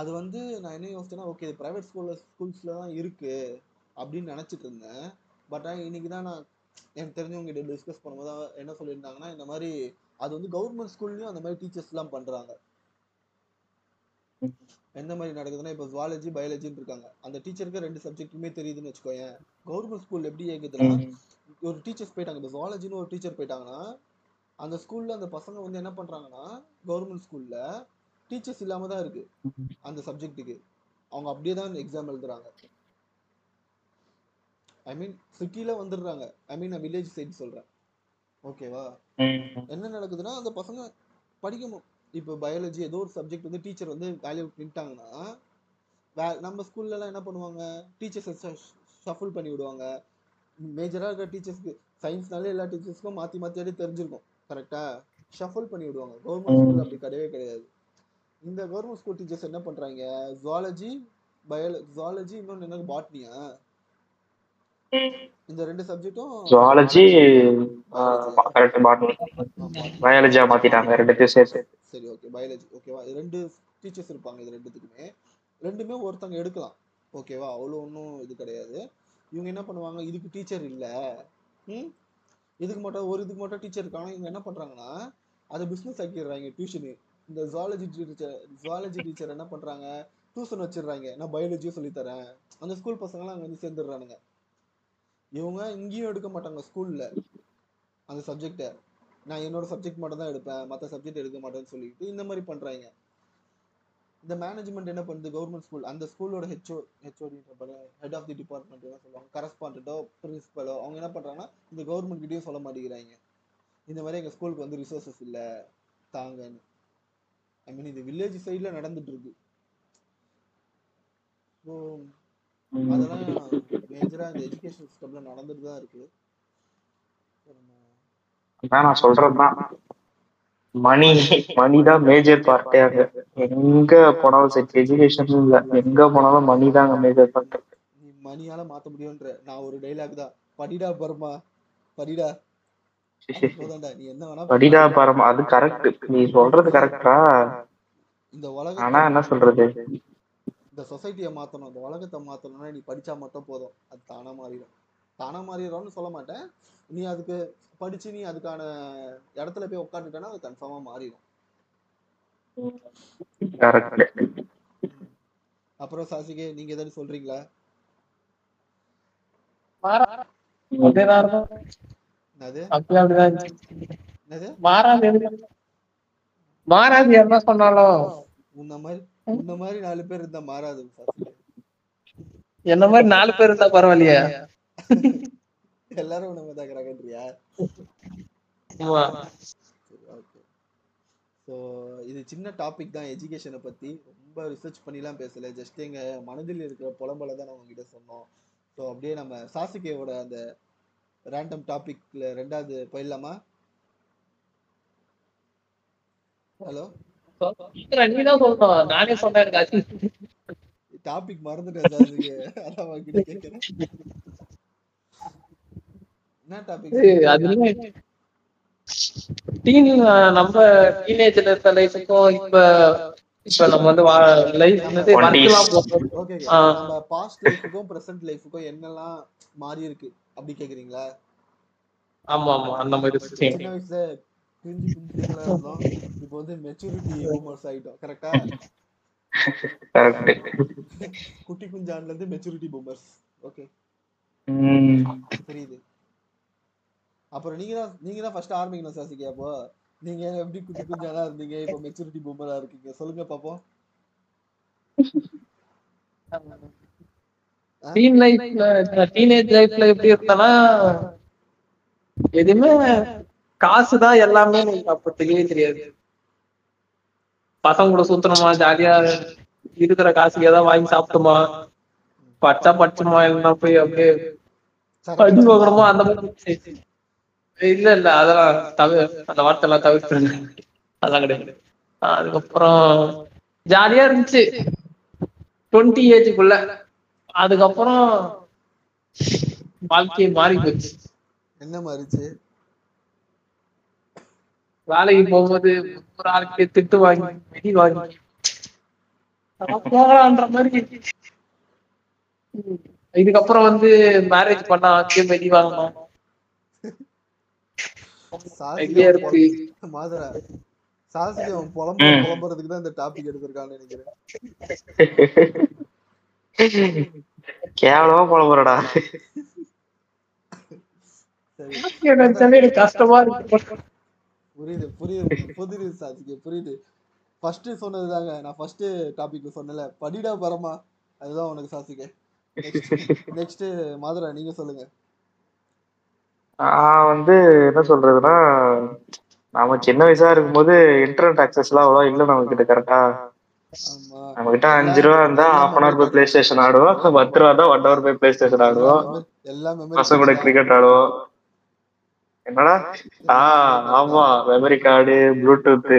அது வந்து நான் என்ன யோசிச்சேன்னா ஓகே பிரைவேட் ஸ்கூல்ல ஸ்கூல்ஸ்ல தான் இருக்கு அப்படின்னு நினைச்சிட்டு இருந்தேன். பட் இன்னைக்கு தான் நான் எனக்கு தெரிஞ்சவங்க கிட்ட டிஸ்கஸ் பண்ணும்போது என்ன சொல்லியிருந்தாங்கன்னா இந்த மாதிரி அது வந்து கவர்மெண்ட் ஸ்கூல்லயும் அந்த மாதிரி டீச்சர்ஸ் எல்லாம் பண்றாங்க. எந்த மாதிரி நடக்குதுன்னா இப்போ ஜுவாலஜி பயாலஜின்னு இருக்காங்க. அந்த டீச்சருக்கு ரெண்டு சப்ஜெக்ட்டுமே தெரியுதுன்னு வச்சுக்கோயேன். கவர்மெண்ட் ஸ்கூல் எப்படி இயங்குதுன்னா ஒரு டீச்சர்ஸ் போயிட்டாங்க. இப்போ ஜுவாலஜின்னு ஒரு டீச்சர் போயிட்டாங்கன்னா அந்த ஸ்கூல்ல அந்த பசங்க வந்து என்ன பண்றாங்கன்னா கவர்மெண்ட் ஸ்கூல்ல டீச்சர்ஸ் இல்லாம தான் இருக்கு. அந்த சப்ஜெக்ட்டுக்கு அவங்க அப்படியே தான் எக்ஸாம் எழுதுறாங்க. ஐ மீன் சிட்டில வந்துடுறாங்க. ஐ மீன் நான் வில்லேஜ் சைடு சொல்றேன். ஓகேவா என்ன நடக்குதுன்னா அந்த பசங்க படிக்கணும். இப்போ பயாலஜி ஏதோ ஒரு சப்ஜெக்ட் வந்து டீச்சர் வந்து வேலையை நின்ட்டாங்கன்னா வே நம்ம ஸ்கூல்ல எல்லாம் என்ன பண்ணுவாங்க? டீச்சர்ஸ் ஷஃபிள் பண்ணி விடுவாங்க. மேஜரா இருக்கிற டீச்சர்ஸ்க்கு சயின்ஸ்னாலே எல்லா டீச்சர்ஸ்க்கும் மாத்தி மாத்தியாடி தெரிஞ்சிருக்கும். கரெக்டா ஷஃபிள் பண்ணி விடுவாங்க. கவர்மெண்ட் ஸ்கூல் அப்படி கிடையவே கிடையாது. இந்த கவர்மெண்ட் ஸ்கூல் டீச்சர்ஸ் என்ன பண்றாங்க? ஜுவாலஜி பயால ஜுவாலஜி இன்னொன்னு என்ன பாட்னியா இந்த ரெண்டு சப்ஜெக்ட்டும் ஜுவாலஜி கரெக்ட் பாட்னி பயாலஜியா மாத்திட்டாங்க ரெண்டுத்தையும் சேர்த்து. சரி ஓகே பயாலஜி ஓகேவா இது ரெண்டு டீச்சர்ஸ் இருப்பாங்க இது ரெண்டுத்துக்குமே. ரெண்டுமே ஒருத்தங்க எடுக்கலாம். ஓகேவா அவ்வளோ ஒன்றும் இது கிடையாது. இவங்க என்ன பண்ணுவாங்க இதுக்கு டீச்சர் இல்லை. ம்? இதுக்கு மட்டும் ஒரு இதுக்கு மட்டும் டீச்சர் இருக்காங்க இவங்க என்ன பண்ணுறாங்கன்னா அதை பிஸ்னஸ் ஆக்கிடுறாங்க டியூஷனு இந்த ஜுவாலஜி டீச்சர் ஜுவாலஜி டீச்சர் என்ன பண்ணுறாங்க டியூஷன் வச்சிடுறாங்க. நான் பயாலஜியும் சொல்லித்தரேன். அந்த ஸ்கூல் பசங்களாம் அங்கே வந்து சேர்ந்துடுறானுங்க. இவங்க இங்கேயும் எடுக்க மாட்டாங்க ஸ்கூலில் அந்த சப்ஜெக்டை நான் என்னோட சப்ஜெக்ட் மட்டும் தான் எடுப்பேன் மற்ற சப்ஜெக்ட் எடுக்க மாட்டேன்னு சொல்லிட்டு இந்த மாதிரி பண்றாங்க. இந்த மேனேஜ்மெண்ட் என்ன பண்ணுது? கவர்மெண்ட் ஸ்கூல் அந்த ஸ்கூலோட HO HOD head of the department என்ன சொல்லுவாங்க? கரஸ்பாண்டோ பிரின்சிபலோ அவங்க என்ன பண்றாங்கன்னா இந்த கவர்மெண்ட் கிட்டயும் சொல்ல மாட்டேங்கிறாங்க. இந்த மாதிரி எங்க ஸ்கூலுக்கு வந்து ரிசோர்சஸ் இல்ல தாங்கன்னு. ஐ மீன் இது வில்லேஜ் சைடுல நடந்துட்டு இருக்கு. ஸோ அதெல்லாம் மேஜரா இந்த எஜுகேஷன் சிஸ்டம்ல நடந்துட்டு தான் இருக்கு. So, நம்ம அதான் நான் சொல்றதுதான். மணி மணி தான் மேஜர் பார்ட்டே அங்க. எங்க போனாலும் சரி எஜுகேஷன் இல்ல. எங்க போனாலும் மணி தான் அங்க மேஜர் பார்ட் நீ மணியால மாத்த முடியும்ன்ற. நான் ஒரு டைலாக் தான். படிடா பர்மா. படிடா. நீ என்ன வேணா படிடா பரம். அது கரெக்ட் நீ சொல்றது கரெக்டா இந்த ஆனா உலகத்தை என்ன சொல்றது? இந்த சொசைட்டியை மாத்தணும் இந்த உலகத்தை மாத்தணும்னா நீ படிச்சா மட்டும் போதும். அது தானா மாறிடும். தானா மாறிடும்னு சொல்ல மாட்டேன். நீ அதுக்கு படிச்சு நீ அதுக்கான இடத்துல போய் உட்காந்துட்டேன்னா அது கன்ஃபார்மா மாறிடும். கரெக்ட் அப்புறம் சாசிகே நீங்க ஏதாவது சொல்றீங்களா. மாறாது என்ன சொன்னாலும். உன்ன மாதிரி உன்ன மாதிரி நாலு பேர் இருந்தா மாறாது சாசிகே என்ன மாதிரி நாலு பேர் இருந்தா பரவாயில்லையே? எல்லாரும் மாதிரி தாக்குறாங்கன்றியா ஸோ இது சின்ன டாபிக் தான் எஜுகேஷனை பற்றி ரொம்ப ரிசர்ச் பண்ணிலாம் பேசல. ஜஸ்ட் எங்கள் மனதில் இருக்கிற புலம்பலை தான் நான் உங்ககிட்ட சொன்னோம். ஸோ அப்படியே நம்ம சாசிகேவோட அந்த ரேண்டம் டாபிக்ல ரெண்டாவது போயிடலாமா? ஹலோ நீதான் சொல்லணும். நானே சொன்னேன் எனக்கு டாபிக் மறந்துட்டேன் என்ன டாபிக் ஏய், அதுலயே டீன் நம்ம டீனேஜ்ல இருக்க லைஃபுக்கும் இப்ப இப்ப நம்ம வந்து லைஃப் போறோம். ஓகே. நம்ம பாஸ்ட் லைஃபுக்கும் ப்ரெசென்ட் லைஃபுக்கும் என்னெல்லாம் மாறி இருக்கு? அப்படி கேக்குறீங்களா? ஆமா ஆமா. அந்த மாதிரி same. சின்ன வயசுல குஞ்சுகளா இருந்தோம் இப்போ வந்து மெச்சூரிட்டி பூமர்ஸ் ஆயிட்டோம். கரெக்டா குட்டி குஞ்சான்ல இருந்து மெச்சூரிட்டி பூமர்ஸ் ஓகே புரியுது. அப்புறம் நீங்க தான் நீங்க தான் ஃபர்ஸ்ட் ஆரம்பிக்கணும் சாசிகா அப்போ? நீங்க எப்படி குட்டி குஞ்சானா இருந்தீங்க? இப்போ மெச்சூரிட்டி பூமரா இருக்கீங்க? சொல்லுங்க பாப்போம். டீன் லைஃப்ல டீனேஜ் லைஃப்ல எப்படி இருந்தனா காசுதான் எல்லாமே எனக்கு அப்ப தெரியவே தெரியாது. பசங்க கூட சுத்தணுமா? ஜாலியா இருக்கிற காசுக்கு ஏதாவது வாங்கி சாப்பிட்டோமா? பச்சா பச்சமா இல்லைன்னா போய் அப்படியே அடி வாங்கணுமா அந்த மாதிரி இல்ல இல்ல அதெல்லாம் தவிர அந்த வார்த்தை எல்லாம் தவிர்த்துருங்க. அதெல்லாம் கிடையாது. அதுக்கப்புறம் ஜாலியா இருந்துச்சு. டுவெண்ட்டி ஏஜுக்குள்ள. அதுக்கப்புறம் வாழ்க்கையை மாறி போச்சு. என்ன மாறிச்சு? வேலைக்கு போகும்போது ஒரு ஆளுக்கு திட்டு வாங்கி வெடி வாங்கி. போகலான்ற மாதிரி. இதுக்கப்புறம் வந்து மேரேஜ் பண்ணா அங்கேயே வெடி வாங்கணும்? எங்கேயே இருக்கு. மாதரா சாசிக்கு அவன் புலம்பு ம். புலம்புறதுக்கு தான் இந்த டாபிக் எடுத்திருக்கான்னு நினைக்கிறேன். கேவலமா போல போறடா சரி. நினைச்சாலே எனக்கு கஷ்டமா இருக்கு. புரியுது புரியுது புரியுது சாதிக்கு புரியுது. ஃபர்ஸ்ட் சொன்னது தாங்க நான் ஃபர்ஸ்ட் டாபிக் சொன்னல படிடா பரமா அதுதான் உனக்கு சாசிக்க நெக்ஸ்ட் மாதுரா நீங்க சொல்லுங்க. நான் வந்து என்ன சொல்றதுன்னா நாம சின்ன வயசா இருக்கும்போது இன்டர்நெட் அக்சஸ் எல்லாம் அவ்வளோ இல்ல நம்ம கிட்ட கரெக்டா ஆமா. நம்ம கிட்ட அஞ்சு ரூபா இருந்தா ஹாஃப் அன் ஹவர் போய் பிளே ஸ்டேஷன் ஆடுவோம் பத்து ரூபா இருந்தா ஒன் ஹவர் போய் பிளே ஸ்டேஷன் ஆடுவோம் பசங்க கூட கிரிக்கெட் ஆடுவோம். என்னடா? ஆஹ் ஆமா மெமரி கார்டு ப்ளூடூத்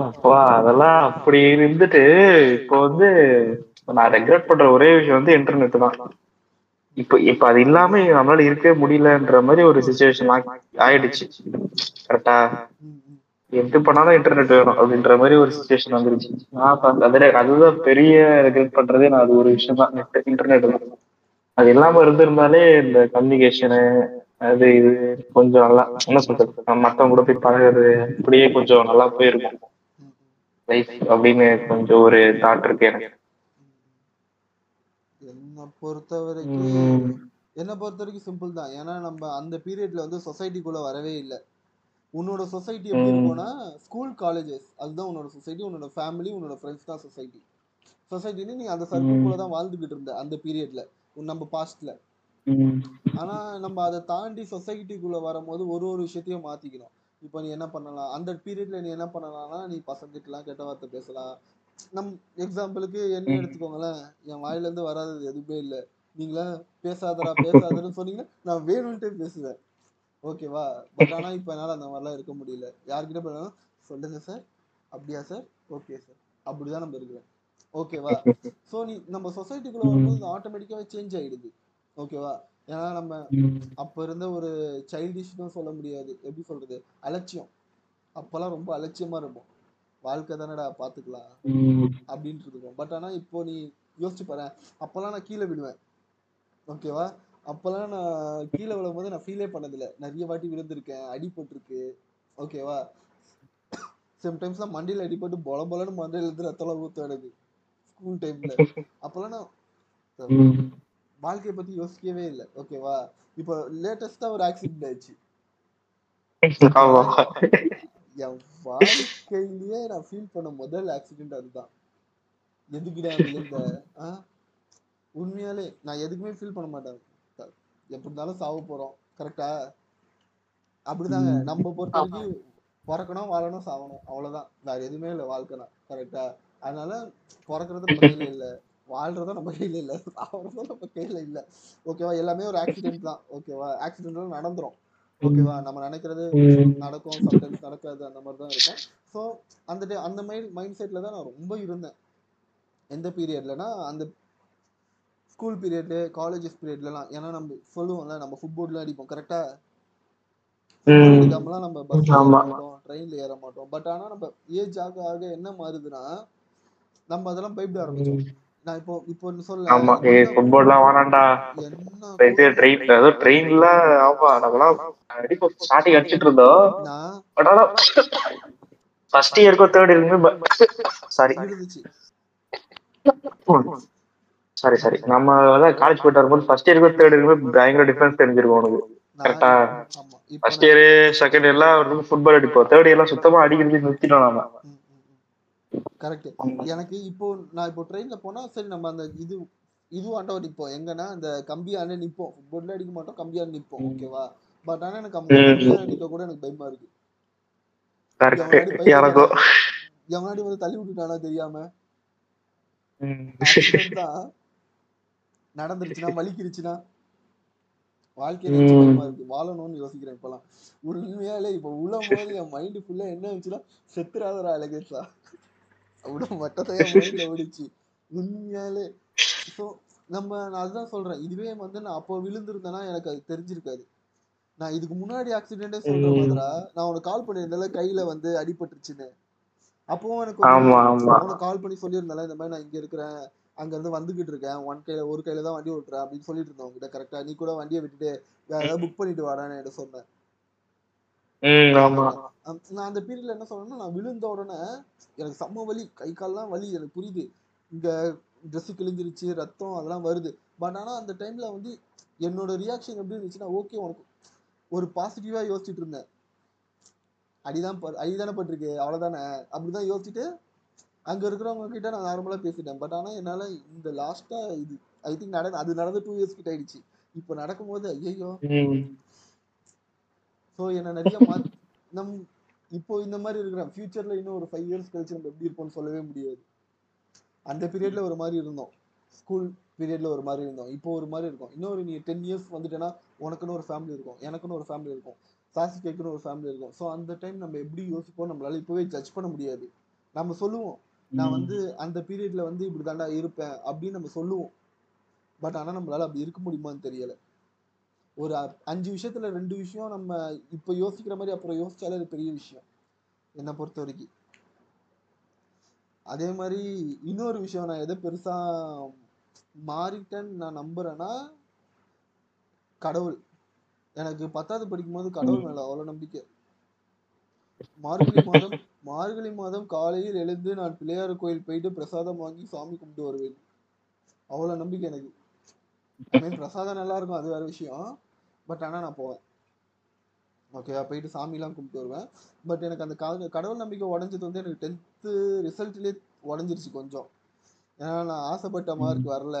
அப்பா அதெல்லாம் அப்படி இருந்துட்டு இப்போ வந்து நான் ரெக்ரெட் பண்ற ஒரே விஷயம் வந்து இன்டர்நெட் தான். இப்ப இப்ப அது இல்லாம நம்மளால இருக்கவே முடியலன்ற மாதிரி ஒரு சுச்சுவேஷன் ஆயிடுச்சு. கரெக்டா எது பண்ணாலும் இன்டர்நெட் வேணும் அப்படின்ற மாதிரி ஒரு சுச்சுவேஷன் வந்துருச்சு. நான் அதுல அதுதான் பெரிய ரெக்ரெட் பண்றதே நான் அது ஒரு விஷயம் தான் இன்டர்நெட் தான். அது இல்லாம இருந்திருந்தாலே இந்த கம்யூனிகேஷனு அது இது கொஞ்சம் நல்லா என்ன சொல்றது? மத்தவங்க கூட போய் பழகுறது இப்படியே கொஞ்சம் நல்லா போயிருக்கும். லைஃப் அப்படின்னு கொஞ்சம் ஒரு தாட் இருக்கு எனக்கு. என்ன பொறுத்த வரைக்கும் என்ன பொறுத்த வரைக்கும் சிம்பிள் தான். ஏன்னா நம்ம அந்த பீரியட்ல வந்து சொசைட்டிக்குள்ள வரவே இல்லை. உன்னோட சொசைட்டி எப்படி இருக்கும்னா ஸ்கூல் காலேஜஸ் அதுதான் உன்னோட சொசைட்டி உன்னோட ஃபேமிலி உன்னோட ஃப்ரெண்ட்ஸ் தான் சொசைட்டி சொசைட்டின்னு நீ அந்த சர்க்கிள்குள்ள தான் வாழ்ந்துகிட்டு இருந்த அந்த பீரியட்ல நம்ம பாஸ்ட்ல ஆனா நம்ம அதை தாண்டி சொசைட்டிக்குள்ள வரும்போது ஒரு ஒரு விஷயத்தையும் மாத்திக்கணும். இப்போ நீ என்ன பண்ணலாம்? அந்த பீரியட்ல நீ என்ன பண்ணலாம்னா நீ பசங்கிட்டலாம் கெட்ட வார்த்தை பேசலாம். நம் எக்ஸாம்பிளுக்கு என்ன எடுத்துக்கோங்களேன்? என் வாயில இருந்து வராதது எதுவுமே இல்லை. நீங்களா? பேசாதடா பேசாதன்னு சொன்னீங்கன்னா நான் வேணும்ட்டே பேசுவேன். ஓகேவா பட் ஆனா இப்போ என்னால அந்த மாதிரிலாம் இருக்க முடியல. யார்கிட்ட போனாலும் சொல்லுங்க சார் அப்படியா சார் ஓகே சார் அப்படிதான் நம்ம இருக்கிறோம். ஓகேவா? ஸோ நீ நம்ம சொசைட்டிக்குள்ள வரும்போது ஆட்டோமேட்டிக்காவே சேஞ்ச் ஆயிடுது. ஓகேவா? ஏன்னா நம்ம அப்ப இருந்த ஒரு சைல்டிஷ்னும் சொல்ல முடியாது. எப்படி சொல்றது? அலட்சியம். அப்பெல்லாம் ரொம்ப அலட்சியமா இருப்போம். வாழ்க்கை தானடா பாத்துக்கலாம் அப்படின்ட்டு இருக்கும் பட் ஆனா இப்போ நீ யோசிச்சு பாரு. அப்பெல்லாம் நான் கீழே விழுவேன். ஓகேவா? அப்பெல்லாம் நான் கீழே விழும்போது நான் ஃபீலே பண்ணதில்ல. நிறைய வாட்டி விழுந்திருக்கேன். அடி போட்டிருக்கு ஓகேவா சம்டைம்ஸ்லாம் மண்டியில அடிபட்டு பொல பொலன்னு மண்டையில இருந்து ரத்தம் ஊத்தும் எனக்கு. ஸ்கூல் டைம்ல அப்பெல்லாம் நான். வாழ்க்கைய பத்தி யோசிக்கவே இல்லை. ஓகேவா இப்போ லேட்டஸ்டா ஒரு ஆக்சிடென்ட் ஆயிடுச்சு. என் வாழ்க்கையிலேயே நான் ஃபீல் பண்ண முதல் ஆக்சிடென்ட் அதுதான். எதுக்குடா விழுந்த? உண்மையாலே நான் எதுக்குமே ஃபீல் பண்ண மாட்டேன். எப்படி இருந்தாலும் சாவ போறோம். கரெக்டா அப்படிதாங்க. நம்ம பொறுத்த வரைக்கும் பிறக்கணும் வாழணும் சாவணும். அவ்வளவுதான். வேற எதுவுமே இல்லை வாழ்க்கைனா. கரெக்டா அதனால பிறக்கிறது நம்ம கையில இல்ல. வாழ்றதும் நம்ம கையில இல்ல. சாவறதும் நம்ம கையில இல்ல. ஓகேவா எல்லாமே ஒரு ஆக்சிடென்ட் தான். ஓகேவா ஆக்சிடென்ட் நடந்துரும். ஓகேவா நம்ம நினைக்கிறது. நடக்கும் சம்டைம்ஸ் நடக்காது அந்த மாதிரி தான் இருக்கும். ஸோ அந்த டே அந்த மைண்ட் மைண்ட் செட்டில் தான் நான் ரொம்ப இருந்தேன். எந்த பீரியட்லனா அந்த ஸ்கூல் பீரியடு காலேஜஸ் பீரியட்லலாம் ஏன்னா நம்ம சொல்லுவோம்ல நம்ம ஃபுட்போர்ட்லாம் அடிப்போம் கரெக்டா. அடிக்காமலாம் நம்ம. மாட்டோம் ட்ரெயின்ல ஏற மாட்டோம். பட் ஆனா நம்ம ஏஜ் ஆக ஆக என்ன மாறுதுன்னா நம்ம அதெல்லாம் பயப்பட ஆரம்பிச்சோம் நான் இப்போ இப்போ சொல்ல ஆமா ஏ ஃபுட்பால்லாம் வேணாம்டா. என்ன இது ட்ரெயின் ஏதோ ட்ரெயின்ல ஆமா நம்மலாம் அடிப்போம் ஸ்டார்டிங் அடிச்சிட்டு இருந்தோம். ஆனா ஃபர்ஸ்ட் இயருக்கோ தேர்ட் இயருக்குமே சாரி சாரி சாரி நம்ம அதான் காலேஜ் போயிட்டு வரும்போது ஃபர்ஸ்ட் இயருக்கோ தேர்ட் இயருக்குமே பயங்கர டிஃபரன்ஸ் தெரிஞ்சிருக்கும் உனக்கு. கரெக்டா ஃபர்ஸ்ட் இயர் செகண்ட் இயர்லாம் ஃபுட்பால் அடிப்போம். தேர்ட் இயர்லாம் சுத்தமா அடிக்கிறது நிறுத்திட்டோம் நாம. கரெக்ட் எனக்கு இப்போ நான் இப்போ ட்ரெயின்ல போனா சரி நம்ம அந்த இது இதுவாண்ட நிப்போம். எங்கன்னா அந்த கம்பியாண்ட நிப்போம். ஃபுட்பால்ல அடிக்க மாட்டோம் கம்பியாண்ட நிப்போம். ம். ஓகேவா பட் ஆனா எனக்கு. கம்பியாண்ட நிக்க கூட எனக்கு பயமா இருக்கு. எவனாடி வந்து தள்ளி விட்டுட்டானா தெரியாம. நடந்துருச்சுன்னா வலிக்கிருச்சுன்னா. வாழ்க்கையில பயமா இருக்கு. வாழணும்னு யோசிக்கிறேன் இப்பெல்லாம் உண்மையாலே இப்ப உள்ள போது என் மைண்ட் ஃபுல்லா என்ன இருந்துச்சுன்னா செத்துறாதரா அழகேசா அவ்வளோ மட்டத்தை என் மைண்ட்ல உண்மையாலே. ஸோ நம்ம நான் அதுதான் சொல்றேன். இதுவே வந்து நான் அப்போ விழுந்திருந்தேன்னா எனக்கு அது தெரிஞ்சிருக்காது. நான் இதுக்கு முன்னாடி ஆக்சிடென்டே சொல்றேன் ம். மாதிரா நான் உனக்கு கால் பண்ணியிருந்தேன்ல கையில வந்து அடிபட்டுருச்சுன்னு. அப்பவும் எனக்கு உனக்கு கால் பண்ணி சொல்லியிருந்தேன்ல இந்த மாதிரி நான் இங்க இருக்கிறேன் அங்க இருந்து வந்துகிட்டு இருக்கேன் ஒன் கையில ஒரு கையில தான் வண்டி ஓட்டுறேன் அப்படின்னு சொல்லிட்டு இருந்தேன் உங்ககிட்ட கரெக்டா நீ கூட வண்டியை விட்டுட்டு வேற ஏதாவது புக் பண்ணிட்டு வாடான்னு என்கிட்ட சொன்னேன். நான் அந்த பீரியட்ல என்ன சொல்றேன்னா நான் விழுந்த உடனே எனக்கு செம்ம வலி கை கால்லாம் வலி எனக்கு புரியுது. இங்க ட்ரெஸ் கிழிஞ்சிருச்சு ரத்தம் அதெல்லாம் வருது. பட் ஆனா அந்த டைம்ல வந்து என்னோட ரியாக்ஷன் எப்படி இருந்துச்சுன்னா ஓகே உனக்கு ஒரு பாசிட்டிவா யோசிச்சுட்டு இருந்தேன். அடிதான் அடிதானே பட்டிருக்கு அவ்வளவுதானே? அப்படிதான் யோசிச்சுட்டு அங்க இருக்கிறவங்க கிட்ட நான் நார்மலா பேசிட்டேன். பட் ஆனா என்னால இந்த லாஸ்டா இது ஐ திங்க் நடந்து அது நடந்து டூ இயர்ஸ் கிட்ட ஆயிடுச்சு. இப்போ நடக்கும்போது ஐயோ. ஸோ என்ன நிறைய நம் இப்போ இந்த மாதிரி இருக்கிறோம் ஃபியூச்சர்ல இன்னும் ஒரு ஃபைவ் இயர்ஸ் கழிச்சு நம்ம எப்படி இருப்போம்னு சொல்லவே முடியாது. அந்த பீரியட்ல ஒரு மாதிரி இருந்தோம். ஸ்கூல் பீரியட்ல ஒரு மாதிரி இருந்தோம். இப்போ ஒரு மாதிரி இருக்கும். இன்னொரு நீ டென் இயர்ஸ் வந்துட்டேன்னா உனக்குன்னு ஒரு ஃபேமிலி இருக்கும். எனக்குன்னு ஒரு ஃபேமிலி இருக்கும். சாசிகேக்குன்னு ஒரு ஃபேமிலி இருக்கும். ஸோ அந்த டைம் நம்ம எப்படி யோசிப்போம் நம்மளால இப்போவே ஜட்ஜ் பண்ண முடியாது. நம்ம சொல்லுவோம். நான் வந்து அந்த பீரியட்ல வந்து இப்படி தாண்டா இருப்பேன் அப்படின்னு நம்ம சொல்லுவோம். பட் ஆனா நம்மளால அப்படி இருக்க முடியுமான்னு தெரியல. ஒரு அ- அஞ்சு விஷயத்துல ரெண்டு விஷயம் நம்ம இப்ப யோசிக்கிற மாதிரி அப்புறம் யோசிச்சாலே அது பெரிய விஷயம். என்னை பொறுத்த வரைக்கும் அதே மாதிரி இன்னொரு விஷயம் நான் எதை பெருசா மாறிட்டேன்னு நான் நம்புறேன்னா கடவுள். எனக்கு பத்தாவது படிக்கும் போது கடவுள் மேல அவ்வளவு நம்பிக்கை. மார்கழி மாதம் மார்கழி மாதம் காலையில் எழுந்து நான் பிள்ளையார் கோயில் போயிட்டு பிரசாதம் வாங்கி சாமி கும்பிட்டு வருவேன். அவ்வளவு நம்பிக்கை எனக்கு. பிரசாதம் நல்லா இருக்கும் அது வேற விஷயம். பட் ஆனா நான் போவேன். ஓகேவா போயிட்டு சாமிலாம் கும்பிட்டு வருவேன். பட் எனக்கு அந்த கடவுள் நம்பிக்கை உடஞ்சது வந்து எனக்கு டென்த்து ரிசல்ட்லேயே உடஞ்சிருச்சு கொஞ்சம். ஏன்னா நான் ஆசைப்பட்ட மார்க் வரல.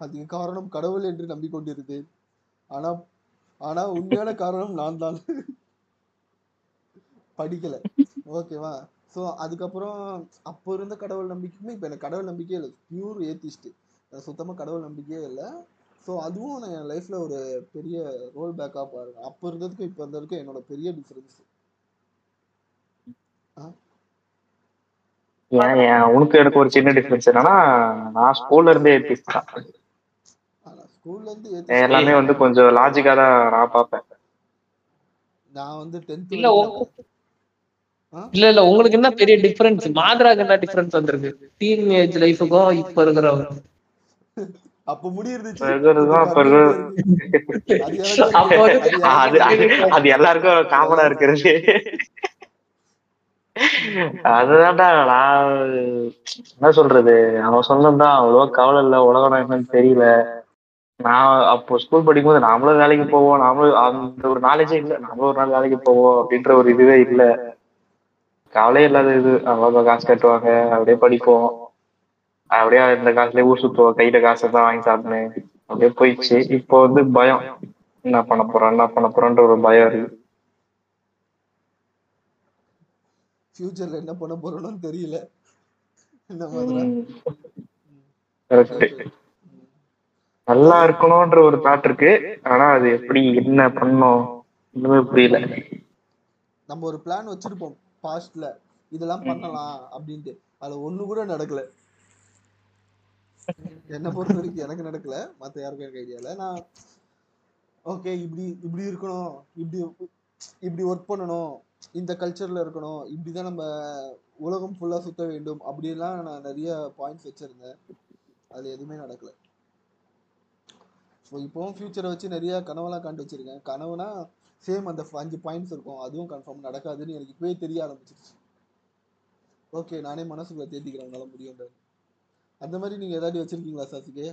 அதுக்கு காரணம் கடவுள் என்று நம்பிக்கொண்டிருந்தேன். ஆனா ஆனா உண்மையான காரணம் நான் தான். படிக்கல. ஓகேவா ஸோ அதுக்கப்புறம் அப்போ இருந்த கடவுள் நம்பிக்கையுமே இப்போ எனக்கு கடவுள் நம்பிக்கையே இல்லை. பியூர் ஏத்திஸ்ட் சுத்தமாக கடவுள் நம்பிக்கையே இல்லை. ஸோ அதுவும் நான் என் லைஃப்ல ஒரு பெரிய ரோல் பேக்காக பாருங்க. அப்போ இருந்ததுக்கும் இப்போ இருந்ததுக்கும் என்னோட பெரிய டிஃப்ரென்ஸ் ஏன் ஏன் உனக்கு எனக்கு ஒரு சின்ன டிஃபரன்ஸ் என்னன்னா நான் ஸ்கூல்ல இருந்தே ஏத்திஸ்ட் தான். ஸ்கூல்ல இருந்து எல்லாமே வந்து கொஞ்சம் லாஜிக்கா தான் நான் பார்ப்பேன். நான் வந்து டென்த் இல்ல உங்க- இல்ல இல்ல உங்களுக்கு என்ன பெரிய டிஃபரன்ஸ் மாத்ராக்கு என்ன டிஃபரன்ஸ் வந்திருக்கு. டீன் ஏஜ் லைஃபுக்கும் இப்ப இருக்கிற அப்போ முடி இருந்துச்சு. இப்ப இருக்கிறதுக்கும் அப்ப இப்போ இருக்கிறது- கம்மி இருக்கு. அது எல்லாருக்கும் காமனா இருக்கிறது. அதுதான்டா நான் என்ன சொல்றது? அவன் சொன்னதுதான். அவ்வளவா கவலை இல்ல. உலகம் என்னன்னு தெரியல. நான் அப்போ ஸ்கூல் படிக்கும்போது நாமளும் வேலைக்கு போவோம். நாமளும் அந்த ஒரு நாலேஜே இல்ல. நாமளும் ஒரு நாள் வேலைக்கு போவோம் அப்படின்ற ஒரு இதுவே இல்ல. கவலையே இல்லாத இது. அவ்வளோ காசு கட்டுவாங்க. அப்படியே படிப்போம். அப்படியே இந்த காசுலயே ஊர் சுத்துவோம். கையில காசை தான் வாங்கி சாப்பிட்டேன் அப்படியே போயிடுச்சு. இப்போ வந்து பயம். என்ன பண்ண போறோம்? என்ன பண்ண போறோன்ற ஒரு பயம் இருக்கு. ஃபியூச்சர்ல என்ன பண்ண போறோம்னு தெரியல. நல்லா இருக்கணும்ன்ற ஒரு தாட் இருக்கு. ஆனா அது எப்படி என்ன பண்ணணும் இன்னுமே புரியல. நம்ம ஒரு பிளான் வச்சிருப்போம். பாஸ்ட்ல இதெல்லாம் பண்ணலாம் அப்படின்ட்டு. அதுல ஒண்ணு கூட நடக்கல. என்ன பொறுத்த வரைக்கும் எனக்கு நடக்கல. மத்த யாருக்கும் எனக்கு ஐடியா இல்லை. நான் ஓகே இப்படி இப்படி இருக்கணும். இப்படி இப்படி ஒர்க் பண்ணணும். இந்த கல்ச்சர்ல இருக்கணும். இப்படிதான் நம்ம உலகம் ஃபுல்லா சுத்த வேண்டும். அப்படிலாம் நான் நிறைய பாயிண்ட்ஸ் வச்சிருந்தேன். அது எதுவுமே நடக்கல. ஸோ இப்போவும் ஃபியூச்சரை வச்சு நிறைய கனவெல்லாம் கண்டு வச்சிருக்கேன். கனவுனா சேம் அந்த அஞ்சு பாயிண்ட்ஸ் இருக்கும். அதுவும் கன்ஃபார்ம் நடக்காதுன்னு எனக்கு இப்பவே தெரிய ஆரம்பிச்சிருச்சு. ஓகே நானே மனசுக்குள்ள தேடிக்கிறேன் உங்களால முடியும் அந்த மாதிரி நீங்க ஏதாவது வச்சிருக்கீங்களா சாசிகே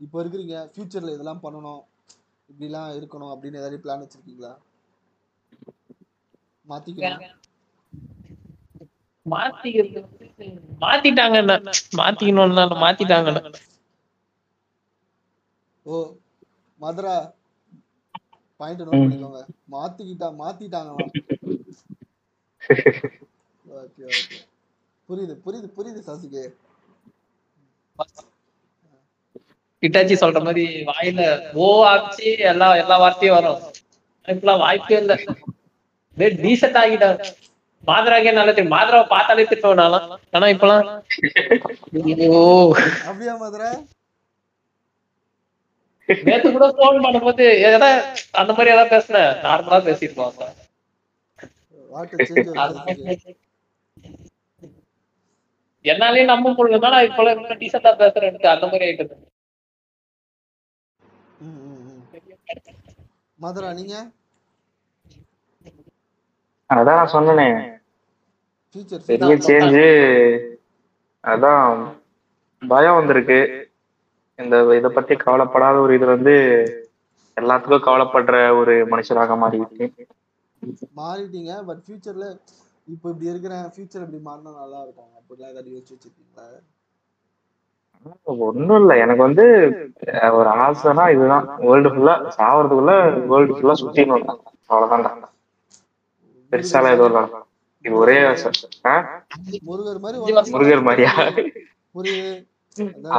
இப்போ இருக்கிறீங்க ஃபியூச்சர்ல இதெல்லாம் பண்ணணும் இப்படிலாம் இருக்கணும் அப்படின்னு ஏதாவது பிளான் வச்சிருக்கீங்களா? மாத்திக்கணும். மாத்திக்கிறது வந்து மாத்திட்டாங்க மாத்திக்கணும்னா மாத்திட்டாங்க ஓ மதுரா? பாயிண்ட் நோட் பண்ணிக்கோங்க. மாத்திக்கிட்டா மாத்திட்டாங்களாம். ஓகே ஓகே புரியுது புரியுது புரியுது சாசிகே இட்டாச்சி சொல்ற மாதிரி வாயில ஓ ஆச்சு எல்லா எல்லா வார்த்தையும் வரும். இப்பெல்லாம் வாய்ப்பே இல்ல. அப்படியே டீசென்ட் ஆகிட்டாங்க மாதராக்கே நல்லா தெரியும்? மாதராவை பார்த்தாலே திட்டுவேன் ஆனா இப்பெல்லாம் ஓ அப்படியா மதுரை? நேத்து கூட போன் பண்ணும்போது ஏதா அந்த மாதிரி ஏதாவது பேசுனேன். நார்மலா பேசிருப்போம் வாட் சேஞ்ச் என்னாலே நம்ப முடியல. நான் இப்ப ரொம்ப டீசெண்டா பேசுறேன் அந்த மாதிரி ஆயிட்டு மதுரா நீங்க? அதான் நான் சொன்னனே. பெரிய சேஞ்சு அதான் பயம் வந்திருக்கு. இந்த இத பத்தி கவலைப்படாத ஒரு இது வந்து எல்லாத்துக்கும் கவலைப்படுற ஒரு மனுஷனாக மாறி இருக்கு மாறிட்டீங்க பட் ஃபியூச்சர்ல இப்போ இப்படி இருக்கிறேன் ஃபியூச்சர் இப்படி மாறினா நல்லா இருக்கும். அப்படிலாம் ஏதாவது யோசிச்சு வச்சிருக்கீங்களா? ஒண்ணும் இல்ல. எனக்கு வந்து ஒரு ஆசைனா இதுதான். வேர்ல்டு ஃபுல்லா சாவறதுக்குள்ள வேர்ல்டு ஃபுல்லா சுத்திடணும் அவ்வளவுதான்டா பெருசாலாம் எதுவும் இல்ல. இது ஒரே ஆசை? முருகர் மாதிரி ஒரு முருகர் மாதிரியா?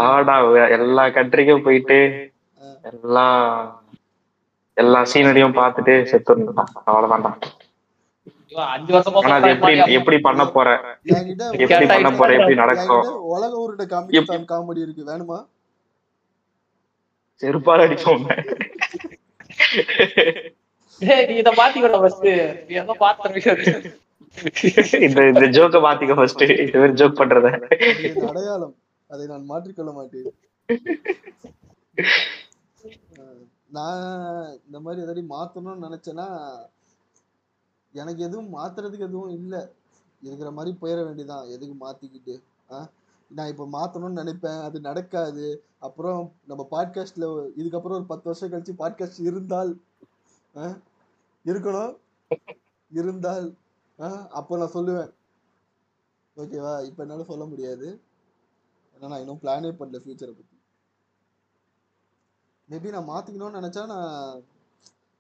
ஆடா எல்லா கண்ட்ரிக்கும் போயிட்டு எல்லா எல்லா சீனரியும் பார்த்துட்டு செத்துடணும். அவ்வளவுதான்டா அஞ்சு வருஷமா ஆனா அது எப்படி எப்படி பண்ண போற? என்கிட்ட எப்படி பண்ண போற? எப்படி நடக்கும் என்கிட்ட உலக காமிக்க காமெடி இருக்கு. வேணுமா? செருப்பால் ஏய், நீ இத மாத்திக்கணும் ஃபர்ஸ்ட் நீ இந்த இந்த ஜோக்க மாத்திக்க ஃபர்ஸ்ட் ஜோக் பண்றத. அடையாளம். அதை நான் மாற்றிக்கொள்ள மாட்டேன். நான் இந்த மாதிரி எதாவது மாத்தணும்னு நினைச்சேன்னா எனக்கு எதுவும் மாத்துறதுக்கு எதுவும் இல்லை. இருக்கிற மாதிரி போயிட வேண்டியதான் எதுக்கு மாத்திக்கிட்டு? ஆ? நான் இப்போ மாத்தணும்னு நினைப்பேன். அது நடக்காது. அப்புறம் நம்ம பாட்காஸ்ட்ல இதுக்கப்புறம் ஒரு பத்து வருஷம் கழிச்சு பாட்காஸ்ட் இருந்தால் ஆ, இருக்கணும். இருந்தால் ஆ, அப்போ நான் சொல்லுவேன். ஓகேவா இப்போ என்னால் சொல்ல முடியாது. ஏன்னா நான் இன்னும் பிளானே பண்ணல ஃபியூச்சரை பற்றி மேபி நான் மாற்றிக்கணும்னு நினச்சா நான்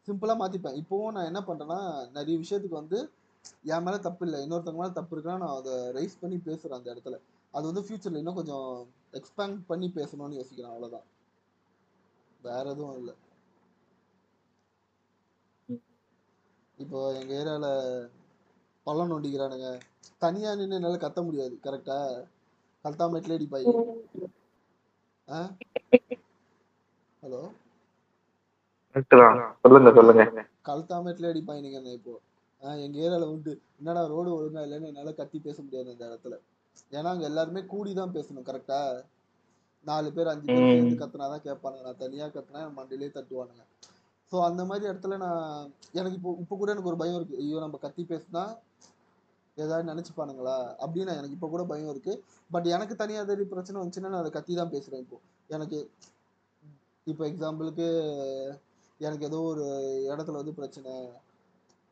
சிம்பிளா மாற்றிப்பேன் இப்போவும் நான் என்ன பண்றேன்னா நிறைய விஷயத்துக்கு வந்து என் மேலே தப்பு இல்லை இன்னொருத்தவங்க மேலே தப்பு இருக்குன்னா நான் அதை ரைஸ் பண்ணி பேசுகிறேன் அந்த இடத்துல. அது வந்து ஃப்யூச்சரில் இன்னும் கொஞ்சம் எக்ஸ்பேண்ட் பண்ணி பேசணும்னு யோசிக்கிறேன் அவ்வளோதான் வேற எதுவும் இல்லை. இப்போ எங்க ஏரியால பள்ளம் நோண்டிக்கிறானுங்க. தனியா நின்று என்னால கத்த முடியாது கரெக்டா கல்தாமேட்ல பாய். ஆ? ஹலோ சொல்லுங்க சொல்லுங்க. கல்தாமேட்ல அடிப்பாயினுங்க என்ன இப்போ? எங்க ஏரியால உண்டு. என்னடா ரோடு ஒழுங்கா இல்லைன்னு என்னால கத்தி பேச முடியாது அந்த இடத்துல. ஏன்னா அங்க எல்லாருமே கூடி தான் பேசணும் கரெக்டா நாலு பேர் அஞ்சு பேர். சேர்ந்து கத்துனாதான் கேட்பானுங்க. நான் தனியா கத்துனா என் மண்டையிலே தட்டுவானுங்க. ஸோ அந்த மாதிரி இடத்துல நான் எனக்கு இப்போ இப்போ கூட எனக்கு ஒரு பயம் இருக்கு. ஐயோ நம்ம கத்தி பேசினா ஏதாவது நினைச்சுப்பானுங்களா? அப்படின்னு எனக்கு இப்போ கூட பயம் இருக்கு. பட் எனக்கு தனியாக ஏதாவது பிரச்சனை வந்துச்சுன்னா நான் அதை கத்தி தான் பேசுறேன் இப்போ. எனக்கு இப்போ எக்ஸாம்பிளுக்கு எனக்கு ஏதோ ஒரு இடத்துல வந்து பிரச்சனை.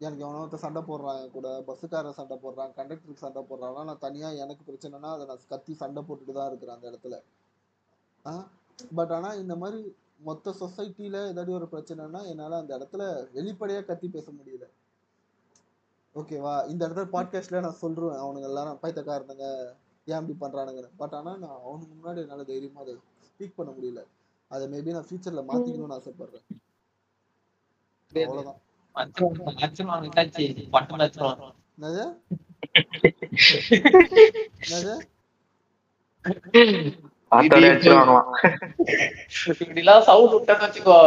எனக்கு எவனோ சண்டை போடுறான் கூட பஸ்ஸுக்காரன் சண்டை போடுறான் கண்டக்டருக்கு சண்டை போடுறான்னா நான் தனியாக எனக்கு பிரச்சனைனா அதை நான் கத்தி சண்டை போட்டுட்டு தான் இருக்கிறேன் அந்த இடத்துல. ஆ? பட் ஆனால் இந்த மாதிரி மொத்த சொசைட்டியில் ஏதாவது ஒரு பிரச்சனைனா என்னால் அந்த இடத்துல வெளிப்படையாக கத்தி பேச முடியல. ஓகேவா? இந்த இடத்துல பாட்காஸ்ட்ல நான் சொல்றேன். அவனுங்க எல்லாரும் பைத்தக்காரனுங்க ஏன் இப்படி பண்றானுங்க பட் ஆனால் நான் அவனுக்கு முன்னாடி என்னால் தைரியமாக அதை ஸ்பீக் பண்ண முடியல. அதை மேபி நான் ஃப்யூச்சரில் மாற்றிக்கணும்னு ஆசைப்பட்றேன். இப்படிலாம் sound விட்டேன்னு வச்சுக்கோ.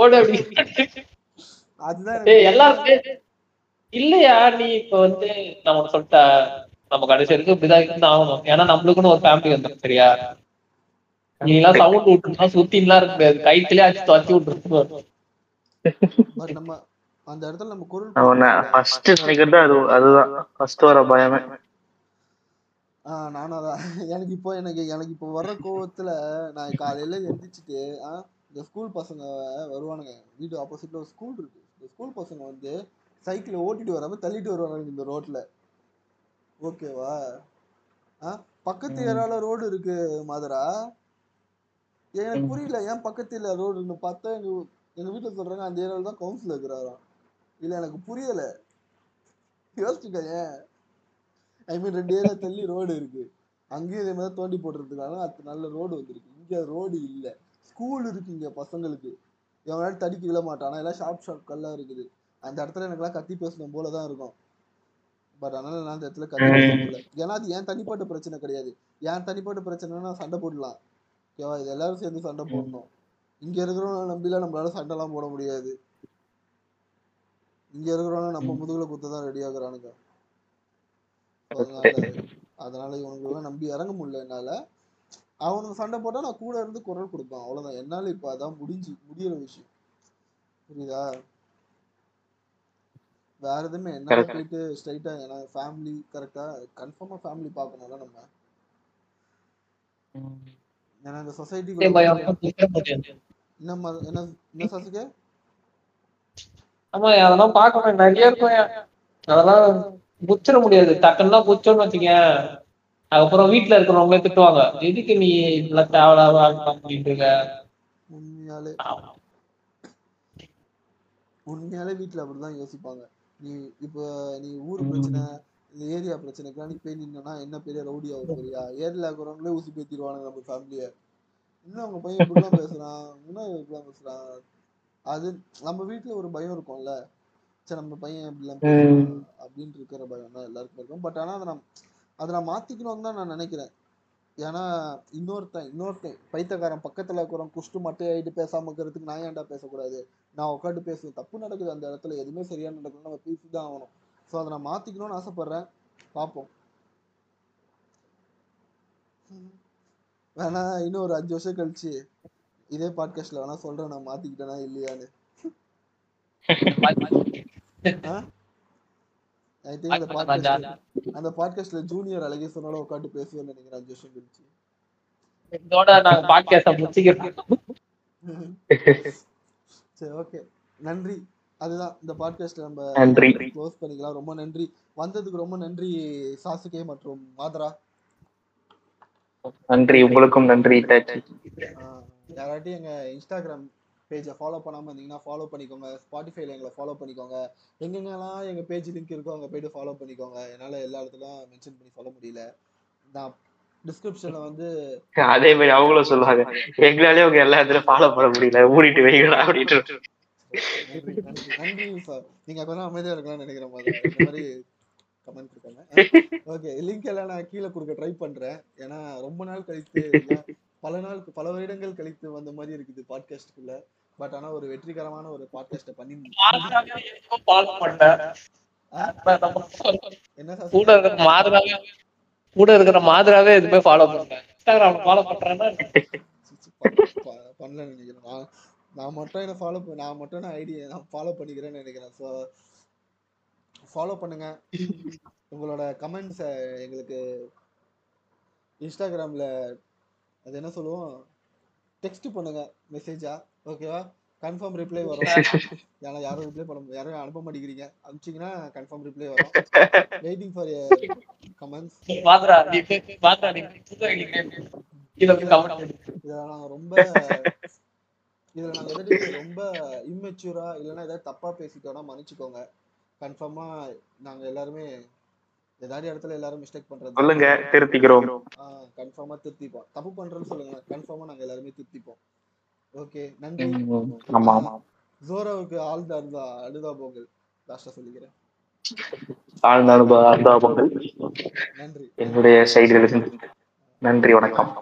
ஓடு அப்படி. அதுதான் எனக்கு ஏய், எல்லாருமே இல்லையா நீ இப்ப வந்து நான் உனக்கு சொல்லிட்டேன் நம்ம கடைசி வரைக்கும் இப்படிதான் இருந்து ஆகணும். ஏன்னா நம்மளுக்குன்னு ஒரு ஃபேமிலி வந்துடும் சரியா? நீ எல்லாம் சவுண்ட் விட்டுருந்தா சுத்தின்லாம் இருக்க முடியாது. கைத்திலே அடிச்சு துவச்சி விட்டுருக்கணும் பட் நம்ம அந்த இடத்துல நம்ம குரல் நான் ஃபர்ஸ்ட் நினைக்கிறது அது அதுதான். ஃபர்ஸ்ட் வர பயமே. ஆ நானும் அதான். எனக்கு இப்போ எனக்கு எனக்கு இப்போ வர்ற கோவத்துல நான் காலையில எந்திரிச்சிட்டு இந்த ஸ்கூல் பசங்க வருவானுங்க. வீடு ஆப்போசிட்ல ஒரு ஸ்கூல் இருக்கு. இந்த ஸ்கூல் பசங்க வந்து சைக்கிளை ஓட்டிட்டு வராம தள்ளிட்டு வருவானுங்க இந்த ரோட்ல ஓகேவா ஆ பக்கத்து. ஏரியால ரோடு இருக்கு மாதரா. எனக்கு புரியல. ஏன் பக்கத்துல ரோடுன்னு பார்த்தா எங்க வீட்டுல சொல்றாங்க அந்த ஏரியால தான் கவுன்சிலர் இருக்கிறாராம். இல்ல எனக்கு புரியல. யோசிச்சுக்க ஐ மீன் ரெண்டு ஏரியா தள்ளி ரோடு இருக்கு. அங்கேயும் இதே மாதிரி தோண்டி போட்டுருக்காங்க அது நல்ல ரோடு வந்திருக்கு. இங்க ரோடு இல்ல. ஸ்கூல் இருக்கு இங்க பசங்களுக்கு. எவனாலும் தடிக்க விட மாட்டான். எல்லாம் ஷார்ப் ஷார்ப் கல்லா இருக்குது. அந்த இடத்துல எனக்கெல்லாம் கத்தி பேசணும் போல தான் இருக்கும். பட் அதனால நான் அந்த இடத்துல கத்தி பேச ஏன்னா அது என் தனிப்பட்ட பிரச்சனை கிடையாது. என் தனிப்பட்ட பிரச்சனைனா சண்டை போடலாம். ஓகேவா? இது எல்லாரும் சேர்ந்து சண்டை போடணும். இங்க இருக்கிறவங்க நம்பிலாம் நம்மளால சண்டைலாம் போட முடியாது. இங்க இருக்கிறவங்க நம்ம முதுகுல குத்த தான் ரெடி ஆகுறானுங்க அதனால அதனால இவனுங்களெல்லாம் நம்பி இறங்க முடியல என்னால. அவனுக்கு சண்டை போட்டா நான் கூட இருந்து குரல் கொடுப்பேன். அவ்வளவுதான். என்னால இப்ப அதான் முடிஞ்சு முடியிற விஷயம். புரியுதா? வேற எதுவுமே Correct. போயிட்டு ஸ்ட்ரைட்டா ஏன்னா ஃபேமிலி கரெக்டா கன்ஃபார்மா ஃபேமிலி பார்க்கணும்ல நம்ம. ஏன்னா இந்த இதே முடியாது. என்ன என்ன என்ன சசிகே ஆமா அதெல்லாம் பார்க்கணும். நிறைய இருக்கும். அதெல்லாம் புச்சிட முடியாது. டக்குன்னா புச்சோன்னு வச்சுக்கேன் அதுக்கப்புறம் வீட்டுல இருக்கிறவங்களே திட்டுவாங்க. எதுக்கு நீ இதெல்லாம் தேவையில்லாம பண்ணிட்டு இருக்க? உண்மையாலே. உண்மையாலே வீட்ல அப்படிதான் யோசிப்பாங்க. நீ இப்போ நீ ஊர் பிரச்சனை இந்த ஏரியா பிரச்சனைக்கெல்லாம் நீ போய் நின்னா என்ன பெரிய ரவுடியா சரியா ஏரியால இருக்கிறவங்களே ஊசி பேத்திடுவானுங்க நம்ம ஃபேமிலிய இன்னும் அவங்க பையன் இப்படிலாம் பேசுறான்? இன்னும் இப்படிலாம் பேசுறான்? அது நம்ம வீட்ல ஒரு பயம் இருக்கும்ல. சரி நம்ம பையன் இப்படிலாம் அப்படின்னு இருக்கிற பயம் தான் எல்லாருக்கும் இருக்கும். பட் ஆனா அதை நான் அதை நான் மாத்திக்கணும்னு தான் நான் நினைக்கிறேன். ஏன்னா இன்னொருத்தன் இன்னொருத்தன் பைத்தியக்காரன் பக்கத்துல இருக்கிறவன் குஷ்டு மட்டை ஆயிட்டு பேசாம இருக்கிறதுக்கு நான் ஏன்டா பேசக்கூடாது? நான் உட்காந்து பேசுவேன். தப்பு நடக்குது அந்த இடத்துல. எதுவுமே சரியா நடக்கணும் நம்ம பேசி தான் ஆகணும். ஸோ அதை நான் மாத்திக்கணும்னு ஆசைப்படுறேன். பார்ப்போம். வேணா இன்னும் ஒரு அஞ்சு வருஷம் கழிச்சு இதே பாட்காஸ்ட்ல வேணா சொல்றேன் நான் மாத்திக்கிட்டேனா இல்லையான்னு. ஐ திங்க் அந்த பாட்காஸ்ட் அந்த பாட்காஸ்ட்ல ஜூனியர் அழகேசனோட உட்காந்து பேசுவேன்னு நினைக்கிறேன் அஞ்சு வருஷம் கழிச்சு. இதோட நாங்க பாட்காஸ்ட முடிச்சுக்கிறோம் சரி ஓகே நன்றி. அதுதான் இந்த பாட்காஸ்ட் நம்ம நன்றி. க்ளோஸ் பண்ணிக்கலாம். ரொம்ப நன்றி. வந்ததுக்கு ரொம்ப நன்றி சாசுகே மற்றும் மாதரா. நன்றி உங்களுக்கும் நன்றி யாராட்டும் எங்க இன்ஸ்டாகிராம் பேஜை ஃபாலோ பண்ணாம இருந்தீங்கன்னா ஃபாலோ பண்ணிக்கோங்க ஸ்பாட்டிஃபைல எங்களை ஃபாலோ பண்ணிக்கோங்க எங்கெங்கெல்லாம் எங்க பேஜ் லிங்க் இருக்கோ அங்க போயிட்டு ஃபாலோ பண்ணிக்கோங்க என்னால எல்லா இடத்துலயும் மென்ஷன் பண்ணி சொல்ல முடியல நான் டிஸ்கிரிப்ஷன்ல வந்து அதே மாதிரி அவங்களும் சொல்லுவாங்க எங்களாலே உங்க எல்லா இடத்துலயும் ஃபாலோ பண்ண முடியல மூடிட்டு வைங்களா அப்படின்ட்டு நன்றி சார் நீங்க கொஞ்சம் அமைதியா இருக்கலாம்னு நினைக்கிற மாதிரி இந்த மாதிரி கமெண்ட் இருக்காங்க ஓகே லிங்க் எல்லாம் நான் கீழே கொடுக்க ட்ரை பண்றேன். ஏன்னா ரொம்ப நாள் கழித்து பல நாள் பல வருடங்கள் கழித்து வந்த மாதிரி இருக்குது பாட்காஸ்டுக்குள்ள பட் ஆனா ஒரு வெற்றிகரமான ஒரு பாட்காஸ்ட பண்ணி என்ன கூட இருக்கிற மாதிராவே கூட இருக்கிற மாதிராவே எதுவுமே ஃபாலோ பண்ணேன் இன்ஸ்டாகிராம் ஃபாலோ பண்றேன்னா பண்ணல நினைக்கிறேன். நான் நான் மட்டும் என்ன ஃபாலோ நான் மட்டும் நான் ஐடி நான் ஃபாலோ பண்ணிக்கிறேன்னு நினைக்கிறேன். ஸோ ஃபாலோ பண்ணுங்க. உங்களோட கமெண்ட்ஸை எங்களுக்கு இன்ஸ்டாகிராமில் அது என்ன சொல்லுவோம்? டெக்ஸ்ட் பண்ணுங்க மெசேஜா ஓகேவா கன்ஃபார்ம் ரிப்ளை வரும். ஏன்னா யாரும் ரிப்ளை பண்ண யாரும் அனுப்ப மாட்டேங்கிறீங்க. அனுப்பிச்சிங்கன்னா கன்ஃபார்ம் ரிப்ளை வரும். வெயிட்டிங் ஃபார் கமெண்ட்ஸ் இதில் நாங்கள் ரொம்ப இதில் நாங்கள் ரொம்ப இம்மெச்சூரா இல்லைன்னா ஏதாவது தப்பாக பேசிட்டோம்னா மன்னிச்சுக்கோங்க. கன்ஃபார்மாக நாங்கள் எல்லாருமே ஏதாவது இடத்துல எல்லாரும் மிஸ்டேக் பண்ணுறது சொல்லுங்க திருத்திக்கிறோம். கன்ஃபார்மாக திருத்திப்போம். தப்பு பண்ணுறோன்னு சொல்லுங்க. கன்ஃபார்மாக நாங்கள் எல்லாருமே திருத்திப்போம். ஓகே நன்றி. ஆமா ஆமா. ஜோராவுக்கு ஆழ்ந்த அழுதா அழுதா போங்கள் லாஸ்ட்டாக சொல்லிக்கிறேன். ஆழ்ந்த அனுபவ அனுதாபங்கள் நன்றி. என்னுடைய சைடிலிருந்து நன்றி வணக்கம்.